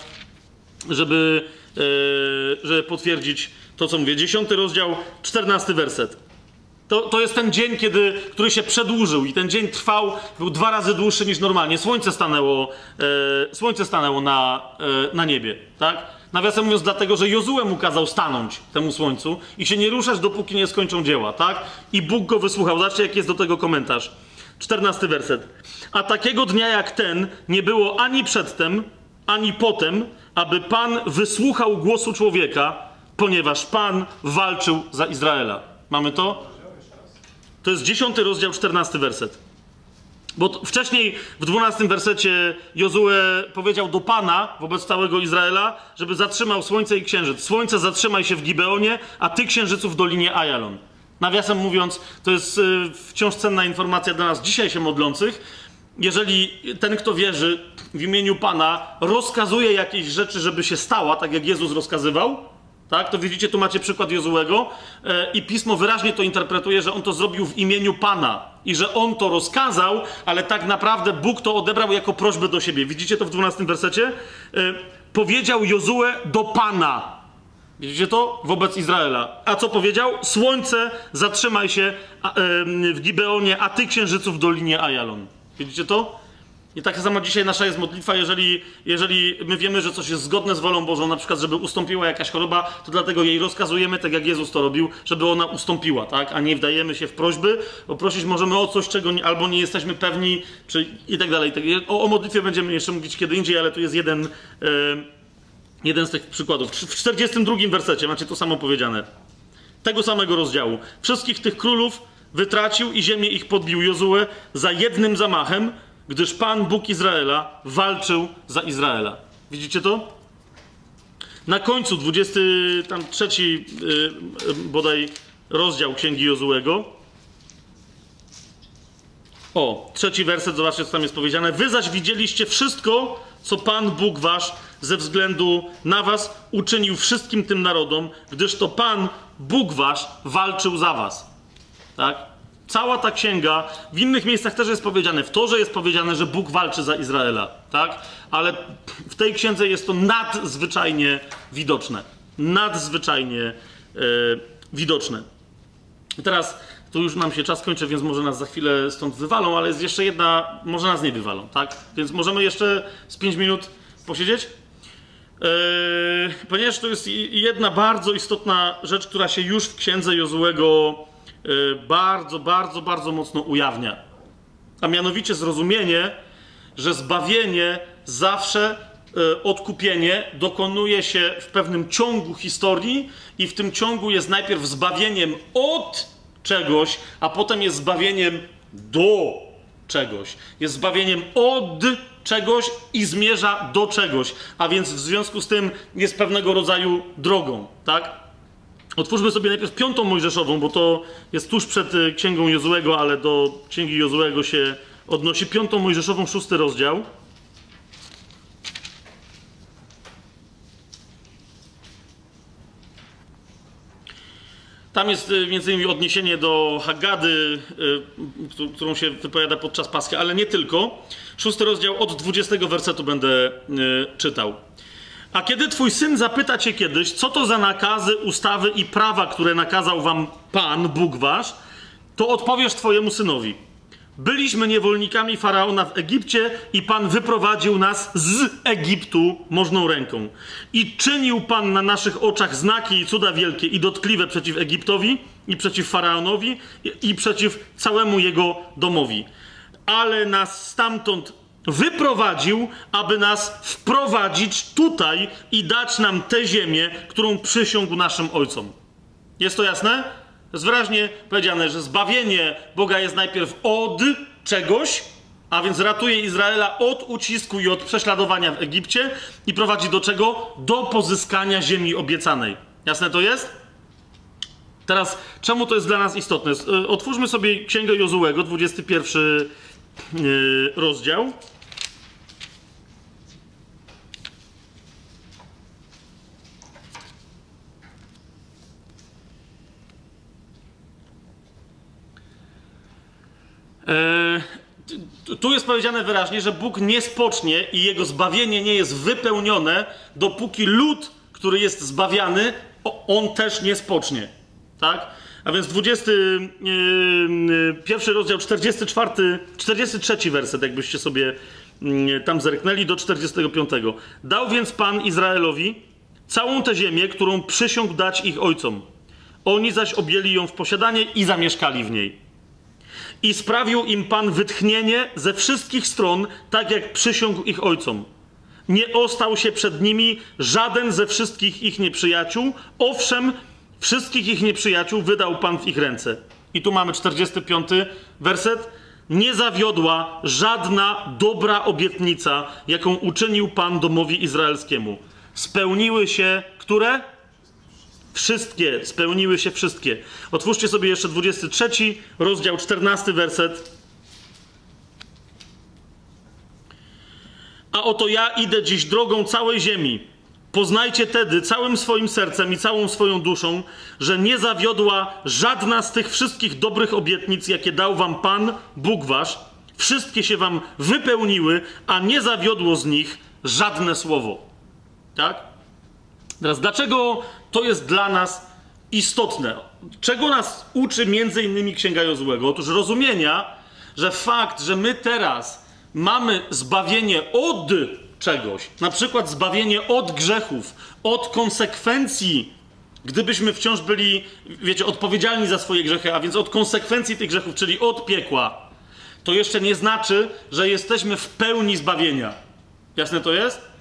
Żeby, yy, żeby potwierdzić to, co mówię. 10 rozdział, 14 werset. To, to jest ten dzień, kiedy, który się przedłużył i ten dzień trwał, był dwa razy dłuższy niż normalnie. Słońce stanęło, e, słońce stanęło na, e, na niebie, tak? Nawiasem mówiąc, dlatego, że Jozue mu kazał stanąć temu słońcu i się nie ruszać, dopóki nie skończą dzieła, tak? I Bóg go wysłuchał. Zobaczcie, jaki jest do tego komentarz. Czternasty werset. A takiego dnia jak ten nie było ani przedtem, ani potem, aby Pan wysłuchał głosu człowieka, ponieważ Pan walczył za Izraela. Mamy to? To jest 10 rozdział, 14 werset. Bo wcześniej w 12 wersecie Jozue powiedział do Pana wobec całego Izraela, żeby zatrzymał słońce i księżyc. Słońce zatrzymaj się w Gibeonie, a ty księżyców w dolinie Ajalon. Nawiasem mówiąc, to jest y, wciąż cenna informacja dla nas dzisiaj się modlących. Jeżeli ten, kto wierzy w imieniu Pana, rozkazuje jakieś rzeczy, żeby się stała, tak jak Jezus rozkazywał, tak? To widzicie, tu macie przykład Jozułego e, i pismo wyraźnie to interpretuje, że on to zrobił w imieniu Pana i że on to rozkazał, ale tak naprawdę Bóg to odebrał jako prośbę do siebie. Widzicie to w 12 wersecie? E, powiedział Jozue do Pana. Widzicie to? Wobec Izraela. A co powiedział? Słońce, zatrzymaj się w Gibeonie, a ty księżyców w Dolinie Ajalon. Widzicie to? I taka sama dzisiaj nasza jest modlitwa, jeżeli, jeżeli my wiemy, że coś jest zgodne z wolą Bożą, na przykład, żeby ustąpiła jakaś choroba, to dlatego jej rozkazujemy, tak jak Jezus to robił, żeby ona ustąpiła, tak? A nie wdajemy się w prośby, bo prosić możemy o coś, czego nie, albo nie jesteśmy pewni, czy i tak dalej. Tak, o, o modlitwie będziemy jeszcze mówić kiedy indziej, ale tu jest jeden, e, jeden z tych przykładów. W 42 wersecie macie to samo powiedziane. Tego samego rozdziału. Wszystkich tych królów wytracił i ziemię ich podbił Jozue za jednym zamachem, gdyż Pan Bóg Izraela walczył za Izraela. Widzicie to? Na końcu, 23 yy, bodaj rozdział Księgi Jozułego. O, trzeci werset, zobaczcie, co tam jest powiedziane. Wy zaś widzieliście wszystko, co Pan Bóg wasz ze względu na was uczynił wszystkim tym narodom, gdyż to Pan Bóg wasz walczył za was. Tak? Cała ta księga, w innych miejscach też jest powiedziane, w Torze jest powiedziane, że Bóg walczy za Izraela, tak? Ale w tej księdze jest to nadzwyczajnie widoczne. Nadzwyczajnie e, widoczne. I teraz, tu już nam się czas kończy, więc może nas za chwilę stąd wywalą, ale jest jeszcze jedna, może nas nie wywalą, tak? Więc możemy jeszcze z 5 minut posiedzieć? Yy, ponieważ to jest jedna bardzo istotna rzecz, która się już w księdze Jozułego bardzo, bardzo, bardzo mocno ujawnia. A mianowicie zrozumienie, że zbawienie zawsze y, odkupienie dokonuje się w pewnym ciągu historii i w tym ciągu jest najpierw zbawieniem od czegoś, a potem jest zbawieniem do czegoś. Jest zbawieniem od czegoś i zmierza do czegoś, a więc w związku z tym jest pewnego rodzaju drogą, tak? Otwórzmy sobie najpierw piątą Mojżeszową, bo to jest tuż przed y, księgą Jozłego, ale do księgi Jozłego się odnosi. Piątą Mojżeszową, szósty rozdział. Tam jest y, między innymi odniesienie do Hagady, y, którą się wypowiada podczas Paschy, ale nie tylko. Szósty rozdział od 20 wersetu będę czytał. A kiedy twój syn zapyta cię kiedyś, co to za nakazy, ustawy i prawa, które nakazał wam Pan, Bóg wasz, to odpowiesz twojemu synowi. Byliśmy niewolnikami faraona w Egipcie i Pan wyprowadził nas z Egiptu możną ręką. I czynił Pan na naszych oczach znaki i cuda wielkie i dotkliwe przeciw Egiptowi i przeciw faraonowi i, i przeciw całemu jego domowi. Ale nas stamtąd wyprowadził, aby nas wprowadzić tutaj i dać nam tę ziemię, którą przysiągł naszym ojcom. Jest to jasne? jest wyraźnie powiedziane, że zbawienie Boga jest najpierw od czegoś, a więc ratuje Izraela od ucisku i od prześladowania w Egipcie i prowadzi do czego? Do pozyskania ziemi obiecanej. Jasne to jest? Teraz, czemu to jest dla nas istotne? Y, otwórzmy sobie Księgę Jozułego, 21 y, rozdział. Tu jest powiedziane wyraźnie, że Bóg nie spocznie i jego zbawienie nie jest wypełnione, dopóki lud, który jest zbawiany, on też nie spocznie. Tak? A więc 21 yy, rozdział, 44, 43 werset, jakbyście sobie yy, tam zerknęli do 45. Dał więc Pan Izraelowi całą tę ziemię, którą przysiągł dać ich ojcom. Oni zaś objęli ją w posiadanie i zamieszkali w niej i sprawił im Pan wytchnienie ze wszystkich stron, tak jak przysiągł ich ojcom. Nie ostał się przed nimi żaden ze wszystkich ich nieprzyjaciół, owszem, wszystkich ich nieprzyjaciół wydał Pan w ich ręce. I tu mamy 45 werset. Nie zawiodła żadna dobra obietnica, jaką uczynił Pan domowi izraelskiemu. Spełniły się które? Wszystkie, spełniły się wszystkie. Otwórzcie sobie jeszcze 23, rozdział 14, werset. A oto ja idę dziś drogą całej ziemi. Poznajcie tedy całym swoim sercem i całą swoją duszą, że nie zawiodła żadna z tych wszystkich dobrych obietnic, jakie dał wam Pan, Bóg wasz. Wszystkie się wam wypełniły, a nie zawiodło z nich żadne słowo. Tak? Teraz, dlaczego to jest dla nas istotne? Czego nas uczy między innymi Księga Jozłego? Otóż rozumienia, że fakt, że my teraz mamy zbawienie od czegoś, na przykład zbawienie od grzechów, od konsekwencji, gdybyśmy wciąż byli, wiecie, odpowiedzialni za swoje grzechy, a więc od konsekwencji tych grzechów, czyli od piekła, to jeszcze nie znaczy, że jesteśmy w pełni zbawienia. Jasne to jest?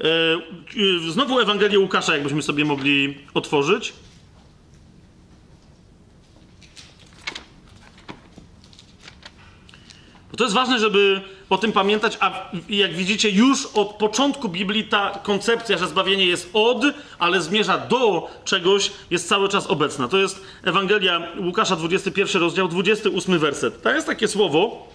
E, znowu Ewangelię Łukasza, jakbyśmy sobie mogli otworzyć. Bo to jest ważne, żeby o tym pamiętać, a jak widzicie, już od początku Biblii ta koncepcja, że zbawienie jest od, ale zmierza do czegoś, jest cały czas obecna. To jest Ewangelia Łukasza, 21 rozdział, 28 werset. To jest takie słowo.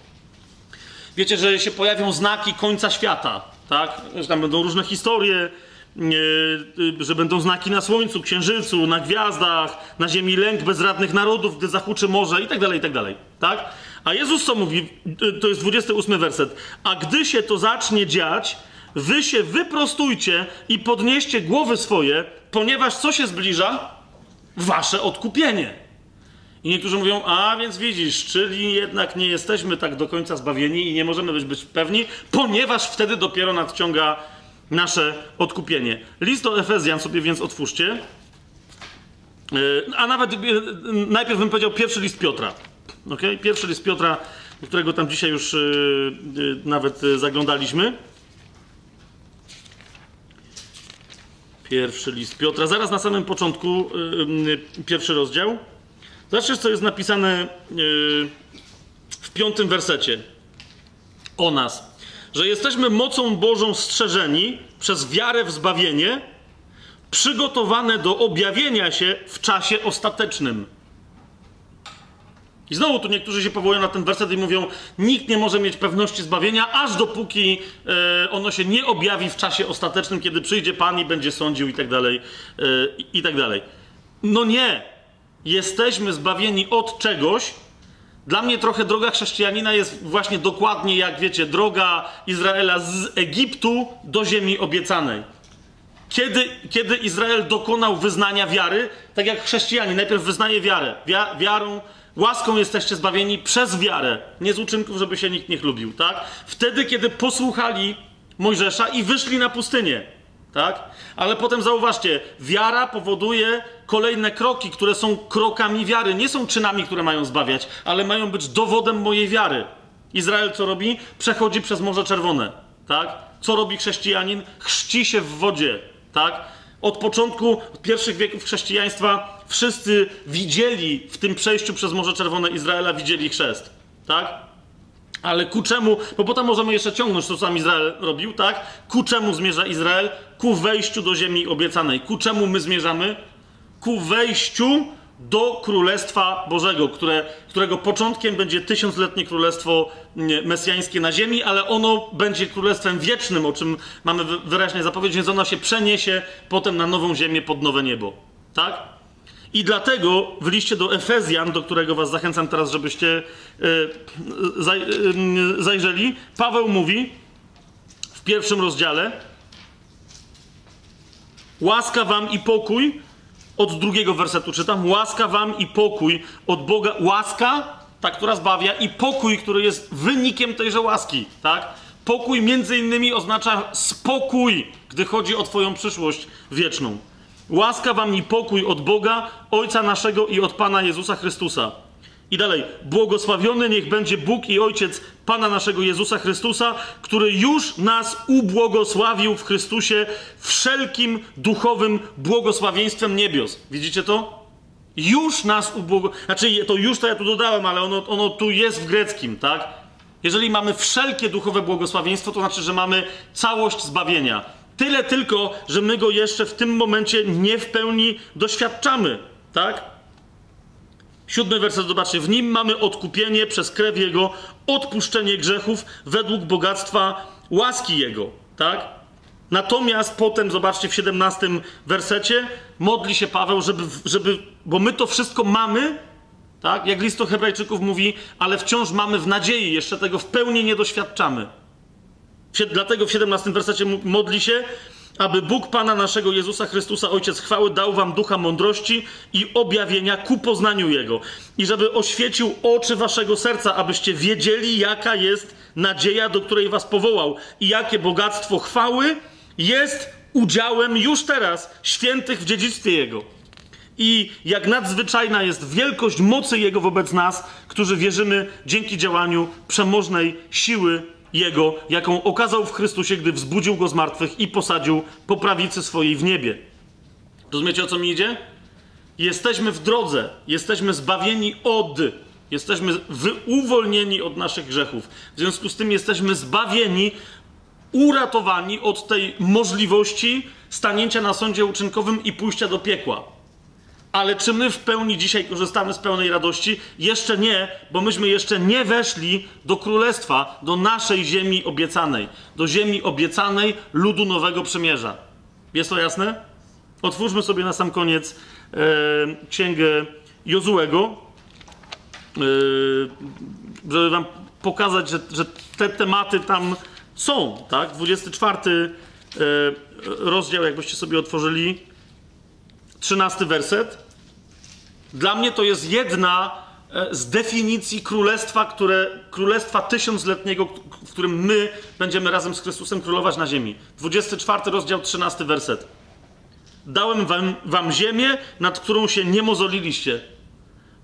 Wiecie, że się pojawią znaki końca świata tak? Że tam będą różne historie, y, że będą znaki na słońcu, księżycu, na gwiazdach, na ziemi lęk bezradnych narodów, gdy zahuczy morze i tak dalej, i tak dalej, tak? A Jezus co mówi? Y, to jest 28 werset. A gdy się to zacznie dziać, wy się wyprostujcie i podnieście głowy swoje, ponieważ co się zbliża? Wasze odkupienie. I niektórzy mówią, a więc widzisz, czyli jednak nie jesteśmy tak do końca zbawieni i nie możemy być, być pewni, ponieważ wtedy dopiero nadciąga nasze odkupienie. List do Efezjan sobie więc otwórzcie. E, a nawet e, najpierw bym powiedział pierwszy list Piotra. Okay? Pierwszy list Piotra, do którego tam dzisiaj już yy, nawet zaglądaliśmy. Pierwszy list Piotra, zaraz na samym początku, pierwszy rozdział. Zobaczcie, co jest napisane yy, w piątym wersecie o nas. Że jesteśmy mocą Bożą strzeżeni przez wiarę w zbawienie, przygotowane do objawienia się w czasie ostatecznym. I znowu tu niektórzy się powołują na ten werset i mówią, nikt nie może mieć pewności zbawienia, aż dopóki e, ono się nie objawi w czasie ostatecznym, kiedy przyjdzie Pan i będzie sądził i tak dalej, e, i tak dalej. No nie jesteśmy zbawieni od czegoś. Dla mnie trochę droga chrześcijanina jest właśnie dokładnie jak wiecie, droga Izraela z Egiptu do ziemi obiecanej. Kiedy, kiedy Izrael dokonał wyznania wiary, tak jak chrześcijanie, najpierw wyznaje wiarę. wiarą Łaską jesteście zbawieni przez wiarę, nie z uczynków, żeby się nikt nie chlubił, tak? Wtedy, kiedy posłuchali Mojżesza i wyszli na pustynię, tak? Ale potem zauważcie, wiara powoduje kolejne kroki, które są krokami wiary. Nie są czynami, które mają zbawiać, ale mają być dowodem mojej wiary. Izrael co robi? Przechodzi przez Morze Czerwone, tak? Co robi chrześcijanin? Chrzci się w wodzie, tak? Od początku pierwszych wieków chrześcijaństwa wszyscy widzieli w tym przejściu przez Morze Czerwone Izraela, widzieli chrzest, tak? Ale ku czemu, bo potem możemy jeszcze ciągnąć, co sam Izrael robił, tak? Ku czemu zmierza Izrael? Ku wejściu do ziemi obiecanej. Ku czemu my zmierzamy? Ku wejściu do Królestwa Bożego, które, którego początkiem będzie tysiącletnie królestwo mesjańskie na ziemi, ale ono będzie królestwem wiecznym, o czym mamy wyraźnie zapowiedź, więc ono się przeniesie potem na nową ziemię pod nowe niebo. Tak? I dlatego w liście do Efezjan, do którego was zachęcam teraz, żebyście yy, zajrzeli, Paweł mówi w pierwszym rozdziale łaska wam i pokój od drugiego wersetu czytam. Łaska wam i pokój od Boga. Łaska, ta, która zbawia, i pokój, który jest wynikiem tejże łaski, tak? Pokój między innymi oznacza spokój, gdy chodzi o Twoją przyszłość wieczną. Łaska wam i pokój od Boga, Ojca naszego i od Pana Jezusa Chrystusa. I dalej, błogosławiony niech będzie Bóg i Ojciec Pana naszego Jezusa Chrystusa, który już nas ubłogosławił w Chrystusie wszelkim duchowym błogosławieństwem niebios. Widzicie to? Już nas ubłogosławił. Znaczy, to już to ja tu dodałem, ale ono, ono tu jest w greckim, tak? Jeżeli mamy wszelkie duchowe błogosławieństwo, to znaczy, że mamy całość zbawienia. Tyle tylko, że my go jeszcze w tym momencie nie w pełni doświadczamy, tak? Siódmy werset, zobaczcie. W nim mamy odkupienie przez krew Jego, odpuszczenie grzechów według bogactwa łaski Jego. Tak? Natomiast potem, zobaczcie, w 17 wersecie modli się Paweł, żeby, żeby bo my to wszystko mamy, tak? Jak list do Hebrajczyków mówi, ale wciąż mamy w nadziei, jeszcze tego w pełni nie doświadczamy. Dlatego w 17 wersecie modli się, aby Bóg Pana naszego Jezusa Chrystusa, Ojciec chwały, dał wam ducha mądrości i objawienia ku poznaniu Jego. I żeby oświecił oczy waszego serca, abyście wiedzieli, jaka jest nadzieja, do której was powołał i jakie bogactwo chwały jest udziałem już teraz świętych w dziedzictwie Jego. I jak nadzwyczajna jest wielkość mocy Jego wobec nas, którzy wierzymy dzięki działaniu przemożnej siły jego, jaką okazał w Chrystusie, gdy wzbudził go z martwych i posadził po prawicy swojej w niebie. Rozumiecie o co mi idzie? Jesteśmy w drodze, jesteśmy zbawieni od, jesteśmy uwolnieni od naszych grzechów. W związku z tym jesteśmy zbawieni, uratowani od tej możliwości stanięcia na sądzie uczynkowym i pójścia do piekła. Ale czy my w pełni dzisiaj korzystamy z pełnej radości? Jeszcze nie, bo myśmy jeszcze nie weszli do królestwa, do naszej ziemi obiecanej, do ziemi obiecanej ludu Nowego Przymierza. Jest to jasne? Otwórzmy sobie na sam koniec e, księgę Jozułego, e, żeby wam pokazać, że, że, te tematy tam są. Tak? 24 e, rozdział, jakbyście sobie otworzyli, 13 werset. Dla mnie to jest jedna e, z definicji królestwa, które, królestwa tysiącletniego, w którym my będziemy razem z Chrystusem królować na ziemi. 24 rozdział, 13 werset. Dałem wam, wam ziemię, nad którą się nie mozoliliście.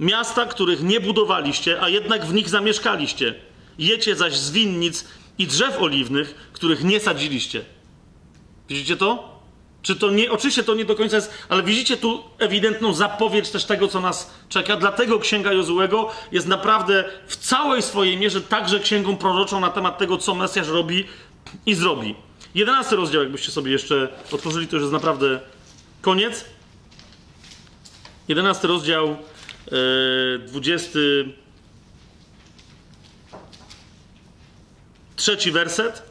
Miasta, których nie budowaliście, a jednak w nich zamieszkaliście. Jecie zaś z winnic i drzew oliwnych, których nie sadziliście. Widzicie to? Czy to nie, oczywiście to nie do końca jest, ale widzicie tu ewidentną zapowiedź też tego, co nas czeka. Dlatego Księga Jozułego jest naprawdę w całej swojej mierze także księgą proroczą na temat tego, co Mesjasz robi i zrobi. Jedenasty rozdział, jakbyście sobie jeszcze otworzyli, to już jest naprawdę koniec. Jedenasty rozdział, e, dwudziesty trzeci werset.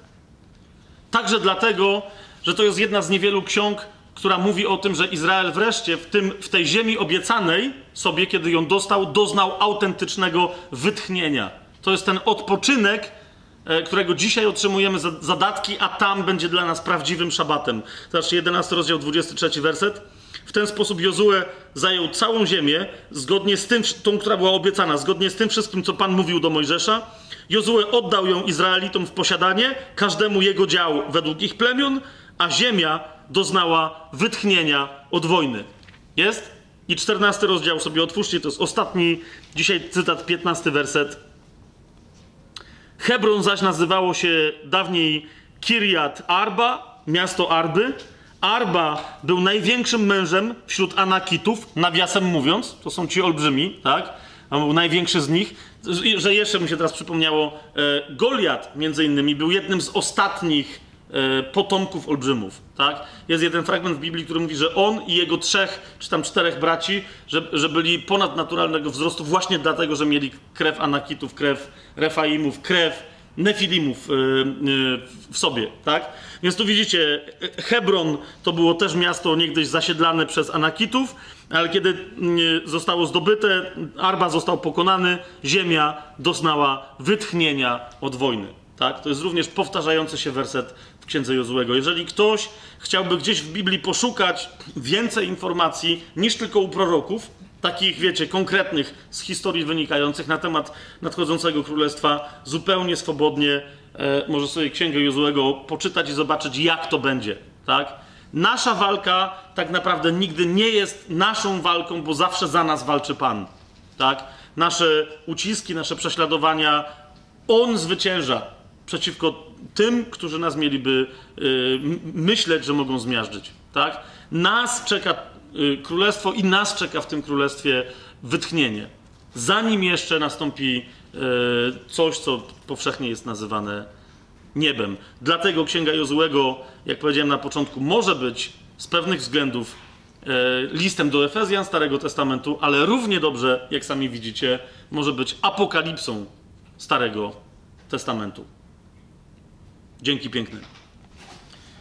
Także dlatego, że to jest jedna z niewielu ksiąg, która mówi o tym, że Izrael wreszcie w, tym, w tej ziemi obiecanej sobie, kiedy ją dostał, doznał autentycznego wytchnienia. To jest ten odpoczynek, e, którego dzisiaj otrzymujemy zadatki, a tam będzie dla nas prawdziwym szabatem. Zobaczcie, 11 rozdział, 23 werset. W ten sposób Jozue zajął całą ziemię, zgodnie z tym, tą, która była obiecana, zgodnie z tym wszystkim, co Pan mówił do Mojżesza. Jozue oddał ją Izraelitom w posiadanie, każdemu jego dział według ich plemion, a ziemia doznała wytchnienia od wojny. Jest? I czternasty rozdział sobie otwórzcie, to jest ostatni, dzisiaj cytat, piętnasty werset. Hebron zaś nazywało się dawniej Kiriat Arba, miasto Arby. Arba był największym mężem wśród Anakitów, nawiasem mówiąc, to są ci olbrzymi, tak? A był największy z nich. Że jeszcze mi się teraz przypomniało, e, Goliat między innymi był jednym z ostatnich potomków olbrzymów, tak? Jest jeden fragment w Biblii, który mówi, że on i jego trzech, czy tam czterech braci, że, że byli ponadnaturalnego wzrostu właśnie dlatego, że mieli krew Anakitów, krew Refaimów, krew Nefilimów y, y, w sobie, tak? Więc tu widzicie, Hebron to było też miasto niegdyś zasiedlane przez Anakitów, ale kiedy y, zostało zdobyte, Arba został pokonany, ziemia doznała wytchnienia od wojny. Tak? To jest również powtarzający się werset Księdze Jozłego. Jeżeli ktoś chciałby gdzieś w Biblii poszukać więcej informacji niż tylko u proroków, takich, wiecie, konkretnych z historii wynikających na temat nadchodzącego królestwa, zupełnie swobodnie e, może sobie Księgę Jozłego poczytać i zobaczyć, jak to będzie. Tak? Nasza walka tak naprawdę nigdy nie jest naszą walką, bo zawsze za nas walczy Pan. Tak? Nasze uciski, nasze prześladowania, On zwycięża przeciwko tym, którzy nas mieliby y, myśleć, że mogą zmiażdżyć. Tak? Nas czeka y, królestwo i nas czeka w tym królestwie wytchnienie. Zanim jeszcze nastąpi y, coś, co powszechnie jest nazywane niebem. Dlatego Księga Jozłego, jak powiedziałem na początku, może być z pewnych względów listem do Efezjan Starego Testamentu, ale równie dobrze, jak sami widzicie, może być apokalipsą Starego Testamentu. Dzięki piękne.